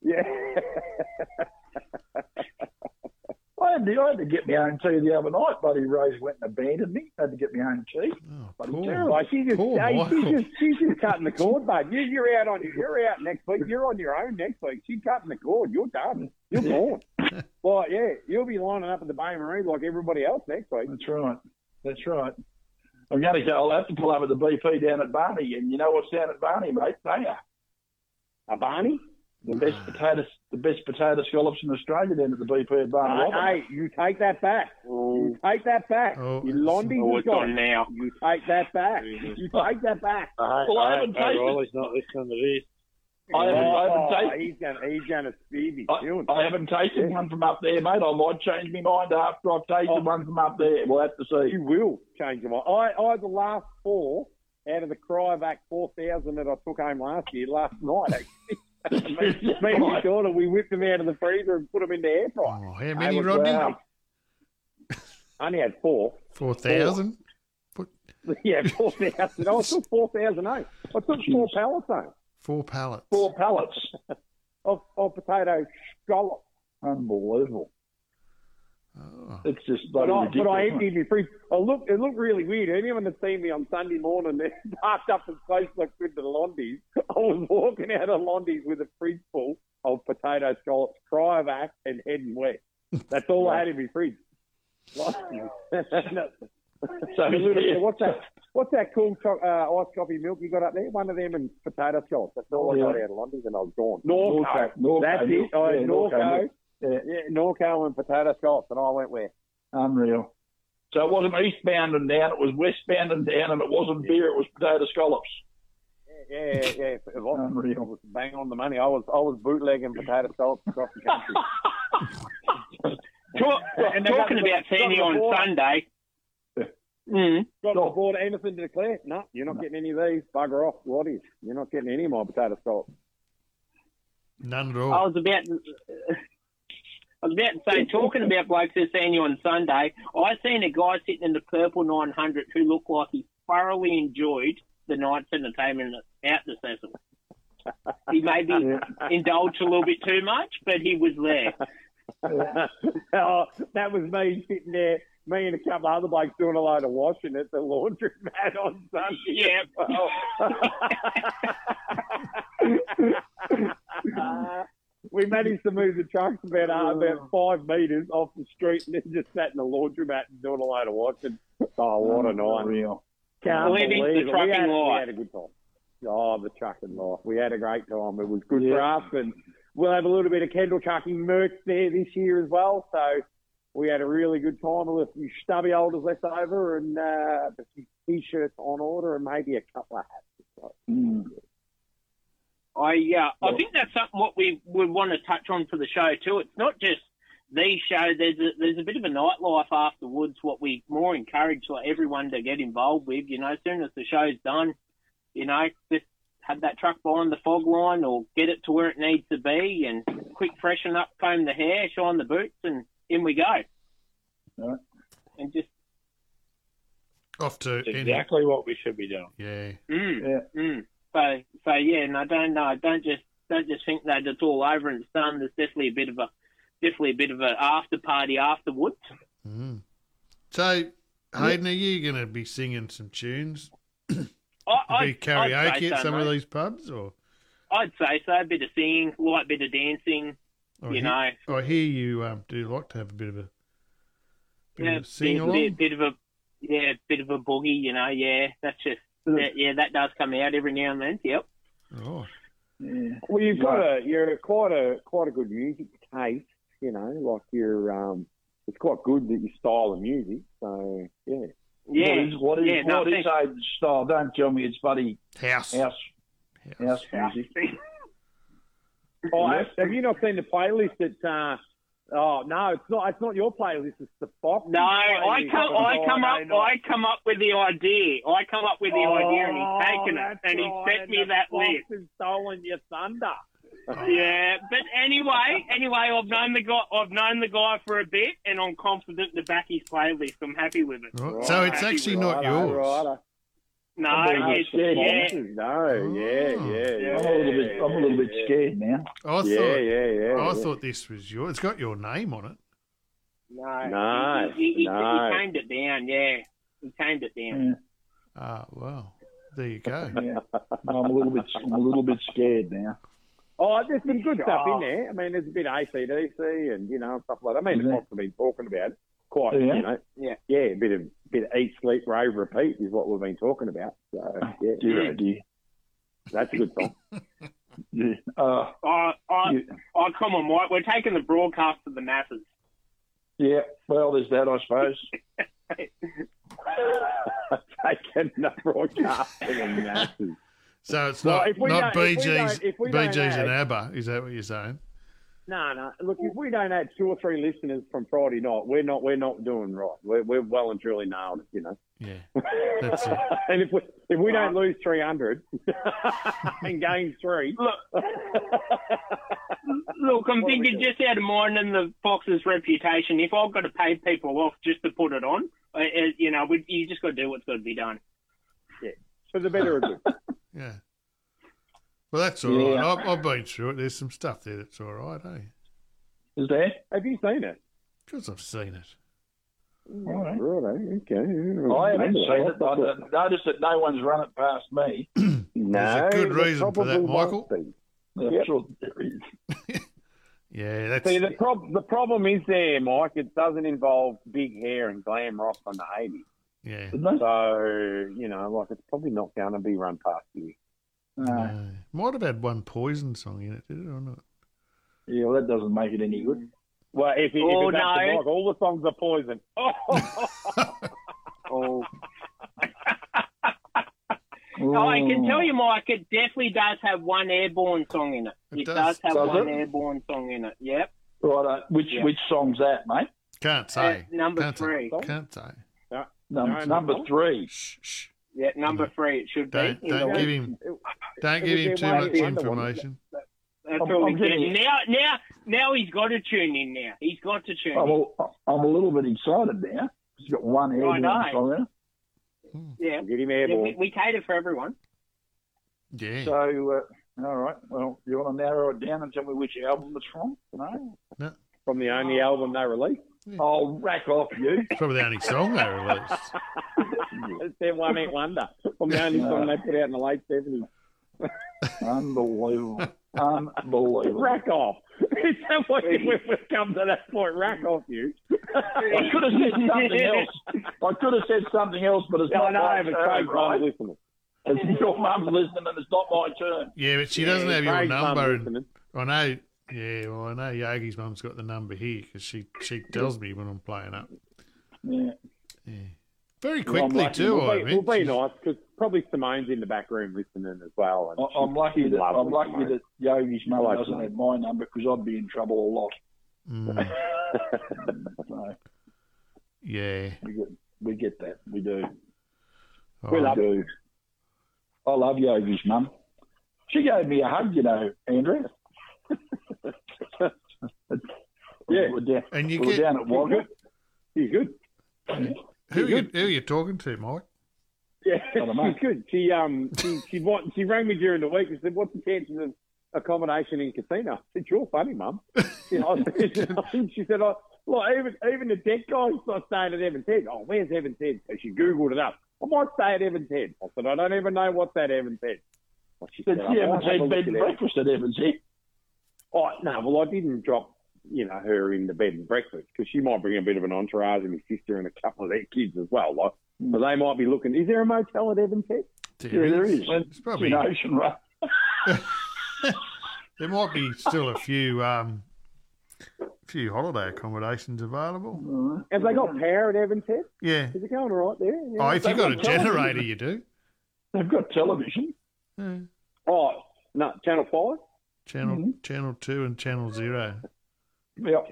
yeah? Yeah. <laughs> I had, to, I had to get my own tea the other night. Buddy Rose went and abandoned me. had to get my own tea. Oh, Bloody poor- terrible. Like she's just, Poor hey, she's just she's just cutting the cord, bud. You, you're out on you're out next week. You're on your own next week. She's cutting the cord. You're done. You're gone. <laughs> well, yeah, you'll be lining up at the bain-marie like everybody else next week. That's right. That's right. I'm going to go. I'll have to pull up at the BP down at Barney, and you know what's down at Barney, mate? They are A Barney? The best potato, the best potato scallops in Australia down at the BP at Barney. Hey, hey, you take that back. You oh. take that back. Oh, you Londies Oh, has gone. now. You take that back. You take that back. <laughs> I, Well, I I, haven't I, tasted- Riley's not listening to this. Oh, I haven't, I Oh, haven't tasted. he's gonna he's gonna speed his I. I haven't tasted one from up there, mate. I might change my mind after I've tasted Oh. one from up there. We'll have to see. You will change your mind. I, I had the last four out of the Cryovac 4000 that I took home last year, last night, actually. Me, me and my we whipped them out of the freezer and put them in the air fryer. Oh, how many, They were Rodney? great. I only had four. Four thousand. <laughs> Yeah, 4,000. I took 4,000 I took four pallets home Four pallets. Four pallets. <laughs> of, of potato scallops. Unbelievable. Oh. It's just But I, but I mate. emptied my fridge. I look, it looked really weird. Anyone that's seen me on Sunday morning, <laughs> parked up as close as I could to the Londies, I was walking out of Londies with a fridge full of potato scallops, cryovac, and head and west. That's all I had in my fridge. <laughs> So, Literally, what's that? What's that cool cho- uh, iced coffee milk you got up there? One of them and potato scallops. That's all I got out of Londies, and I was gone. Norco. Norco. Norco That's milk. it. I Yeah, had Norco Norco. Milk. Yeah. Yeah, Norco and potato scallops, and I went where? Unreal. So it wasn't eastbound and down, it was westbound and down, and it wasn't beer, it was potato scallops. Yeah, yeah, yeah. It was, I Unreal. was bang on the money. I was I was bootlegging potato scallops across the country. <laughs> Talk, And they got talking about got Sandy on border. Sunday. Mm. Got the board anything to declare? No, you're not getting any of these. Bugger off. What is? You're not getting any of my potato scallops. None at all. I was about to, I was about to say, talking about blokes who seen you on Sunday, I seen a guy sitting in the purple 900 who looked like he thoroughly enjoyed the night's entertainment out the Cecil. He maybe <laughs> indulged a little bit too much, but he was there. <laughs> oh, that was me sitting there, me and a couple of other blokes doing a load of washing at the laundromat on Sunday. Yeah. <laughs> Uh, we managed to move the trucks about uh, about five metres off the street and then just sat in the laundromat and doing a load of washing. Oh, what a night. Real. Can't Living the believe it. We trucking had, we had a good time. Oh, the trucking life. We had a great time. It was good for us, and we'll have a little bit of Kendall trucking merch there this year as well. So we had a really good time. With a few stubby holders left over, and uh, a few t-shirts on order, and maybe a couple of hats. Mm. I uh, I think that's something what we would want to touch on for the show too. It's not just the show. There's a, there's a bit of a nightlife afterwards. What we more encourage like everyone to get involved with. You know, as soon as the show's done, you know, just have that truck behind the fog line or get it to where it needs to be, and quick freshen up, comb the hair, shine the boots, and in we go. Right. And just Off to It's any- exactly what we should be doing. yeah. mm, Yeah. Mm. So, so yeah, and I don't know. Don't just don't just think that it's all over and it's done. There's definitely a bit of a definitely a bit of a after party afterwards. Mm. So, Hayden, are you going to be singing some tunes? I, Be karaoke at so, some of these pubs, or? I'd say so. A bit of singing, a light bit of dancing. you he- know, I hear you um, do like to have a bit of a bit yeah, of a sing along. bit, bit of a yeah, bit of a boogie. You know, yeah, that's just that, yeah, that does come out every now and then. Yep. Oh, Yeah. Well, you've got a you're quite a quite a good music taste. You know, like you're um, it's quite good that you style of music. So yeah. Yeah. What is, what is, yeah, no, what is thanks. Hayden's style? Don't tell me it's buddy house. house, House. house music. Oh, Yes. have you not seen the playlist that? Uh, oh no, it's not. It's not your playlist. It's the Fox. No, I come, I come up, I come up with the idea. I come up with the oh, idea, and he's taken it, and he sent me that list. Has stolen your thunder. <laughs> Yeah, but anyway, anyway, I've known the guy. I've known the guy for a bit, and I'm confident to back his playlist. I'm happy with it. Right. So it's actually not Righto, yours. righto. No, I'm it's yeah. No, yeah, Oh. yeah, yeah. I'm a little bit, I'm a little bit scared now. I thought Yeah, yeah, yeah. I yeah. thought this was yours. It's got your name on it. No, No, he, he, he, no. he tamed it down. Yeah, he tamed it down. Yeah, Ah, well, there you go. <laughs> yeah. I'm a little bit, I'm a little bit scared now. Oh, there's some good stuff Oh. in there. I mean, there's a bit of AC/DC and you know stuff like that. I mean, Is the there? Fox have been talking about it quite. Yeah. You know, Yeah. yeah, a bit of bit of eat, sleep, rave, repeat is what we've been talking about. So yeah, Dear, oh dear. that's a good song. <laughs> Yeah. Uh, Oh, oh, yeah. oh, come on, Mike. We're taking the broadcast to the masses. yeah. Well, there's that, I suppose. <laughs> Taking the broadcast to the masses. <laughs> So it's Well, not not BG's, Bee Gees if Bee we Gees, don't- if we don't Bee Gees and ABBA. Is that what you're saying? No, no. Look, if we don't have two or three listeners from Friday night, we're not we're not doing right. We're we're well and truly nailed it, you know. Yeah, <laughs> that's it. and if we if we don't lose three hundred <laughs> and gain three, Look, look, I'm What are we thinking just out of minding the Fox's reputation. If I've got to pay people off just to put it on, uh, uh, you know, we, you just got to do what's got to be done. Yeah, for the better of good. <laughs> Yeah. Well, that's all right. Yeah. I've, I've been through it. There's some stuff there that's all right, eh? Is there? Have you seen it? Because I've seen it. All right. Right, okay. I haven't seen it. I noticed that no one's run it past me. No, <clears throat> There's a good reason for that, Michael. be. I'm Yep. sure there is. <laughs> Yeah, that's See, the, prob- the problem is there, Mike. It doesn't involve big hair and glam rock on the 80s. yeah. So, you know, like it's probably not going to be run past you. No. No. Might have had one poison song in it, did it or not? Yeah, well, that doesn't make it any good. Well, if, it, Oh, if it's up to no. Mike, all the songs are poison. <laughs> Oh. <laughs> Oh, Oh, I can tell you, Mike, it definitely does have one airborne song in it. It It, does. does. have Does one it? airborne song in it. Yep. Right, uh, which Yeah. which song's that, mate? Can't say. Uh, number Can't three. Say. Can't say. Num- No, no, number no. three. Shh, shh. Yeah, number three. It should be. Don't, You know, don't give him don't give him too much of Wonder Woman. information. That's I'm- all I'm getting. getting- Now, now, now he's got to tune in. Now he's got to tune I'm in. a, I'm a little bit excited now. He's got one I know. song in it. Yeah, Get him yeah we, we cater for everyone. Yeah. So, uh, All right. Well, you want to narrow it down and tell me which album it's from? No. From the only album they released. <laughs> I'll rack off you. It's probably the only song they released. It's <laughs> their one hit wonder. From the only song they put out in the late 70s. Unbelievable. <laughs> Unbelievable. Rack off. Is that what you, we've come to that point? Rack off, you. I could have said something else. I could have said something else, but it's Yeah, not my know, but turn, right? listening. It's your mum's listening, and it's not my turn. Yeah, but she doesn't Yeah, have your number. And. I know. Yeah, well, I know Yogi's mum's got the number here because she she tells me when I'm playing up. Yeah. Yeah. Very quickly lucky. too. We'll I be, mean, we'll be nice because probably Simone's in the back room listening as well. And I- I'm lucky that lovely, I'm lucky Simone. that Yogi's mum like doesn't Simone. have my number because I'd be in trouble a lot. Mm, <laughs> So yeah. we get we get that. We do. Oh, We We love do. I love Yogi's mum. She gave me a hug, you know, Andrew. <laughs> <laughs> Yeah. We were down, and you we were get down at Wagga. She's good. who you, who are you talking to, Mike? Yeah, I don't know. she's good. She um she she want, she rang me during the week and said, "What's the chances of accommodation in casino?" I said, "You're funny, mum." <laughs> You know, <laughs> she said, oh, "Look, even even the tech guys not staying at Evans Head. Oh, where's Evans Head?" So she googled it up. I might stay at Evans Head. I said, "I don't even know what's that Evans Head." Well, she But said, she "I might haven't have a had look bed at and breakfast at Evans Head. Oh no, well I didn't drop you know her in the bed and breakfast because she might bring a bit of an entourage and my sister and a couple of their kids as well. Like, but they might be looking. Is there a motel at Evans Head? Yeah, there is. It's probably an ocean run. <laughs> <laughs> there might be still a few um few holiday accommodations available. Have they got power at Evans Head? Yeah. Is it going all right there? Yeah. Oh, if you they've got a got television. generator, you do. They've got television. Yeah. Oh, no, Channel Five. Channel Mhm. Channel Two and Channel Zero. Yeah.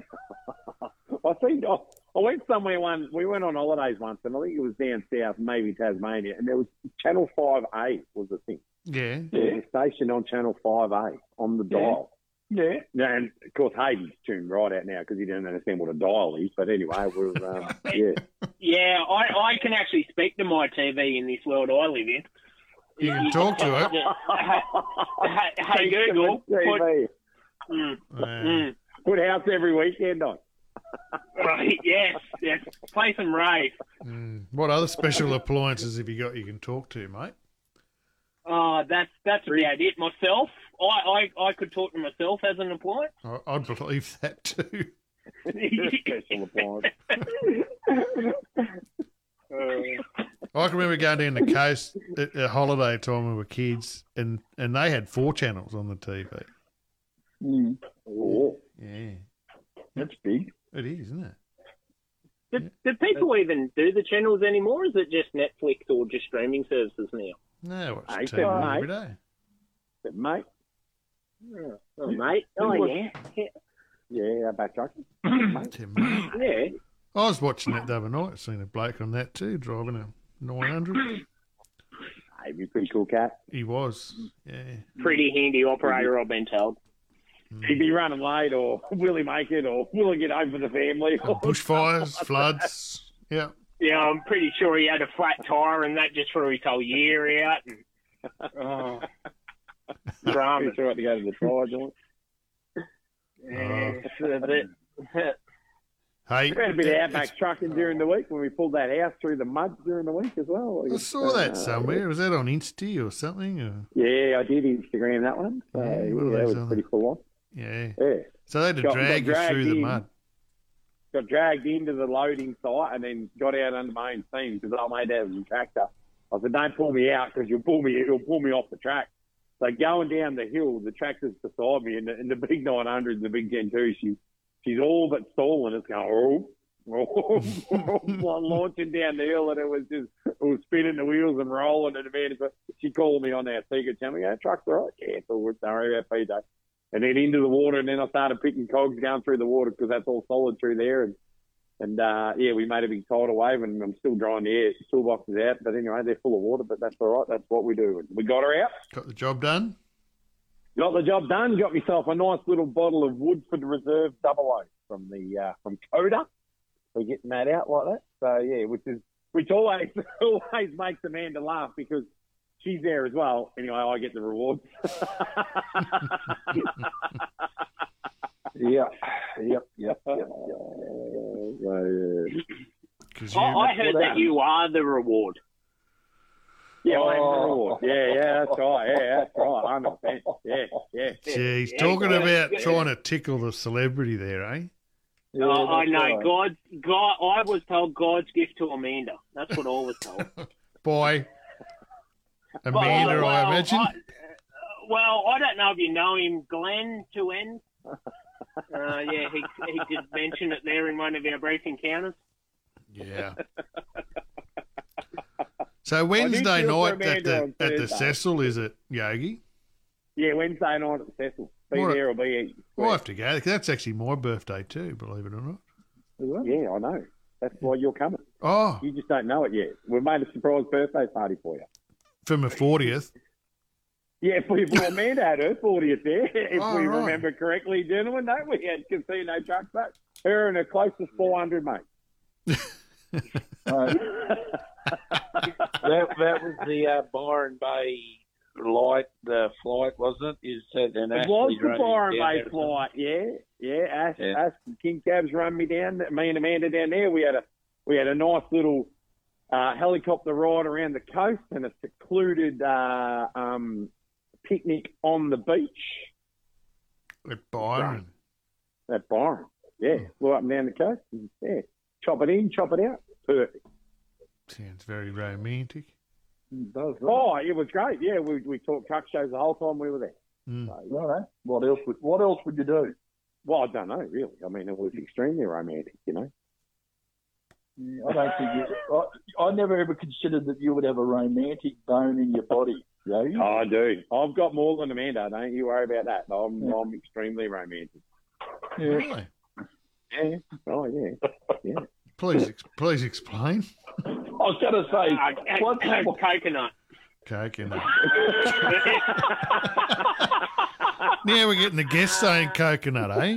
I think I, I went somewhere one. We went on holidays once, and I think it was down south, maybe Tasmania, and there was Channel Five A was the thing. Yeah. There was a station on Channel Five A on the Yeah. dial. Yeah. Yeah, and of course Hayden's tuned right out now because he didn't understand what a dial is. But anyway, we're um, <laughs> yeah. Yeah, I, I can actually speak to my TV in this world I live in. You can talk to it. <laughs> hey, hey Google, put, TV. mm, mm, Put house every weekend on. <laughs> right, yes, yes, play some rave. mm. What other special appliances have you got you can talk to, mate? Oh, that's that's about it. Myself, I, I, I could talk to myself as an appliance. I- I'd believe that too. <laughs> Special appliance. I can remember going down the coast at, at holiday time when we were kids, and, and they had four channels on the TV. Mm. Oh. Yeah, That's big. it is, isn't it? Do, do people even do the channels anymore? Is it just Netflix or just streaming services now? No, I Hey, watch TV play. every day. But mate, Oh, oh, mate. Oh, yeah. yeah. yeah, our back truck. Tim, mate. Yeah. I was watching that the other night. Seen a bloke on that too, driving a 900. Hey, he's a pretty cool cat. He was, yeah. Pretty handy operator, I've been told. Hmm. He'd be running late, or will he make it, or will he get home for the family? And bushfires, floods. Yeah. Yeah, I'm pretty sure he had a flat tire and that just threw his whole year out. And, oh, <laughs> drama. Pretty sure I had to go to the tire joint. Yeah, that's it. <laughs> Hey, We had a bit of outback trucking during the week when we pulled that house through the mud during the week as well. I saw that Uh, somewhere. Was that on Insta or something? Or, Yeah, I did Instagram that one. So, Yeah, yeah, that was other- pretty full on. yeah. Yeah. So they had to Got- drag got you dragged through the mud. got dragged into the loading site and then got out under my own steam because I made that as a tractor. I said, "Don't pull me out because you'll pull me. You'll pull me off the track." So going down the hill, the tractor's beside me, and the, and the big 900 and the big Gen 2, she, she's all but stalling. It's going, oh, oh, <laughs> launching down the hill, and it was just, it was spinning the wheels and rolling. And man, so she called me on our secret channel. Yeah, truck's all right. Yeah, right. Don't worry about PJ. And then into the water, and then I started picking cogs going through the water because that's all solid through there. And and uh, yeah, we made a big tidal wave, and I'm still drying the air toolboxes out. But anyway, they're full of water, but that's all right. That's what we do. And we got her out, Got the job done. Got the job done, got myself a nice little bottle of Woodford Reserve Double O from the uh, from Coda. We're getting that out like that. So yeah, which is which always <laughs> always makes Amanda laugh because she's there as well. Anyway, I get the rewards. <laughs> Yeah, yep, yep, yep. yep. <laughs> So, yeah. 'Cause I, I heard that you are the reward. Yeah, I'm the Oh. Yeah, yeah, that's right. Yeah, that's right. I'm a fan. Yeah, yeah. Gee, he's Yeah, talking yeah, about yeah. trying to tickle the celebrity there, eh? Yeah, Oh, I know. right. God, God. I was told God's gift to Amanda. That's what I was told. <laughs> Boy. Well, Amanda, well, I imagine. I- uh, well, I don't know if you know him, Glenn to end. <laughs> Uh, yeah, he he did mention it there in one of our brief encounters. Yeah. <laughs> So Wednesday feel night at the at the Cecil is it Yogi? Yeah, Wednesday night at the Cecil. Be What- there or be We'll have to go. That's actually my birthday too, believe it or not. Yeah, I know. That's why you're coming. Oh, You just don't know it yet. We've made a surprise birthday party for you. for my fortieth. Yeah, if we well, Amanda had her 40th there, <laughs> if Oh, we right. remember correctly, gentlemen, don't we? Had casino trucks back. Her and her closest 400 mate. <laughs> Uh, that that was the uh, Byron Bay light the flight, wasn't it? Is that an It was the drove Byron down Bay flight, yeah, yeah. Ash, Yeah. Ash and King Cabs run me down. Me and Amanda down there. We had a we had a nice little uh, helicopter ride around the coast and a secluded uh, um, picnic on the beach At Byron. at Byron. Yeah, flew up and down the coast. And, yeah, chop it in, chop it out. Perfect. Sounds very romantic. does, right? Oh, it was great. Yeah, we we talked truck shows the whole time we were there. Mm. Righto. What else? Would, what else would you do? Well, I don't know really. I mean, it was extremely romantic, you know. Yeah, I don't think you. I, I never ever considered that you would have a romantic bone in your body, Yogi. Oh, I do. I've got more than Amanda. Don't you worry about that. I'm I'm extremely romantic. Yeah. Really? Yeah. Oh yeah. yeah. Please, ex- please explain. I was going to say, Uh, what, uh, what, coconut. Coconut. <laughs> now we're getting the guest saying coconut, eh?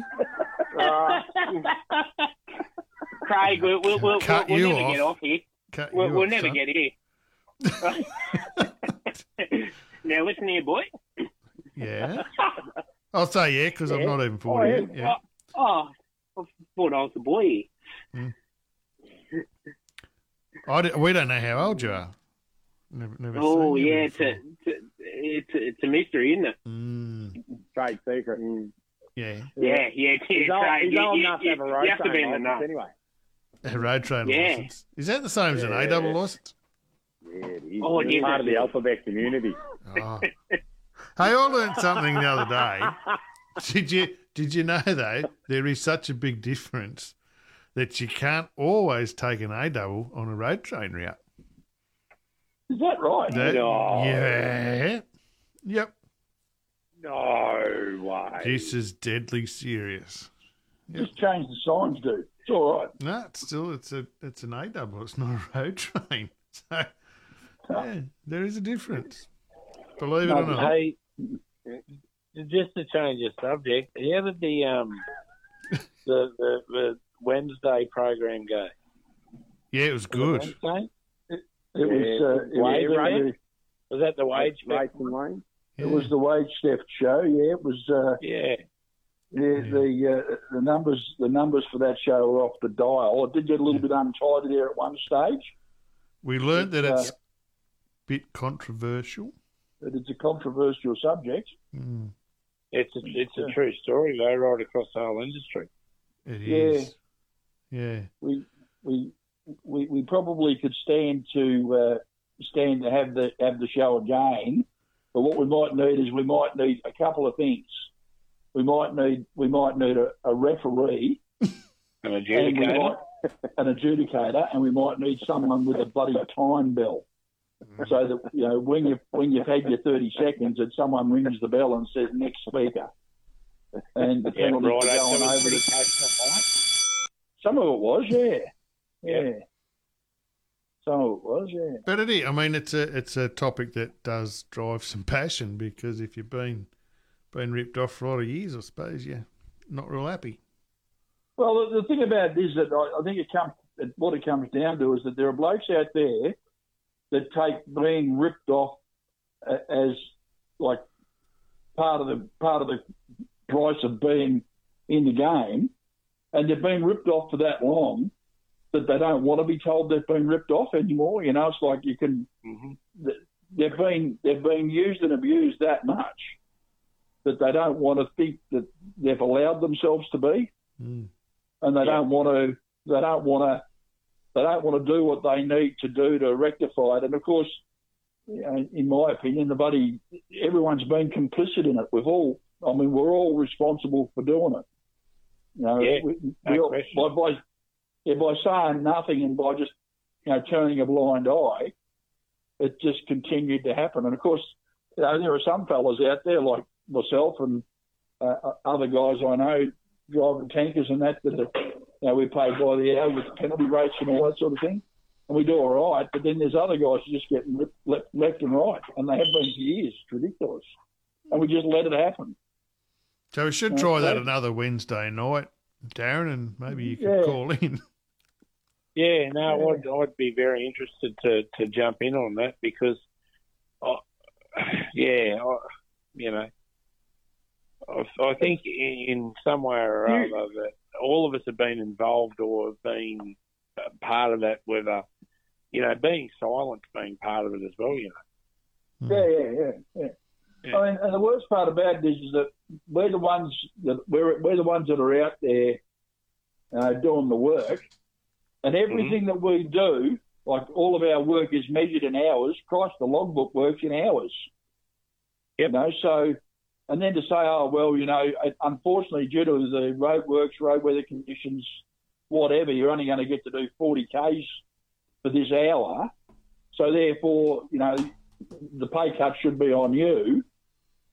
Craig, we'll, we'll, we'll, Cut we'll you never off. get off here. Cut We'll, you we'll off, never son. get here. <laughs> now listen here, boy. Yeah. I'll say yeah because I'm not even 40 Oh, yet. Yeah. Oh, I thought I was the boy. I d- we don't know how old you are. Never, never Oh seen yeah, it's a, it's a it's a, mystery, isn't it? Mm, Trade secret. yeah. Yeah, yeah. He's old, Craig, he's you, old you, enough to have a road you have to be in the train know. license anyway. A road train Yeah. license. Is that the same as an A double license? Yeah, it is. Oh, It's it is. part of the alphabet community. Oh. hey, I learned something the other day. <laughs> Did you did you know though there is such a big difference that you can't always take an A double on a road train route. is that right? That- No. Yeah. Yep. No way. This is deadly serious. Just change the signs, dude. It's all right. No, it's still it's a it's an A double. It's not a road <laughs> train. So yeah, there is a difference. Believe it or not. Hey, just to change the subject, how did the um <laughs> the the, the Wednesday program go? Yeah, it was good. Wednesday? It Yeah, was. Uh, it, wage was Was that the wage? Race and Wayne. it was the wage theft show. Yeah, it was. Uh, Yeah. yeah, the uh, the numbers the numbers for that show were off the dial. It did get a little bit untidy there at one stage. We learned that It's, it's a bit controversial. But it's a controversial subject. Mm, It's a, it's a true story though, right across the whole industry. it Yeah. is. Yeah. we we we, we probably could stand to uh, stand to have the have the show again. But what we might need is we might need a couple of things. We might need we might need a, a referee <laughs> An and adjudicator. might <laughs> an adjudicator, and we might need someone with a bloody time bell. So that you know when you when you've had your thirty seconds, that someone rings the bell and says next speaker, and the Yeah, penalty right. for So going over the passionate, right? Some of it was, yeah. Yeah. Yeah. Some of it was, yeah. But it is. I mean, it's a it's a topic that does drive some <laughs> passion because if you've been been ripped off for a lot of years, I suppose you're not real happy. Well, the, the thing about it is that I, I think it comes, what it comes down to is that there are blokes out there that take being ripped off uh, as like part of the part of the price of being in the game, and they've been ripped off for that long that they don't want to be told they've been ripped off anymore. You know, it's like you can hmm they've been they've been used and abused that much that they don't want to think that they've allowed themselves to be, Mm. and they Yeah. don't want to they don't want to they don't want to do what they need to do to rectify it. And of course, you know, in my opinion, the buddy everyone's been complicit in it. We've all I mean we're all responsible for doing it. You know, Yeah, we, no all, by, by yeah, by saying nothing and by just you know turning a blind eye, it just continued to happen. And of course, you know, there are some fellas out there like myself and uh, other guys I know driving tankers and that that are, you know we pay by the hour with penalty rates and all that sort of thing, and we do all right. But then there's other guys who just getting left, left and right, and they have been for years. It's ridiculous, and we just let it happen. So we should Uh, try that another Wednesday night, Darren, and maybe you could Yeah. call in. <laughs> Yeah, no, Yeah. I'd, I'd be very interested to, to jump in on that because, I, <sighs> yeah, I, you know, I, I think in, in some way or other that all of us have been involved or have been uh, part of that, whether, you know, being silent being part of it as well, you know. Yeah, yeah, yeah, yeah. Yeah. I mean, and the worst part about this is that we're the ones that we're we're the ones that are out there uh, doing the work, and everything that we do, like all of our work, is measured in hours. Christ, the logbook works in hours. Yep. You know, so and then to say, oh well, you know, unfortunately, due to the road works, road weather conditions, whatever, you're only going to get to do 40 k's for this hour. So therefore, you know, the pay cut should be on you.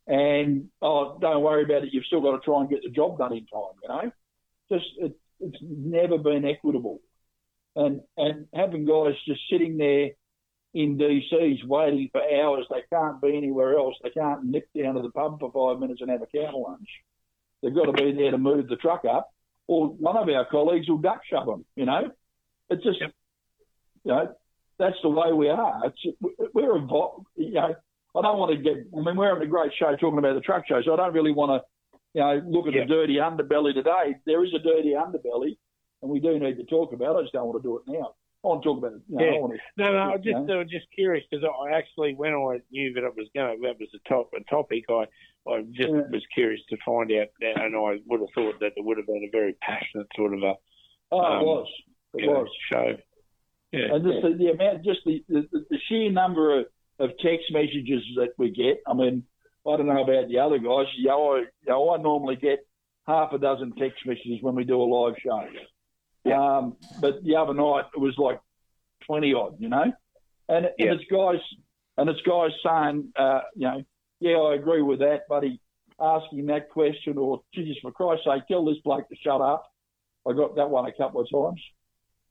And oh, don't worry about it. You've still got to try and get the job done in time. You know, just it, it's never been equitable. And and having guys just sitting there in DCs waiting for hours, they can't be anywhere else. They can't nip down to the pub for five minutes and have a cow lunch. They've got to be there to move the truck up, or one of our colleagues will duck shove them. You know, it's just Yep. you know that's the way we are. It's, we're involved. You know, I don't want to get. I mean, we're having a great show talking about the truck show, so I don't really want to, you know, look at Yeah. the dirty underbelly today. There is a dirty underbelly, and we do need to talk about it. I just don't want to do it now. I want to talk about it. You know, Yeah. To, No, no, I you just know. I was just curious because I actually, when I knew that it was going, to, that was a top a topic. I I just Yeah. was curious to find out, that, and I would have thought that it would have been a very passionate sort of a Oh, Um, it was. It you know, was. show. Yeah, And just the, the amount, just the, the, the sheer number of, of text messages that we get. I mean, I don't know about the other guys. You know, I, you know, I normally get half a dozen text messages when we do a live show. Um, but the other night it was like twenty odd, you know, and, and Yeah. it's guys and it's guys saying, uh, you know, yeah, I agree with that, buddy. Asking that question, or Jesus, for Christ's sake, tell this bloke to shut up. I got that one a couple of times.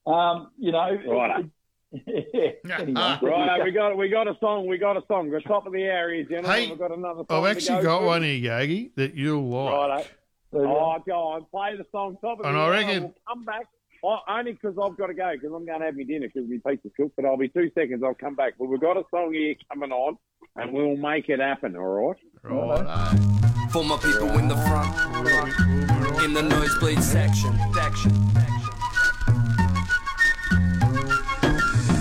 Um, you know, Righto. <laughs> anyway, ah, Right, we got we got a song. We got a song. We're top of the hour here, gentlemen. Hey, We've got another song. I've actually go got through. one here, Yogi, that you'll like. Righto. There you go. Oh, go on, play the song top of And the I hour. reckon- We'll come back. Oh, only because I've got to go because I'm going to have my dinner because my piece is cooked. But I'll be two seconds. I'll come back. But we've got a song here coming on, and we'll make it happen. All right. Right. For my people in the front, in the nosebleed section. section.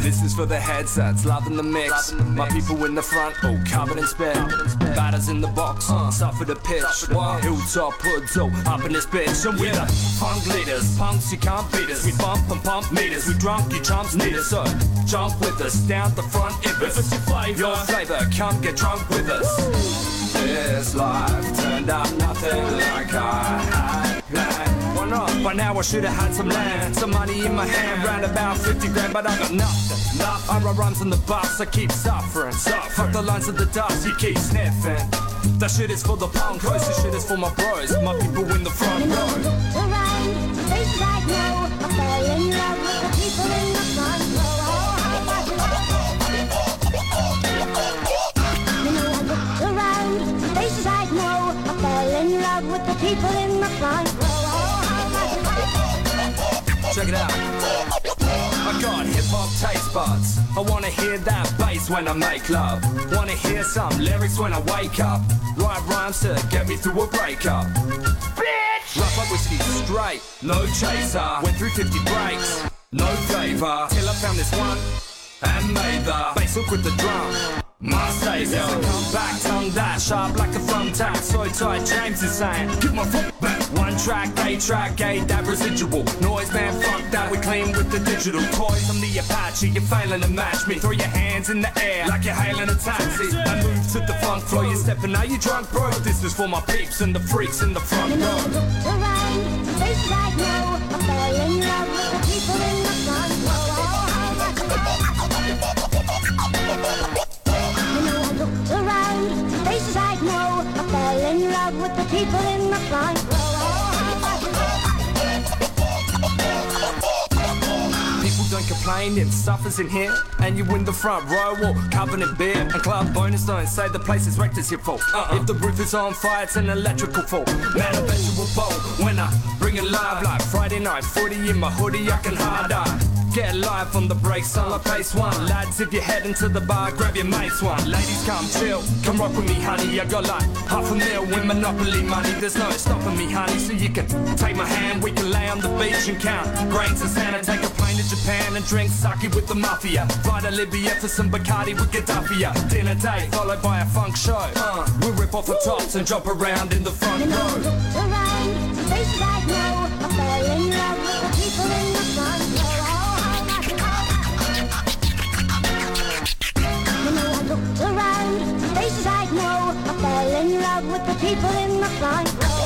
This is for the headsets, loving the mix. My people in the front, oh, covered in spit. Batters in the box, suffer the pitch. Hilltop hoods, oh, up in this bitch. And we the punk leaders, punks, you can't beat us. We bump and pump meters, we drunk, you chumps need us. So jump with us, down the front, if it's your flavor. Your flavor, come get drunk with us. This life turned out nothing like I had Why not? By now I should have had some land, some money in my hand, round about 50 grand, but I got nothing. Nothing. I run runs in the bus, I keep suffering. suffering. Fuck the lines of the dust, you keep sniffing. That shit is for the punkos, this shit is for my bros, my people in the front row. around, I know. I fell in love with the people in the front row. Around, places I know. I fell in love with the people in the front. Check it out. I got hip hop taste buds. I wanna hear that bass when I make love. Wanna hear some lyrics when I wake up. Write rhymes to get me through a breakup. Bitch! Rough up whiskey straight, no chaser. Went through 50 breaks, no favour. Till I found this one and made the bass hook with the drum. My savior. Come back, tongue that sharp like a thumbtack. So tight, James is saying, give my foot back. One track, A track, A that residual noise, man. Fuck that, we clean with the digital toys. I'm the Apache, you're failing to match me. Throw your hands in the air like you're hailing a taxi. I move to the funk floor, you're stepping out, you drunk, bro. This is for my peeps and the freaks in the front around, places I know. I fell in love with the people in the front row. Oh, fell in love with the people in the front People don't complain, it suffers in here. And you win the front row or covered in beer. And club bonus don't say the place is wrecked, it's your fault. Uh-uh. If the roof is on fire, it's an electrical fault. Man, I bet you will bowl when I bring it live like Friday night. 40 in my hoodie, I can hard eye. Get live on the brakes on the pace one. Lads, if you're heading to the bar, grab your mates one. Ladies, come chill, come rock with me, honey. I got like half a mil in Monopoly money. There's no stopping me, honey. So you can take my hand, we can lay on the beach and count grains of sand and take a plane to Japan and drink sake with the mafia. Fly to Libya for some Bacardi with Gaddafi. Dinner date followed by a funk show. Uh, we rip off the tops and jump around in the front row. around, I know. I fell in love with people in around, places I know. I fell in love with the people in the front row.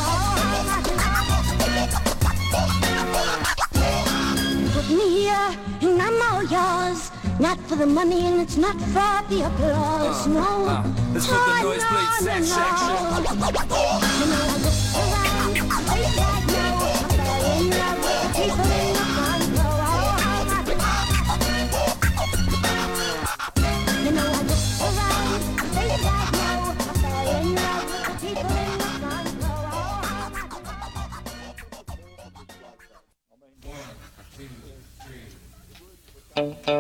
Put me here, and I'm all yours. Not for the money, and it's not for the applause. No, uh, it's for the Oh, nosebleed no, sex no, section. Big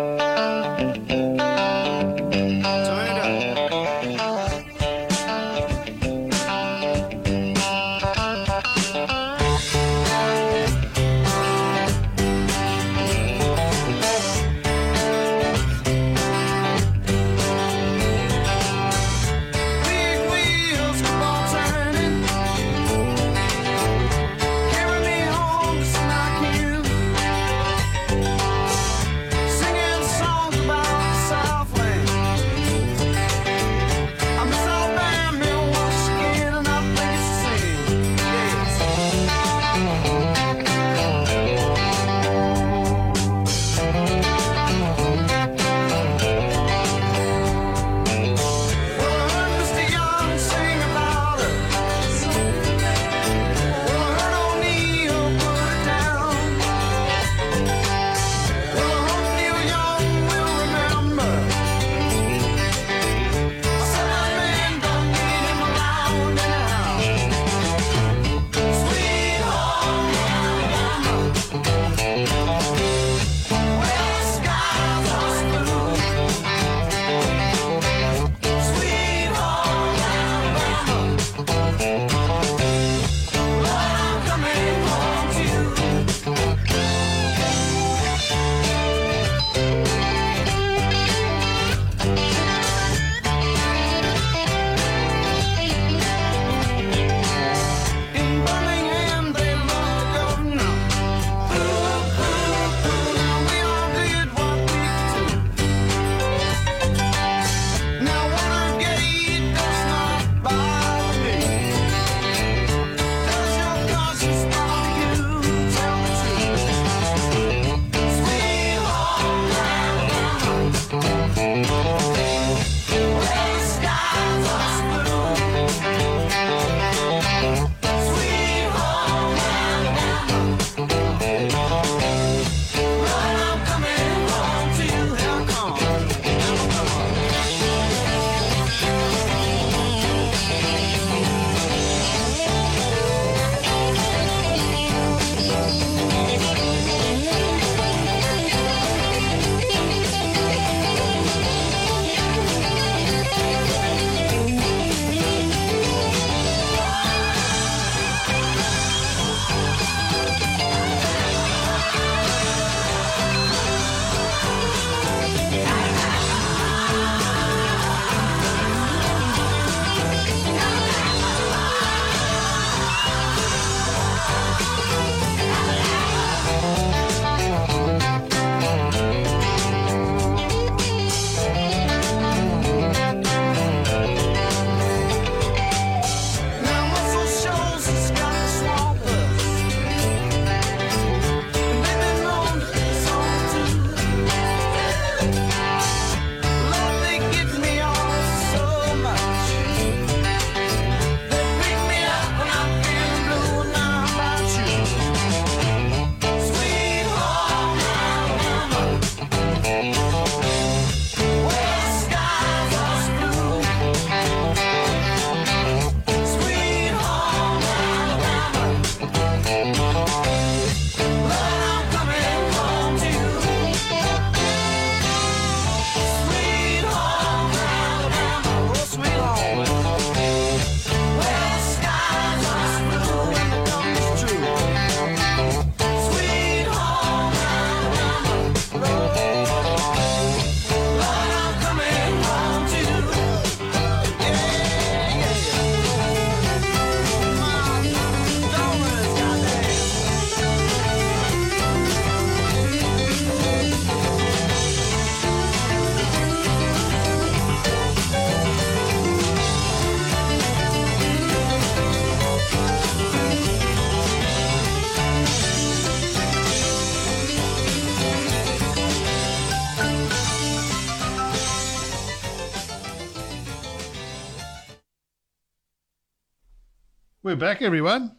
We're back, everyone.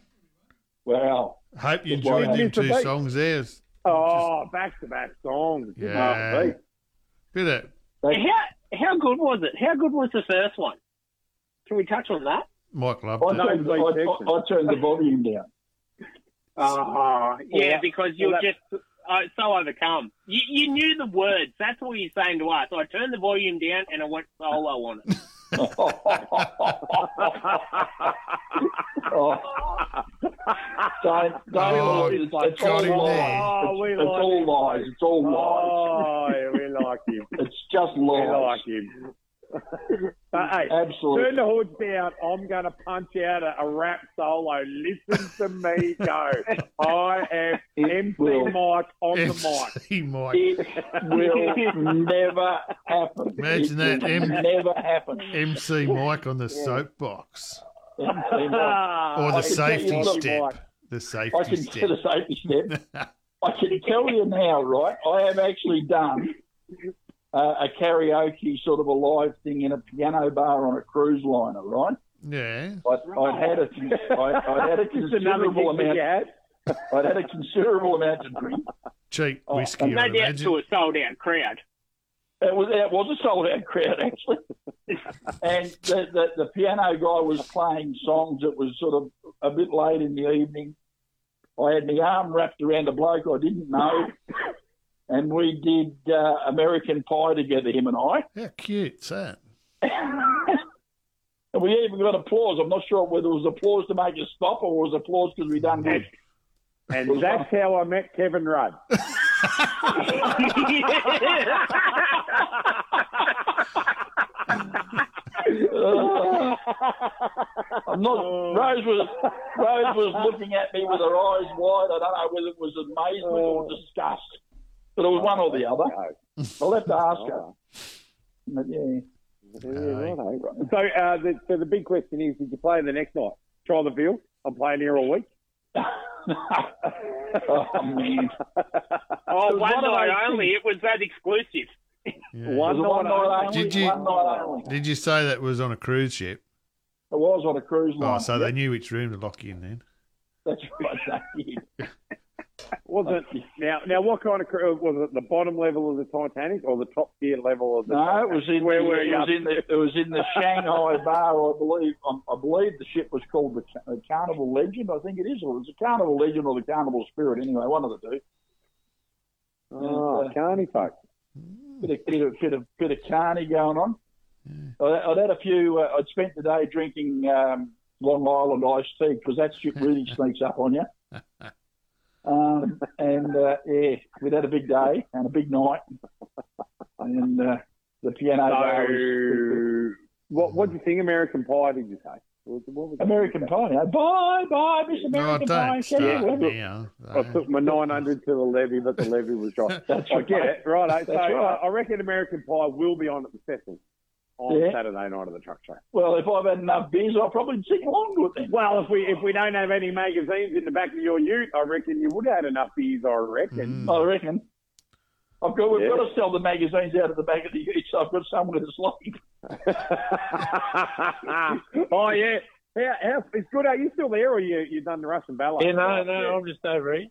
Wow. Hope you enjoyed them two Beat. songs there. It's Oh, back to back songs. Good Yeah. enough, Pete. Bit of How how good was it? How good was the first one? Can we touch on that? Mike loved I it. Turned, I, I, I turned the volume down. Oh, yeah, that- because you're well, just uh, so overcome. You, you knew the words. That's what you're saying to us. I turned the volume down and I went solo on it. <laughs> oh. Don't, don't, Oh, it's, got it's all him lies. Oh, we It's, like it's all him. lies. It's all lies. Oh, we like him. It's just lies. We like him. But, hey, <laughs> Absolutely. turn the hoods down. I'm going to punch out a, a rap solo. Listen to me go. <laughs> I am It MC will. Mike on the mic. MC Mike. It will never happen. Imagine it that, M- never happen. MC Mike on the soapbox. MC Or the <laughs> I can tell safety step. Mike. The I safety can step. to the safety step. I can tell you now, right? I have actually done uh, a karaoke sort of a live thing in a piano bar on a cruise liner, right? Yeah. I, I had a, I, I had a considerable amount. had. I'd had a considerable amount to drink. Cheap Oh, whiskey, No I doubt imagine. to a sold out crowd. It was it was a sold out crowd actually, <laughs> and the, the the piano guy was playing songs. It was sort of a bit late in the evening. I had my arm wrapped around a bloke I didn't know, and we did uh, American Pie together, him and I. How cute's that? And <laughs> we even got applause. I'm not sure whether it was applause to make us stop or it was applause because we done good. And that's how I met Kevin Rudd. Uh, <laughs> I'm not. Rose was Rose was looking at me with her eyes wide. I don't know whether it was amazement or disgust, but it was one or the other. I'll have to ask her. But yeah. Yeah. So, uh, the, so the big question is, did you play the next night? Try the field. I'm playing here all week. oh man. Oh, was one one of night those only. It was that exclusive. Yeah. One Was it one night night only. only? Did you- One night only. Did you say that was on a cruise ship? It was on a cruise line. Oh, so Yep, they knew which room to lock you in then. That's right. They did. Was it now? Now, what kind of cru- was it? The bottom level of the Titanic or the top tier level of the? No, it was in Where the, were it you? was in the it was in the Shanghai bar, I believe. Um, I believe the ship was called the, the Carnival Legend. I think it is, or it was the Carnival Legend or the Carnival Spirit. Anyway, one of the two. Oh, carny folk. Bit of bit of bit of, bit of carny going on. I'd, I'd had a few. Uh, I'd spent the day drinking um, Long Island iced tea because that shit really <laughs> sneaks up on you. Um, and uh, yeah, we'd had a big day and a big night, and uh, the piano bar was, So, what what do you think? American Pie? Did you say? What, what was it? American Pie. You know, bye, bye, Miss No, American Pie. don't Can you- start now. I took my 900 to the levy, but the levy was shot. <laughs> That's I get it, right? So right. uh, I reckon American Pie will be on at the Cecil on Yeah. Saturday night of the truck show. Well, if I've had enough beers, I'll probably sing along to them. Well, if we if we don't have any magazines in the back of your ute, I reckon you would have had enough beers. I reckon. Mm. I reckon. I've got, we've Yeah. got to sell the magazines out of the back of the ute, so I've got somewhere to sleep. <laughs> <laughs> oh yeah. How, how, it's good. Are you still there, or you you done the Russian ballet? Yeah, no, no, I'm just over here.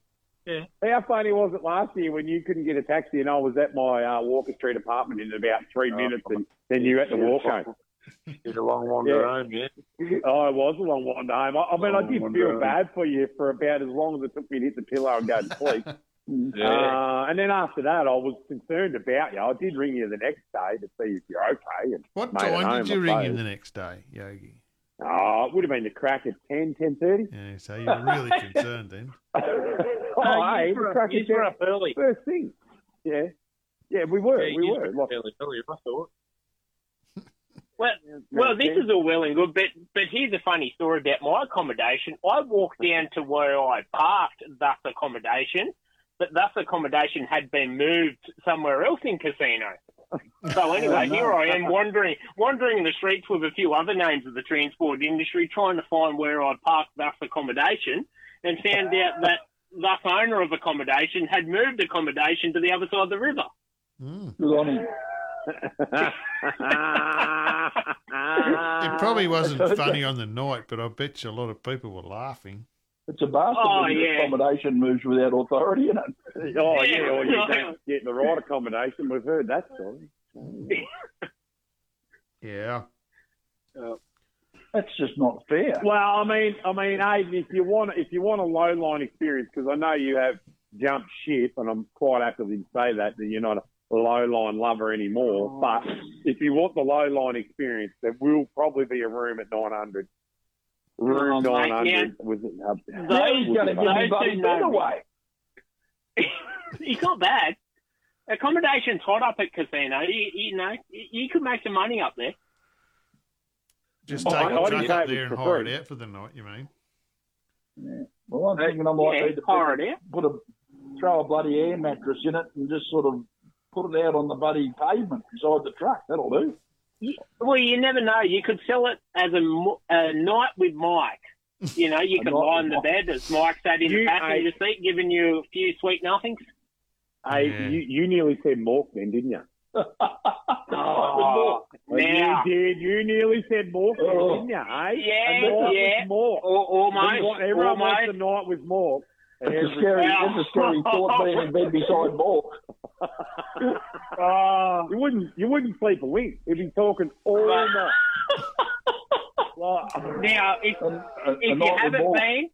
How funny was it last year when you couldn't get a taxi and I was at my uh, Walker Street apartment in about three minutes, and then you had to walk home. It's a long wander Yeah. home, yeah. <laughs> Oh, it was a long wander home. I, I mean, I did feel home. bad for you for about as long as it took me to hit the pillow and go to sleep. <laughs> Yeah. Uh, and then after that, I was concerned about you. I did ring you the next day to see if you're okay. And What time did you ring him the next day, Yogi? Oh, it would have been the crack at 10, 10.30. Yeah, so you were really <laughs> concerned then. <laughs> oh, No, hey, the were up- crack at 10. up early. First thing. Yeah. Yeah, we were. Yeah, we were. were Like, fairly early, I thought. <laughs> Well, well, this is all well and good, but but here's a funny story about my accommodation. I walked down to where I parked thus accommodation, but thus accommodation had been moved somewhere else in casino. <laughs> So anyway, here I am wandering wandering in the streets with a few other names of the transport industry, trying to find where I'd parked thus accommodation, and found out that thus owner of accommodation had moved accommodation to the other side of the river. Mm. Good on him. <laughs> It probably wasn't <laughs> funny on the night, but I bet you a lot of people were laughing. It's a bastard Oh, when yeah. accommodation moves without authority, isn't it? <laughs> Oh, Yeah. yeah, or you don't <laughs> get the right accommodation. We've heard that story. <laughs> Yeah. That's just not fair. Well, I mean, I mean, Hayden, if you want, if you want a low line experience, because I know you have jumped ship, and I'm quite happy to say that that you're not a low line lover anymore. But oh. if you want the low line experience, there will probably be a room at 900. Room Oh, mate, 900 was it? Uh, Now going to give those me bloody two bed know away. it's not bad. Accommodation's hot up at casino. You, you know, you, you could make some money up there. Just Oh, take I- I a didn't truck up there and hire free. it out for the night, you mean? Well, I'm thinking I might yeah, need to put, it out. put a throw a bloody air mattress in it and just sort of put it out on the bloody pavement beside the truck. That'll do. Well, you never know. You could sell it as a, a night with Mike. You know, you <laughs> could night lie with in the Mike. bed as Mike sat in You- the passenger seat, giving you a few sweet nothings. Hey, Yeah. you, you nearly said Mork then, didn't you? <laughs> Oh, now, You did. You nearly said Mork Oh. didn't you? Hey, Yeah, a night yeah. with Mork. Almost, Everyone, everyone wants almost. a night with Mork. It's a scary, it's a scary thought bed beside Bork. Oh, you wouldn't you wouldn't sleep a wink. You'd be talking all night. <laughs> Now, if, And, a, a if you haven't Bork. been,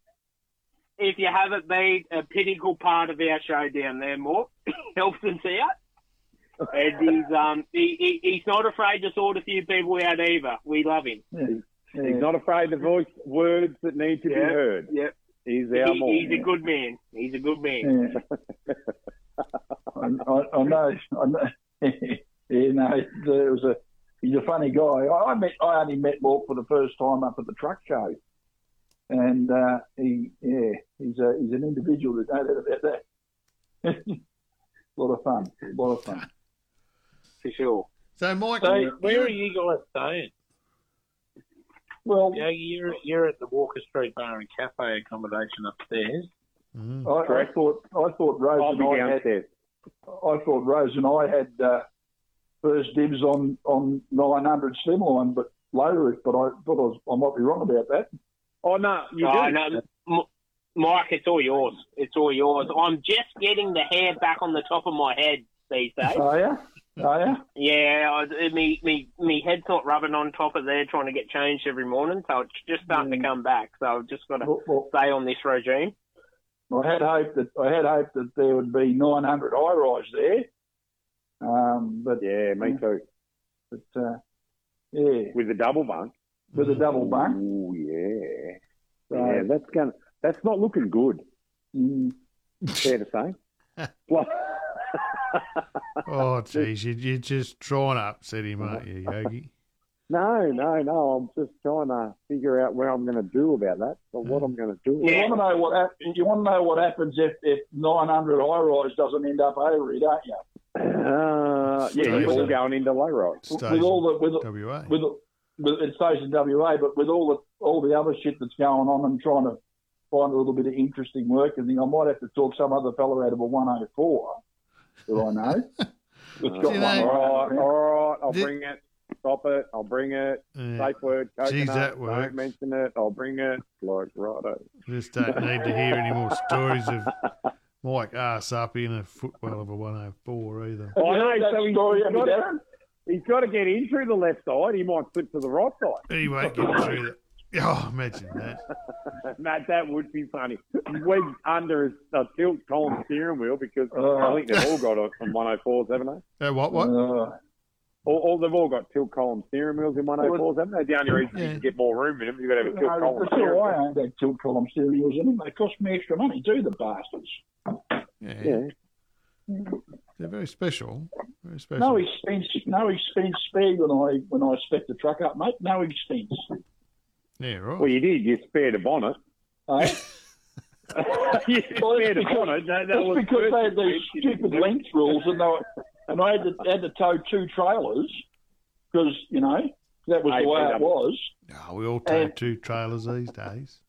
if you haven't been a pinnacle part of our show down there, Mork <coughs> helps us out. And he's um he, he he's not afraid to sort a few people out either. We love him. Yeah. he's not afraid to voice words that need to be heard. Yep. He's our He, Mork. he's a good man. He's a good man. Yeah. <laughs> I, I, I know. I know. <laughs> yeah, no, there was a. He's a funny guy. I, I met. I only met Mork for the first time up at the truck show, and uh, he, yeah, he's a he's an individual. There's no doubt about that. <laughs> a lot of fun. A lot of fun. For sure. So, Mike, So- Where are you guys staying? Well, Yeah, you're you're at the Walker Street Bar and Cafe accommodation upstairs. Mm. I, I thought I thought Rose I'll and be I had downstairs. I thought Rose and I had uh, first dibs on on 900 Slimline, but later, but I thought I, was, I might be wrong about that. Oh no, you Oh, do. no, M- Mike, it's all yours. It's all yours. I'm just getting the hair back on the top of my head these days. Oh yeah, oh yeah. Yeah, I, me, me, me head's not rubbing on top of there trying to get changed every morning, so it's just starting to come back. So I've just got to Well, well, stay on this regime. I had hoped that I had hoped that there would be 900 high rise there, um, but Yeah, me too. but uh, yeah, With the double bunk. with a double bunk. Oh yeah. So, Yeah, that's gonna. That's not looking good. mm, Fair to say. <laughs> Well, oh, <laughs> geez, you, you're just trying to upset him, aren't you, Yogi? no, no, no. I'm just trying to figure out what I'm going to do about that, or what I'm going to do. you want to know what hap- you want to know what happens if, if 900 high rise doesn't end up over, don't you? Uh, yeah, you're all going into low rise. Stays with all the with in WA. with, with it stays in WA, but with all the all the other shit that's going on and trying to find a little bit of interesting work and thing, I might have to talk some other fella out of a 104 that I know. <laughs> It's uh, got Do one know- All right, all right. I'll Did- bring it. Stop it. I'll bring it. Yeah, Safe word. Coconut. Geez, that works. Don't mention it. I'll bring it. Like righto. just don't need to hear any more stories of <laughs> Mike arse up in a footwell of a 104 either. I know. So he's, story, he's got, Darren? he's got to get in through the left side. He might slip to the right side. He won't get through that. <laughs> Oh, imagine that. <laughs> Matt, that would be funny. Wedged under a tilt column steering wheel because Oh. I think they've all got it on 104s, haven't they? Uh, what? What? Uh, All, all they've all got tilt column steering wheels in 104s, haven't they? The only reason you can get more room in them, you've got to have a tilt no, column that's steering all wheel. I owned that tilt column steering wheels in them. They cost me extra money too, the bastards. Yeah, Yeah. they're very special. Very special. No expense, no expense spared when I when I spec the truck up, mate. No expense. Yeah, right. Well, you did. You spared a bonnet. Eh? <laughs> you Well, spared a because- bonnet. That, that That's was because they had these stupid length rules, and they were, and I had to had to tow two trailers because you know that was the way it was. Oh, we all tow And- two trailers these days.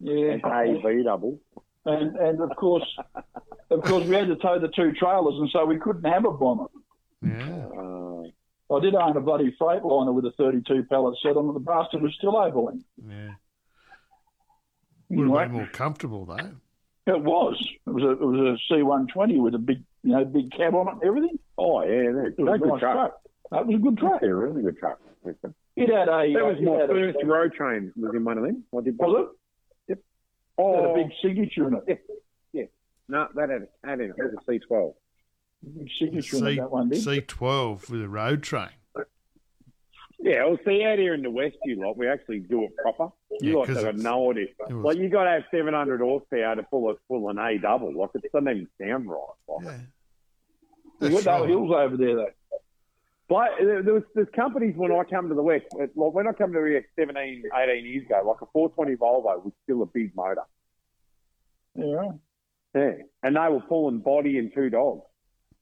Yeah, AB double. and and of course, of course, we had to tow the two trailers, and so we couldn't have a bonnet. Yeah. Uh, I did own a bloody Freightliner with a 32 pallet set on it. The bastard was still overland. Yeah. Would Anyway, have been more comfortable though. it was. It was a it was a C120 with a big you know big cab on it and everything. Oh yeah, they're, It was a good nice truck. truck. That was a good truck. Yeah, really good truck. It had a. That was uh, my had a- first road train. Was in one of them. I did. Was it? It had Oh, a big signature in it. no, that had a had it. It was a C twelve. Big signature in it, C that one did. C twelve with a road train. Yeah, well, see, out here in the West, you lot, we actually do it proper. You Yeah, lot 'cause have got no idea. it was- Like, you got to have 700 horsepower to pull a full an A double. Like, it doesn't even sound right. Like, Yeah. We've That's got no right. hills over there though. But there, there was there's companies when I come to the West, it- like when I come to the West 17, 18 years ago, like a 420 Volvo was still a big motor. Yeah. Yeah. And they were pulling body and two dogs.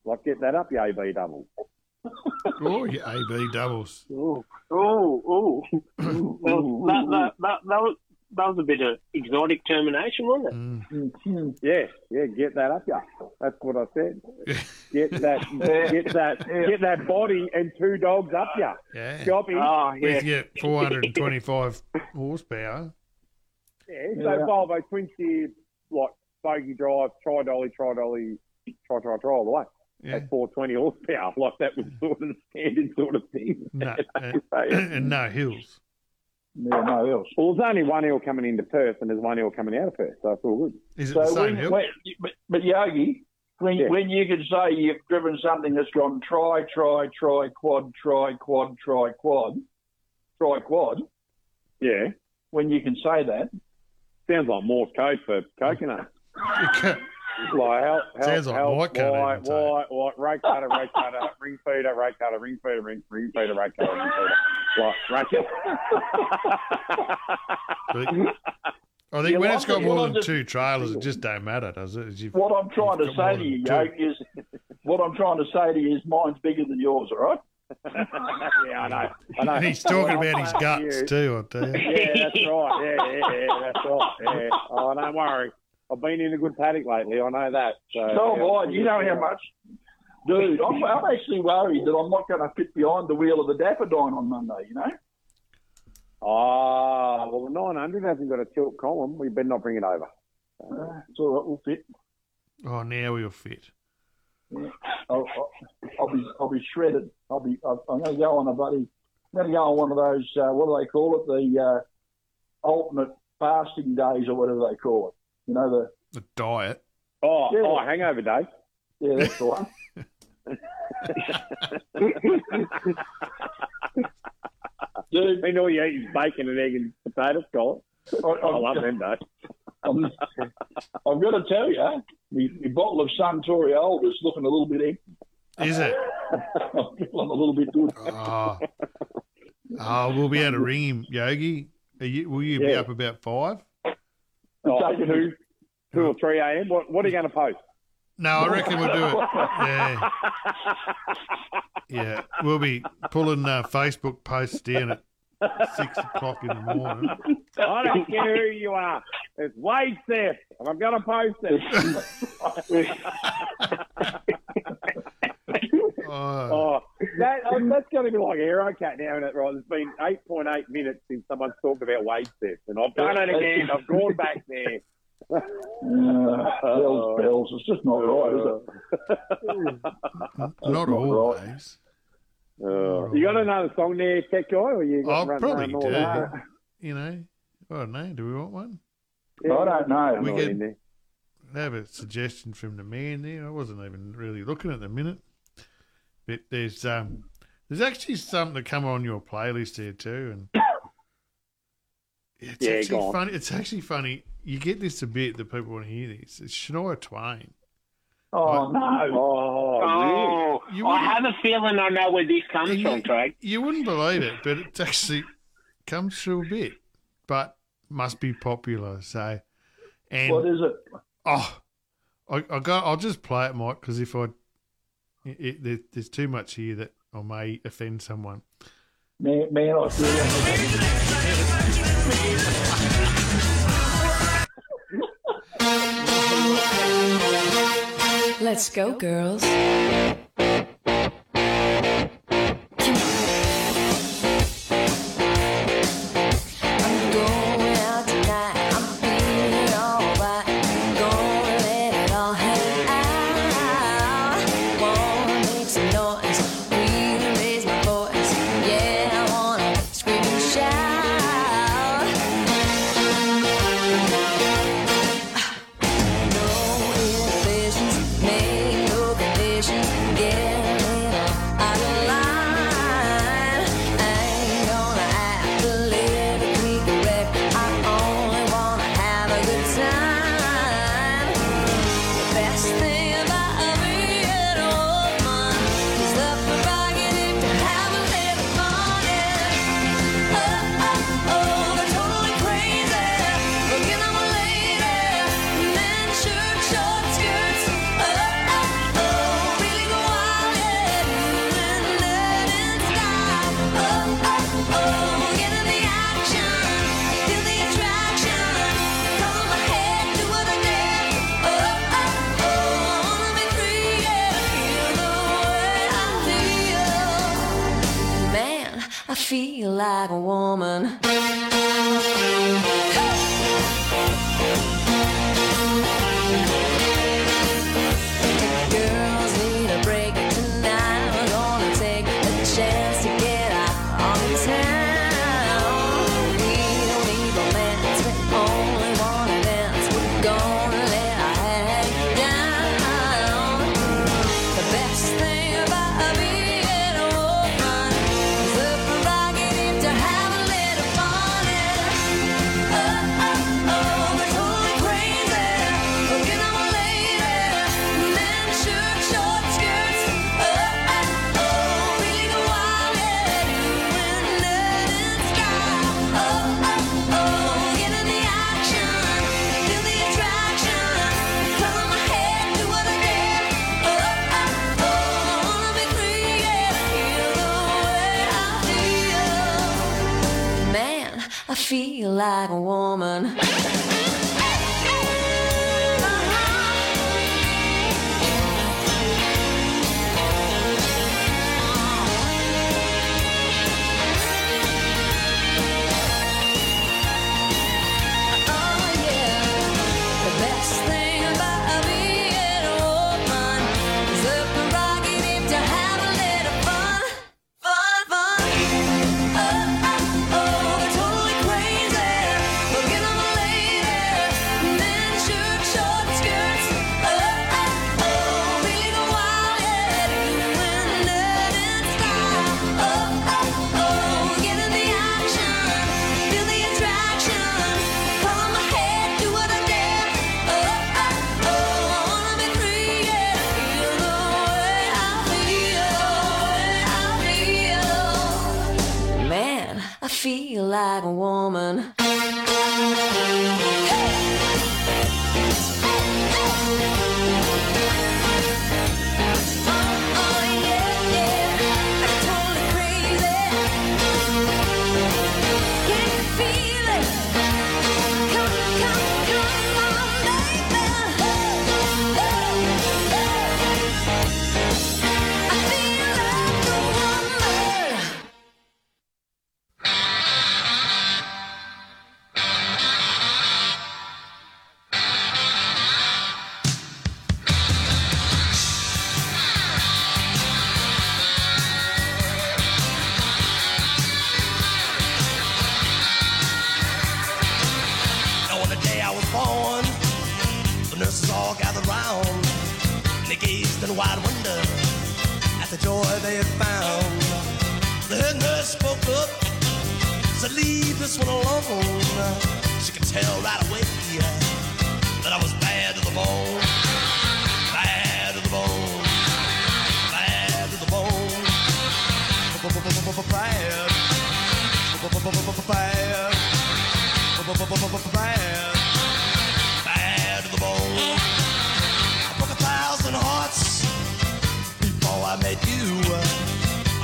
Like, get that up, you AB double. Oh, yeah, AB doubles. Oh, oh, oh. well, <coughs> that, that, that, that, was, that was a bit of exotic termination, wasn't it? Mm. Yeah, yeah, get that up, yeah. That's what I said. <laughs> Get that, get that, get that body and two dogs up, yeah. Yeah. Choppy. Oh, yeah. With your 425 horsepower. Yeah, so Yeah. Volvo twin steer, like bogey drive, tri dolly, tri dolly, tri tri tri all the way. Yeah. At 420 horsepower, like that was sort of the standard sort of thing. No, <laughs> uh, and, <clears throat> and no hills. Yeah, no hills. Well, there's only one hill coming into Perth, and there's one hill coming out of Perth, so it's all good. Is it So the same when, hill? when, but, but Yogi, when, Yeah. when you can say you've driven something that's gone try, try, try, quad, try, quad, try, quad, try, quad, Yeah, when you can say that, sounds like Morse code for coconut. <laughs> Like help, <laughs> help, Sounds like help, white cutter white, even say. white, white, rake cutter, rake cutter, ring feeder, rake cutter, ring feeder, ring, ring feeder, rake cutter, ring feeder. Like, rake cutter. I think Yeah, when it's got more than just- two trailers, it just don't matter, does it? You've- what I'm trying to say to you, than Yogi, is what I'm trying to say to you is mine's bigger than yours, all right? <laughs> yeah, I know. I know. And he's talking Well, about his guts you. too, I tell you. Yeah, that's right. Yeah, yeah, yeah, that's right. Yeah. Oh, don't worry. I've been in a good paddock lately. I know that. So, So yeah, have I. You know how much, dude. I'm, I'm actually worried that I'm not going to fit behind the wheel of the Dapperdine on Monday. You know? Ah, well, the 900 hasn't got a tilt column. We better not bring it over. Uh, it's all right. We'll fit. Oh, now we'll fit. I'll, I'll, I'll be I'll be shredded. I'll be I'll, I'm going to go on a buddy. I'm going to go on one of those uh, what do they call it? The uh, ultimate fasting days or whatever they call it. You know the The diet. Oh, Yeah. oh, hangover day. yeah that's the one. <laughs> Dude, Been all you eat is bacon and egg and potato scallop. I, I I, love them days. I'm, I've got to tell you, my, my bottle of Suntory Old is looking a little bit empty. Is it? <laughs> I'm feeling a little bit good. Oh. oh, we'll be able to ring him, Yogi. Are you, will you be up about five? Oh, Taking two, two or three a.m. What, what are you going to post? No, I reckon we'll do it. Yeah, yeah. We'll be pulling uh, Facebook posts down at six o'clock in the morning. I don't care who you are. It's wage theft, and I'm going to post it. <laughs> Oh, Oh, that, oh, that's going to be like Aerocat now, isn't it? Right? It's been 8.8 minutes since someone's talked about wage theft, and I've done it again. I've gone back there. Uh, bells, bells. <laughs> It's just not right, is it? not always. Uh, you got another song there, Tech Guy, or you got I'll run- probably run all do. that? You know, I don't know. Do we want one? Yeah, I don't know. We get- I have a suggestion from the man there. I wasn't even really looking at the minute. But there's um there's actually something to come on your playlist here too, and it's Yeah, actually funny. It's actually funny. You get this a bit that people want to hear this. It's Shania Twain. Oh, no. Oh, Oh, You I wouldn't- have a feeling I know where this comes And from, Craig. you wouldn't believe it, but it actually comes through a bit, but must be popular. So, and What is it? Oh, I, I got. I'll just play it, Mike, because if I, it, it, there, there's too much here that I may offend someone. Man, man I feel like Let's go, girls. like a woman. like a woman. like a woman.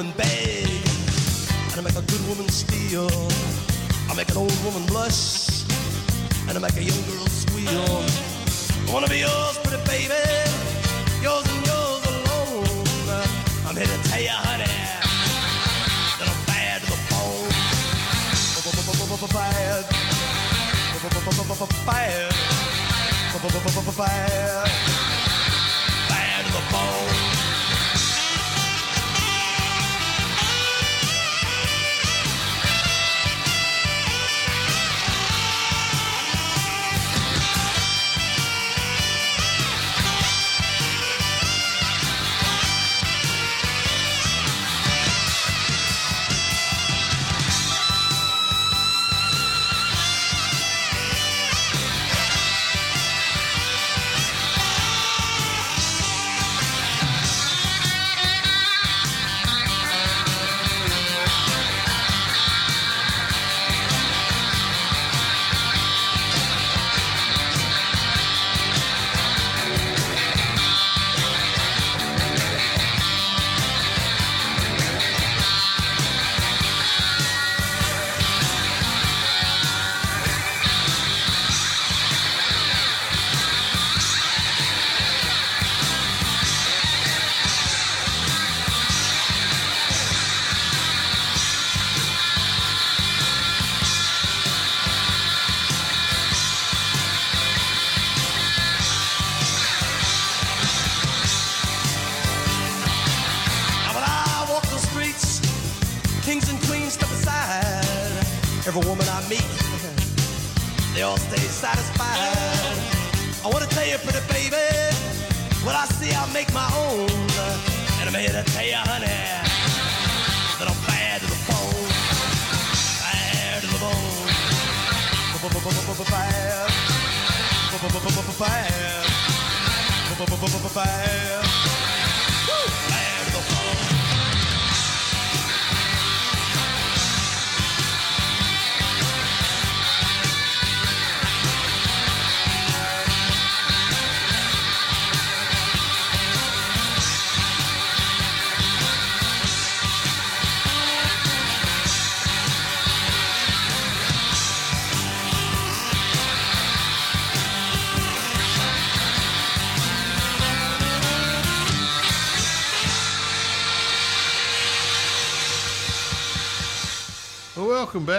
Rich woman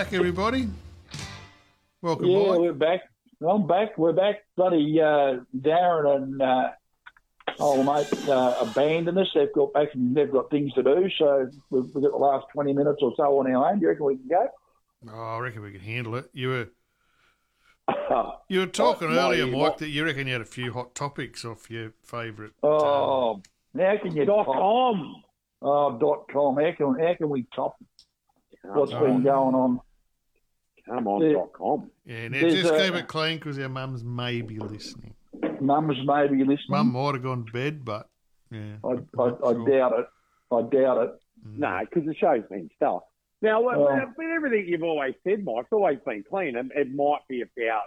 back, everybody. Welcome, Yeah, Mike. we're back. I'm back. We're back. Bloody uh, Darren and uh, old mate uh, abandoned us. They've got back and they've got things to do. So we've, we've got the last 20 minutes or so on our own. Do you reckon we can go? Oh, I reckon we can handle it. You were <laughs> you were talking Oh, earlier, my- Mike, that you reckon you had a few hot topics off your favourite. Oh, how can you Dot top? com. Oh, dot com. How can, how can we top what's on. been going on? Come on, Yeah. dot com. Yeah, now There's just a- keep it clean because our mums may be listening. Mums may be listening. Mum might have gone to bed, but yeah, I, I, I doubt it. I doubt it. Mm. No, because the show's been stuff. Now, with, Well- with everything you've always said, Mike, it's always been clean. It, it might be about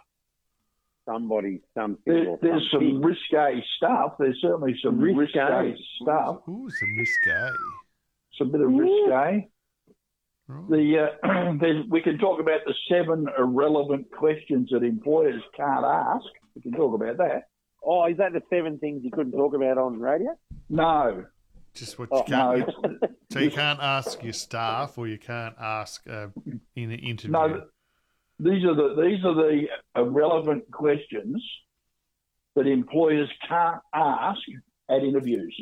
somebody, something, There, or there's some something. risque stuff. There's certainly some risque, Risque. stuff. Ooh, some risque. Some bit of risque. Right. The uh, <clears throat> we can talk about the seven irrelevant questions that employers can't ask. We can talk about that. Oh, is that the seven things you couldn't talk about on radio? No, Just what you Oh, can't. no, So you <laughs> can't ask your staff, or you can't ask uh, in an interview. no. These are the these are the irrelevant questions that employers can't ask at interviews.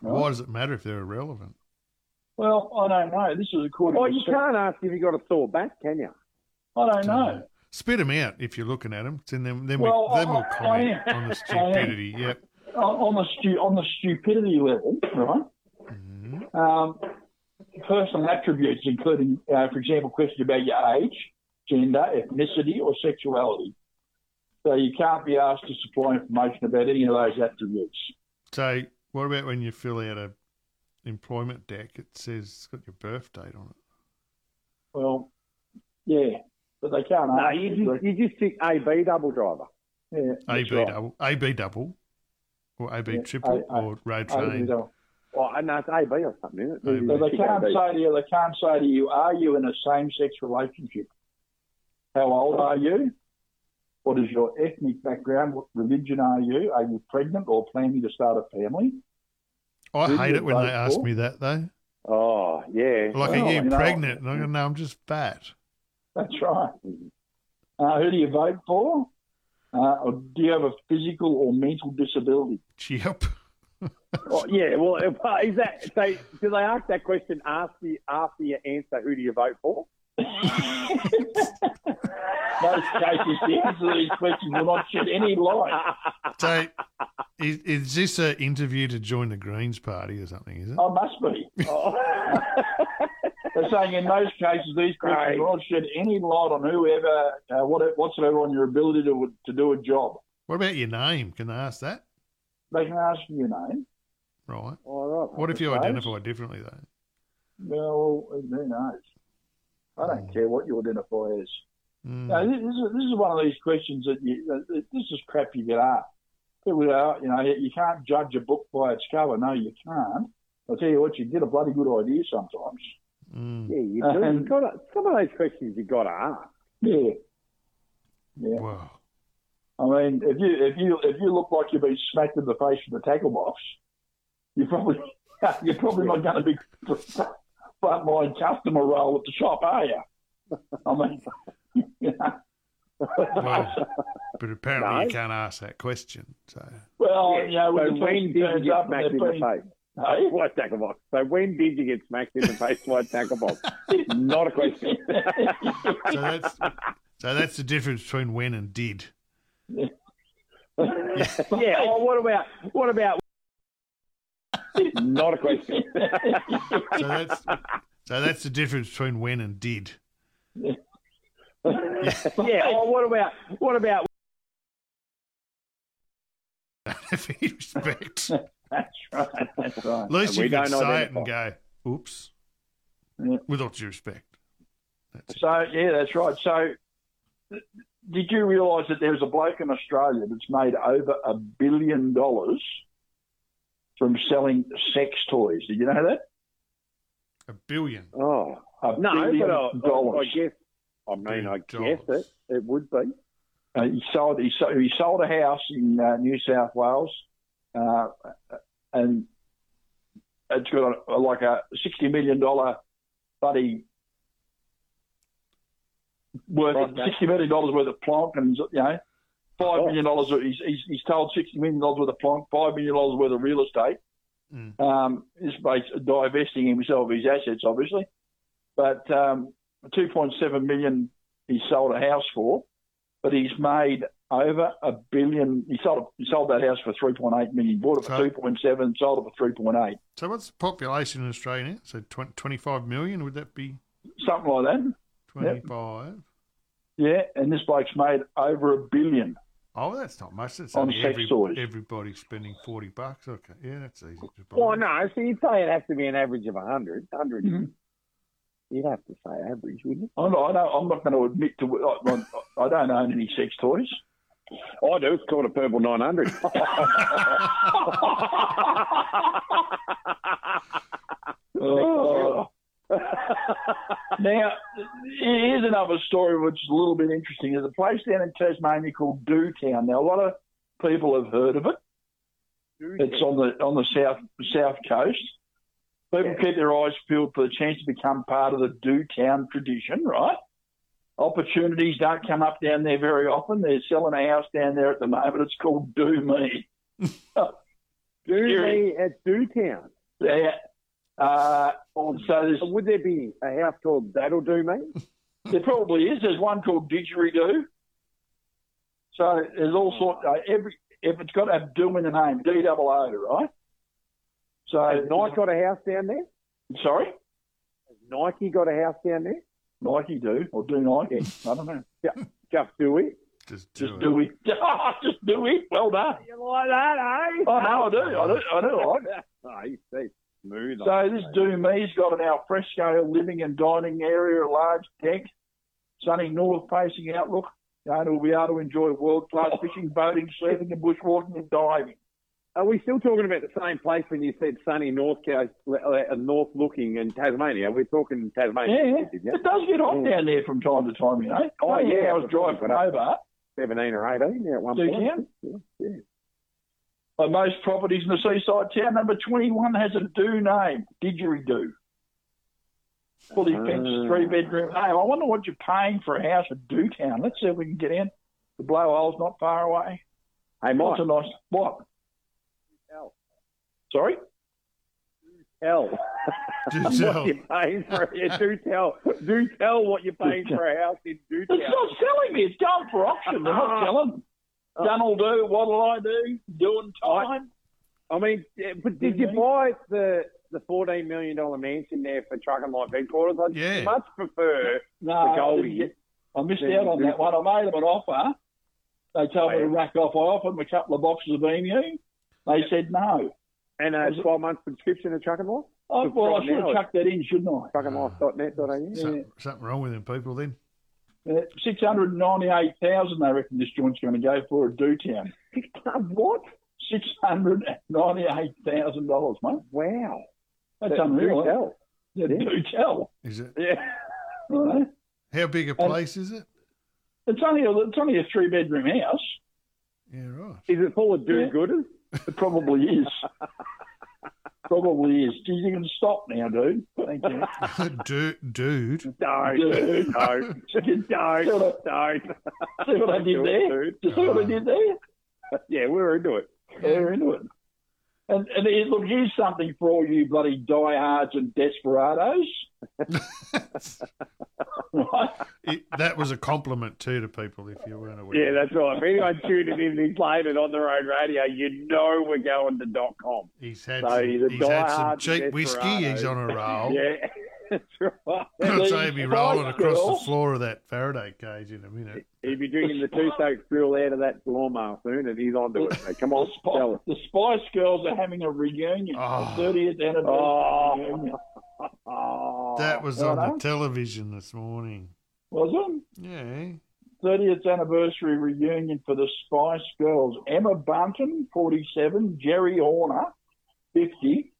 Why does it matter if they're irrelevant? Well, I don't know. This is according Oh, to you can't ask if you got a sore back, can you? I don't know. Spit them out if you're looking at them. Then, then, then, Well, we, then we'll comment I- on the stupidity. Yep. on on the stu- on the stupidity level, right? Mm-hmm. Um, personal attributes, including, uh, for example, questions about your age, gender, ethnicity, or sexuality. So you can't be asked to supply information about any of those attributes. So, what about when you fill out a employment deck? It says it's got your birth date on it. Well, yeah, but they can't No, you you. just, you just tick AB double driver. yeah, AB right. double, AB double, or AB Yeah, triple, I- I- or road oh, I- train. you know, Oh, no, it's AB or something, isn't it? So they can't AB. say to you, they can't say to you, are you in a same-sex relationship? How old are you? What is your ethnic background? What religion are you? Are you pregnant or planning to start a family? I Who do hate it when they ask me that though. Oh, yeah. Like, Well, are you you know- pregnant? And I go, no, I'm just fat. That's right. Uh, who do you vote for? Uh, or do you have a physical or mental disability? Yep. <laughs> Oh, yeah, well, uh, is that so? Do they ask that question after you, after you answer who do you vote for? Most cases, the answer to these questions will not shed any light. So, is, is this an interview to join the Greens Party or something? Is it? Oh, must be. <laughs> They're saying in most cases these questions Right. will not shed any light on whoever, uh, what, whatsoever on your ability to to do a job. What about your name? Can they ask that? They can ask you your name. Right. All right. What if you suppose. identify differently though? Well, who knows? I don't care what you identify as. Mm. No, this, this is, this is one of these questions that you. that- This is crap you get asked. People go, you know, you can't judge a book by its cover. No, you can't. I'll tell you what, you get a bloody good idea sometimes. Mm. Yeah, you do. And- you got to, some of those questions you got to ask. Yeah. Yeah. Wow. I mean, if you if you if you look like you've been smacked in the face with a tackle box, you're probably <laughs> you're probably not going to be frontline customer role at the shop, are you? I mean, you know, Well, <laughs> but apparently No. you can't ask that question. So well, you know, so when the when person did you turns get up and smacked in the face? Hey? By a tackle box. So when did you get smacked in the face by a tackle box? <laughs> Not a question. <laughs> so that's so that's the difference between when and did. yeah. Oh, what about what about? Not a question. So that's so that's the difference between when and did. <laughs> yeah. Oh, what about what about? Have any respect. that's right, that's right. At least We you can say it and go, "Oops," Yeah. with all due respect. That's it. So yeah, that's right. So th- did you realise that there's a bloke in Australia that's made over a billion dollars from selling sex toys? Did you know that? A billion. Oh A no, billion but I, I, dollars. I guess. I mean, I guess dollars. it it would be. Uh, he sold he sold, he sold a house in uh, New South Wales, uh, and it's got a, like a sixty million dollar buddy worth Right, sixty million dollars worth of plonk, and you know five Oh. million dollars. He's, he's he's told sixty million dollars worth of plonk, five million dollars worth of real estate. Mm. Um, this divesting himself of his assets, obviously, but um, two point seven million he sold a house for but he's made over a billion. He sold he sold that house for three point eight million. Bought it for So- two point seven. Sold it for three point eight. So what's the population in Australia now? So 20, 25 million? Would that be Something like that. 25? Yeah, and this bloke's made over a billion. Oh, that's not much. That's On only sex every, toys. everybody spending 40 bucks. Okay. Yeah, that's easy to Well, believe. no. So you'd say it has to be an average of 100. 100 Mhm. You'd have to say average, wouldn't you? I'm not, I don't, I'm not going to admit to. I, I don't own any sex toys. I do. It's called a purple 900. <laughs> <laughs> Oh. <laughs> now, here's another story which is a little bit interesting. There's a place down in Tasmania called Doo Town. Now, a lot of people have heard of it. It's on the on the south south coast. People keep their eyes peeled for the chance to become part of the Doo Town tradition, right? Opportunities don't come up down there very often. They're selling a house down there at the moment. It's called Do Me. <laughs> Do me at Doo Town. Yeah. Uh, so there's, Would there be a house called That'll Do Me? <laughs> there probably is. There's one called Didgeridoo. So there's all sorts. Uh, every if it's got to have Do in the name, D double O, right? So Has Nike got a house down there? sorry, Has Nike got a house down there? Nike do or do Nike? <laughs> I don't know. Yeah, Just do it. Just do Just it. do it. <laughs> just do it. Well done. You like that, eh? Oh no, I do. I do. I do like it. Oh, you see, smooth. So this do me's got an alfresco living and dining area, a large deck, sunny north-facing outlook. And we'll be able to enjoy world-class fishing, boating, surfing, and bushwalking and diving. Are we still talking about the same place when you said sunny north coast, uh, north looking in Tasmania? We're talking Tasmania. Yeah, didn't it does get hot down there from time to time, you know. Oh, yeah, I was driving from Hobart. 17 or 18 yeah, at one Do point. you? Yeah, yeah. But most properties in the seaside town, number 21 has a do name, didgeridoo. Fully fenced Ah. three bedroom home. I wonder what you're paying for a house in Doo Town. Let's see if we can get in. The blowhole's not far away. Hey, What's Mike, a nice what? tell. Sorry? tell. Do <laughs> what you're paying for yeah, do tell. Do tell what you're paying for a house in Do It's tell. not selling me. It's going for auction. They're not selling. Uh, Done'll do. What'll I do? Doing time. I mean, yeah, but did you buy the the fourteen million dollar mansion there for Truck and Life headquarters? I Yeah. much prefer No, the I, didn't Goldie. get- I missed out on that one. I made them an offer. They told me to rack off. I offered them a couple of boxes of emu. They said no. and a Was it- twelve month subscription to Truck and Life. Oh, well, I should have chucked that in, shouldn't I? Truckandlife.net.au. Something, something wrong with them people then. Uh, Six hundred ninety-eight thousand. They reckon this joint's going to go for a do town. <laughs> What? Six hundred ninety-eight thousand dollars, mate. Wow. That's Do unreal. eh? tell. Yeah, Yeah. do tell. Is it? Yeah. <laughs> Right. How big a place is it? It's only a, it's only a three-bedroom house. Yeah, right. Is it full of do-gooders? It probably is. <laughs> probably is. Geez, you can stop now, dude. Thank you. <laughs> dude, dude. Don't. Dude. Don't. Dude. Don't. Don't. See what I did there? Dude. See what I did there? Yeah, we're into it. They're into it. And, and here- look, here's something for all you bloody diehards and desperados. right? <laughs> It, that was a compliment too to people if you weren't aware. Yeah, that's right. If anyone tuning in and he's playing it on the road radio, you know we're going to dot com. He's had So some, he's a he's had some cheap whiskey. He's on a roll. <laughs> Yeah, that's right. I'd he'd be rolling across the floor of that Faraday cage in a minute. He'd be drinking the two soak drill out of that lawnmower soon, and he's onto it. So come on, The, tell us. Spice, the Spice Girls are having a reunion, Oh. a 30th anniversary Oh. reunion. Oh, That was on the television this morning. Was it? Yeah. 30th anniversary reunion for the Spice Girls. Emma Bunton, 47. Geri Horner, 50.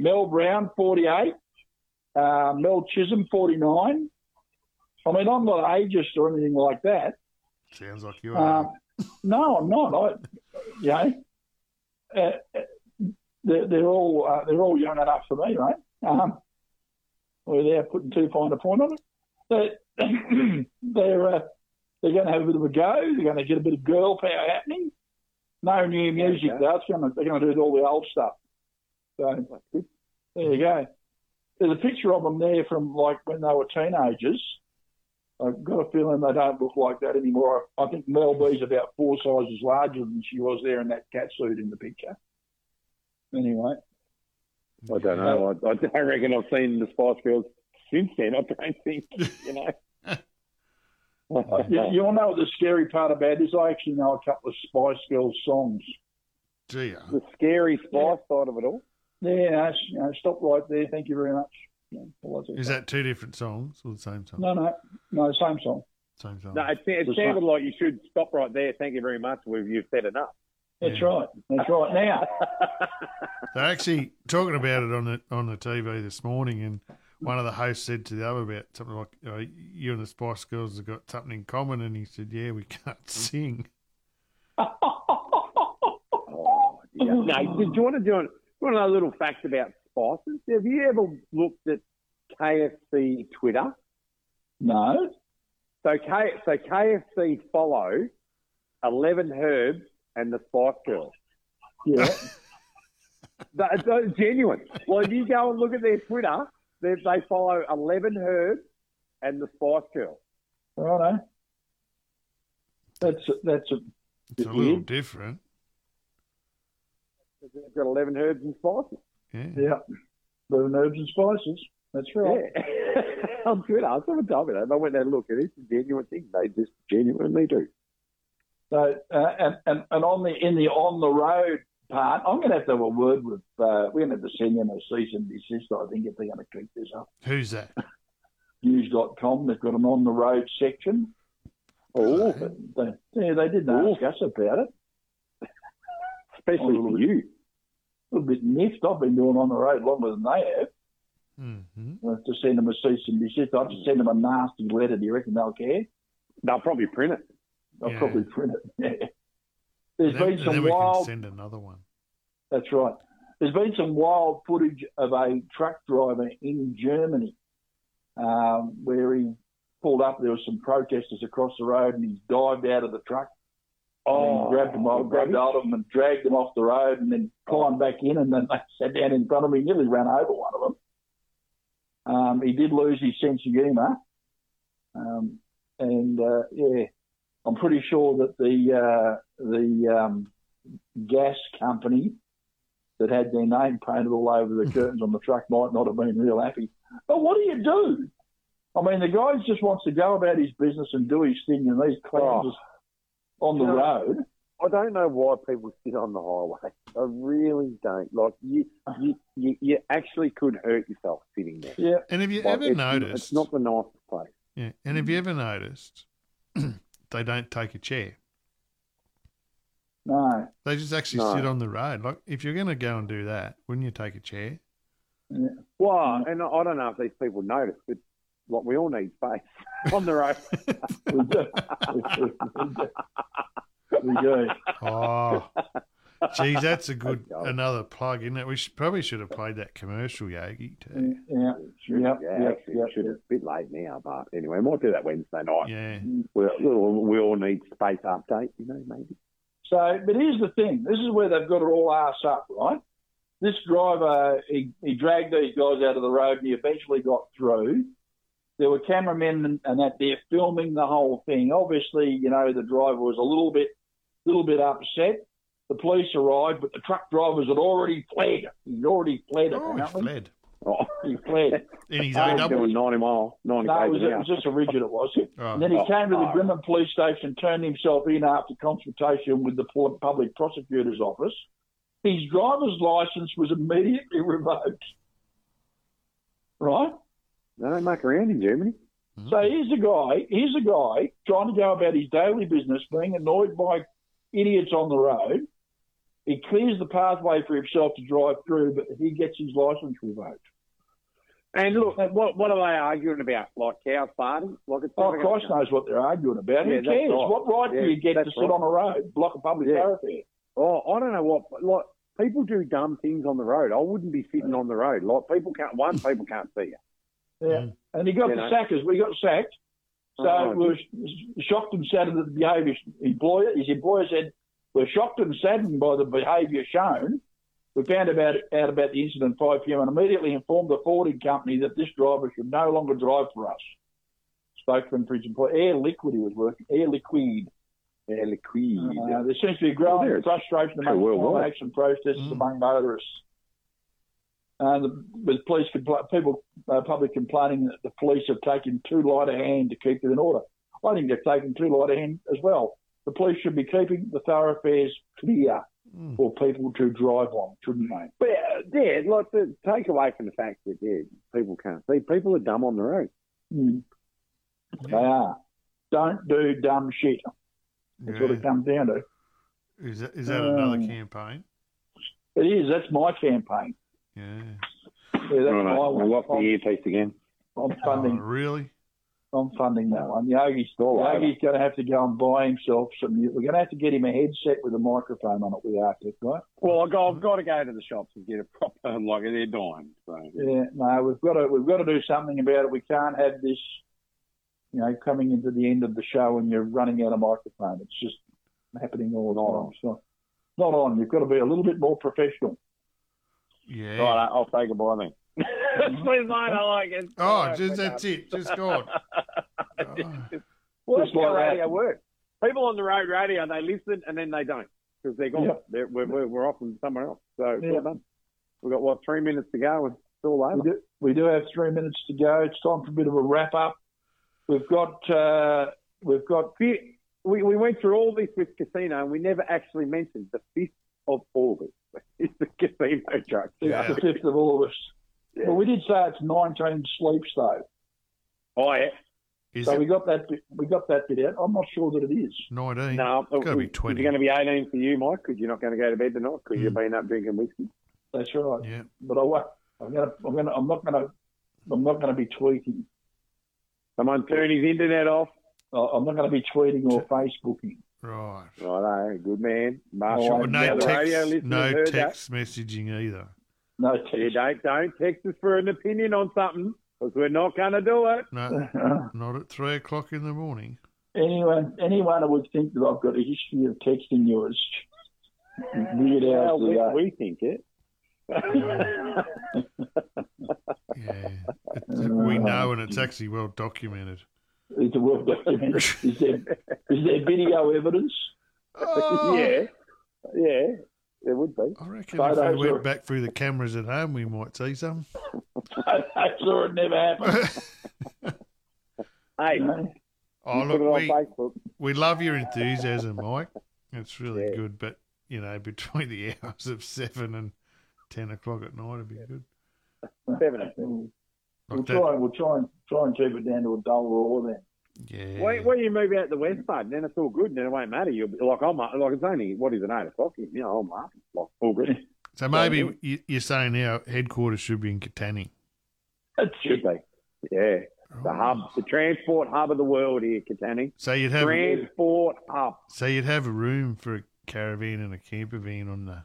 Mel Brown, 48. Uh, Mel Chisholm, 49. I mean, I'm not ageist or anything like that. Sounds like you are. Um, no, I'm not. I, you know, uh, uh, they're, they're all uh, they're all young enough for me, right? Um, without putting too fine a point on it, but <clears throat> they're uh, they're going to have a bit of a go. They're going to get a bit of girl power happening. No new music though. It's going to, they're going to do all the old stuff. So there you go. There's a picture of them there from like when they were teenagers. I've got a feeling they don't look like that anymore. I think Mel B's about four sizes larger than she was there in that cat suit in the picture. Anyway, I don't know. I, I don't reckon I've seen the Spice Girls since then. I don't think, you know. <laughs> you, you'll know what the scary part about is. I actually know a couple of Spice Girls songs. Gee, the scary Spice side of it all. Yeah, no, s- you know, stop right there. Thank you very much. Yeah, well, that's it. is that two different songs or the same song? No, no, no, same song. Same song. No, it, it The sounded same. like you should stop right there. Thank you very much. We've, you've said enough. That's Yeah. right. That's right. Now, <laughs> They're actually talking about it on the on the TV this morning, and one of the hosts said to the other about something like, you, know, "You and the Spice Girls have got something in common," and he said, "Yeah, we <laughs> can't sing." <laughs> Oh, yeah. No, did you want to do an, you want to know a little fact about spices? Have you ever looked at KFC Twitter? no, So, K, so KFC follow 11 Herbs and the Spice Girl. yeah, <laughs> That, that's genuine. Well, if you go and look at their Twitter, they, they follow 11 Herbs and the Spice Girl. righto. That's that's a It's a little different. They've got 11 Herbs and Spices. Yeah. yeah, the herbs and spices. That's right. Yeah. on Twitter. Someone told me that. I went there and looked, and it's a genuine thing. They just genuinely do. So, uh, and, and and on the in the on the road part, I'm going to have to have a word with. Uh, we're going to have to send them a cease and desist. I think if they're going to keep this up. Who's that? <laughs> News.com. They've got an on the road section. Oh, They, yeah, they didn't ask us about it. especially for you. A little bit miffed. I've been doing on the road longer than they have. Mm-hmm. I have to send them a cease and desist. I have to send them a nasty letter. Do you reckon they'll care? They'll probably print it. They'll Yeah. probably print it. Yeah. <laughs> There's And then, been and some then we can wild. send another one. That's right. There's been some wild footage of a truck driver in Germany um, where he pulled up. There were some protesters across the road, and he dived out of the truck. Oh, and grabbed them, off, grabbed hold of them, and dragged them off the road, and then climbed back in, and then they sat down in front of me, nearly ran over one of them. Um, he did lose his sense of humour, um, and uh, yeah, I'm pretty sure that the uh, the um, gas company that had their name painted all over the <laughs> curtains on the truck might not have been real happy. But what do you do? I mean, the guy just wants to go about his business and do his thing, and these clowns Oh. On the You know- road. I don't know why people sit on the highway. I really don't. Like you, you, you, you actually could hurt yourself sitting there. Yeah. And have you Like, ever it's, noticed? It's not the nicest place. Yeah, and have you ever noticed <clears throat> they don't take a chair? No. They just actually No. sit on the road. Like if you're going to go and do that, wouldn't you take a chair? Yeah. Well, and I don't know if these people notice, but like we all need space <laughs> on the road. We do. we do. Oh, geez, that's a good go. another plug, isn't it? We should, probably should have played that commercial, Yogi. Too. Yeah. Should, Yep, yeah, yep, actually, yep, should have. A bit late now, but anyway, might do that Wednesday night. Yeah, We, we all need space update, you know, maybe. So, but here's the thing. This is where they've got it all arse up, right? This driver, he, he dragged these guys out of the road and he eventually got through. There were cameramen and, and that there filming the whole thing. Obviously, you know, the driver was a little bit, little bit upset. The police arrived, but the truck drivers had already fled. He'd already fled, oh, he fled <laughs> Oh, He fled. in his he's A double. doing 90 mile, 90 No, it k's was, it was just a rigid, it was. Oh, And then he Oh, came to the oh. Grimma police station, turned himself in after consultation with the public prosecutor's office. His driver's license was immediately <laughs> revoked. Right? They don't muck around in Germany. Hmm. So here's a guy, here's a guy trying to go about his daily business, being annoyed by idiots on the road. He clears the pathway for himself to drive through, but he gets his license revoked. And look, what what are they arguing about? Like cows farting? Like it's Oh, Christ knows what they're arguing about. Yeah, Who cares? right. What right do you get to sit right. on a road, block a public Yeah. thoroughfare? Oh, I don't know what. Like people do dumb things on the road. I wouldn't be sitting on the road. Like people can't. One, people can't see you. Yeah. And he got You the know. sackers. We got sacked. So Oh, we were shocked and saddened at the behaviour. Employer, his employer said, "We're shocked and saddened by the behaviour shown. We found about out about the incident 5 p.m. and immediately informed the forwarding company that this driver should no longer drive for us." Spokesman for his employer, Air Liquide, he was working. Air Liquide. Air Liquide. Uh, there seems to be growing there. frustration True, among worldwide. climate action protesters Mm. among motorists. And the, with police, compl- people, uh, public complaining that the police have taken too light a hand to keep it in order. I think they've taken too light a hand as well. The police should be keeping the thoroughfares clear Mm. for people to drive on, shouldn't they? But uh, yeah, like to take away from the fact that yeah, people can't see. People are dumb on the road. Mm. They are. Don't do dumb shit. That's what it comes down to. Is that, is that another Um, campaign? It is. That's my campaign. Yeah. Yeah, that's my one. I've lost the I'm, earpiece again. I'm Oh, funding. really? I'm funding that one. Yogi's, all. Yogi's going to have to go and buy himself some. We're going to have to get him a headset with a microphone on it. We are, right? Well, I've got, I've got to go to the shops and get a proper like they're dying. So Yeah. No, we've got to we've got to do something about it. We can't have this, you know, coming into the end of the show and you're running out of microphone. It's just happening all the time. Oh. So not on. You've got to be a little bit more professional. Yeah. right, I'll say goodbye then. <laughs> Please, mate. I like it. Oh, just that's it. Just gone. <laughs> Oh. Well, Just that's how like that. radio works. People on the road radio, they listen and then they don't because they're gone. Yep. They're, we're, we're, we're off from somewhere else. So Yeah. all done. We've got what three minutes to go and it's all We over. do, we do have three minutes to go. It's time for a bit of a wrap up. We've got uh, we've got We, we went through all this with casino and we never actually mentioned the fifth of August. It's the casino truck. Yeah. the fifth of August. Well, we did say it's 19 sleeps though. Oh yeah. Is so it we got that. Bit, we got that bit out. I'm not sure that it is. 19? No, Gotta be 20. it going to be 18 for you, Mike? Because you're not going to go to bed tonight because you've Mm. been up drinking whiskey. That's right. Yeah. But I won't. I'm gonna. I'm gonna. I'm not gonna. I'm not gonna be tweeting. Someone turn his internet off. I- I'm not going to be tweeting or Facebooking. Right. Righto, good man. Marshall, But no text, no heard that. text messaging either. No Yeah, text. don't, don't text us for an opinion on something because we're not going to do it. No, <laughs> not at three o'clock in the morning. anyone, anyone would think that I've got a history of texting you is weird Well, hours we, ago. Uh, we think it. Yeah. It- we know, and it's <laughs> actually well documented. Is, it well <laughs> documented? is, there, is there video evidence? Oh, <laughs> yeah, yeah, there would be. I reckon if Photos we are- went back through the cameras at home, we might see some. <laughs> I saw it never happen. Hey, oh, you know? Oh, you look, we, Facebook. we love your enthusiasm, Mike. It's really Yeah. good, but you know, between the hours of seven and ten o'clock at night, it'd be good. Seven. We'll Like try. We'll try and try and keep it down to a dull roar then. that. Yeah. Wait, when you move out the west part, then it's all good, and then it won't matter. You'll be like I'm like it's only what is it eight o'clock? You know, I'm up like all good. <laughs> So maybe you- you're saying now headquarters should be in Katanning. It Should be. Yeah, the hub, the transport hub of the world here, Katanning. So you'd have Transport hub. so you'd have a room for a caravan and a camper van on the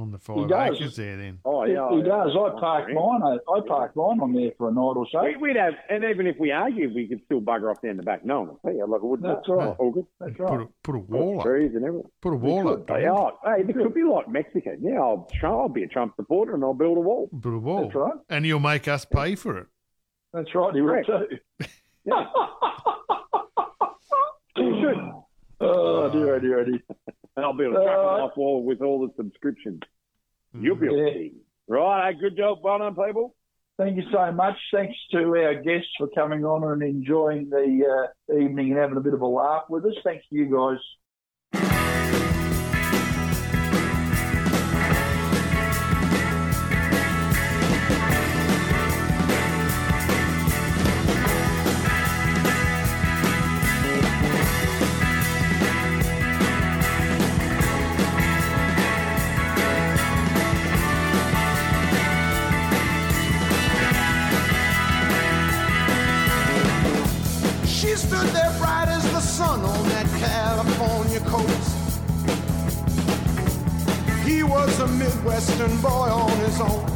on the five does. acres there. Then Oh yeah, he does. I oh, parked mine. I, I parked mine on there for a night or so. We, we'd have, and even if we argued, we could still bugger off down the back. No one will see you. Like it wouldn't. That's right. All good. That's put right. a put a wall up. Trees and everything. Put a wall up. Hey, Dom. oh, hey, it could be like Mexico. Yeah, I'll, I'll be a Trump supporter and I'll build a wall. Put a wall. That's right. And you'll make us pay for it. That's right. He will too. Yeah. <laughs> you should. <laughs> Oh dear, oh dear, oh, oh dear. And I'll build a Uh, off wall with all the subscriptions. You'll be able to see. Right, good job, well done, people. Thank you so much. Thanks to our guests for coming on and enjoying the uh, evening and having a bit of a laugh with us. Thanks to you guys. A Midwestern boy on his own.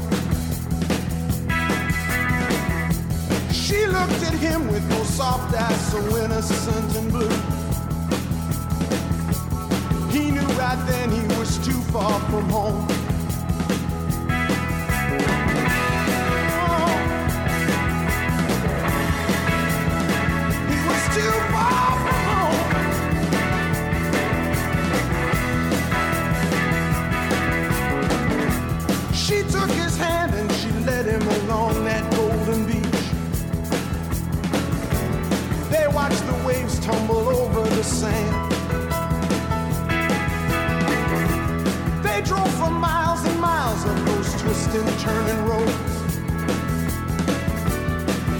She looked at him with those soft eyes so innocent and blue. He knew right then he was too far from home. Tumble over the sand. They drove for miles and miles of those twisting, turning roads.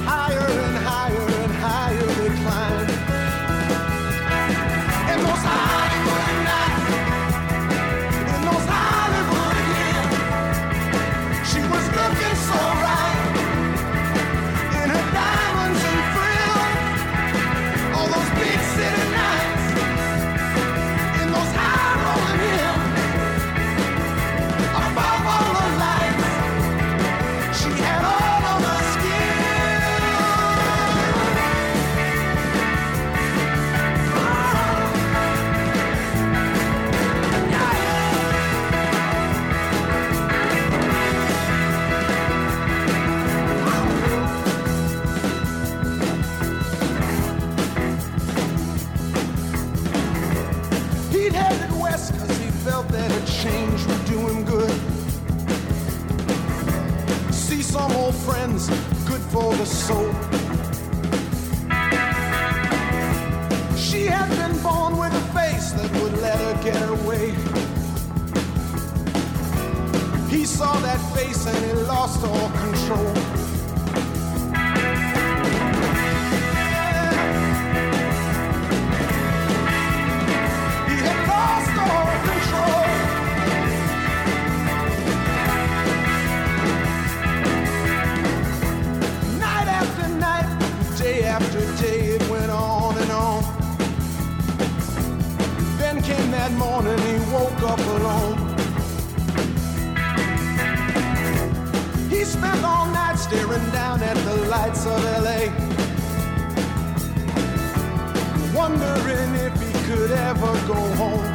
Higher and higher Some old friends, good for the soul. She had been born with a face that would let her get her way. He saw that face and he lost all control. That morning he woke up alone. He spent all night staring down at the lights of LA. Wondering if he could ever go home.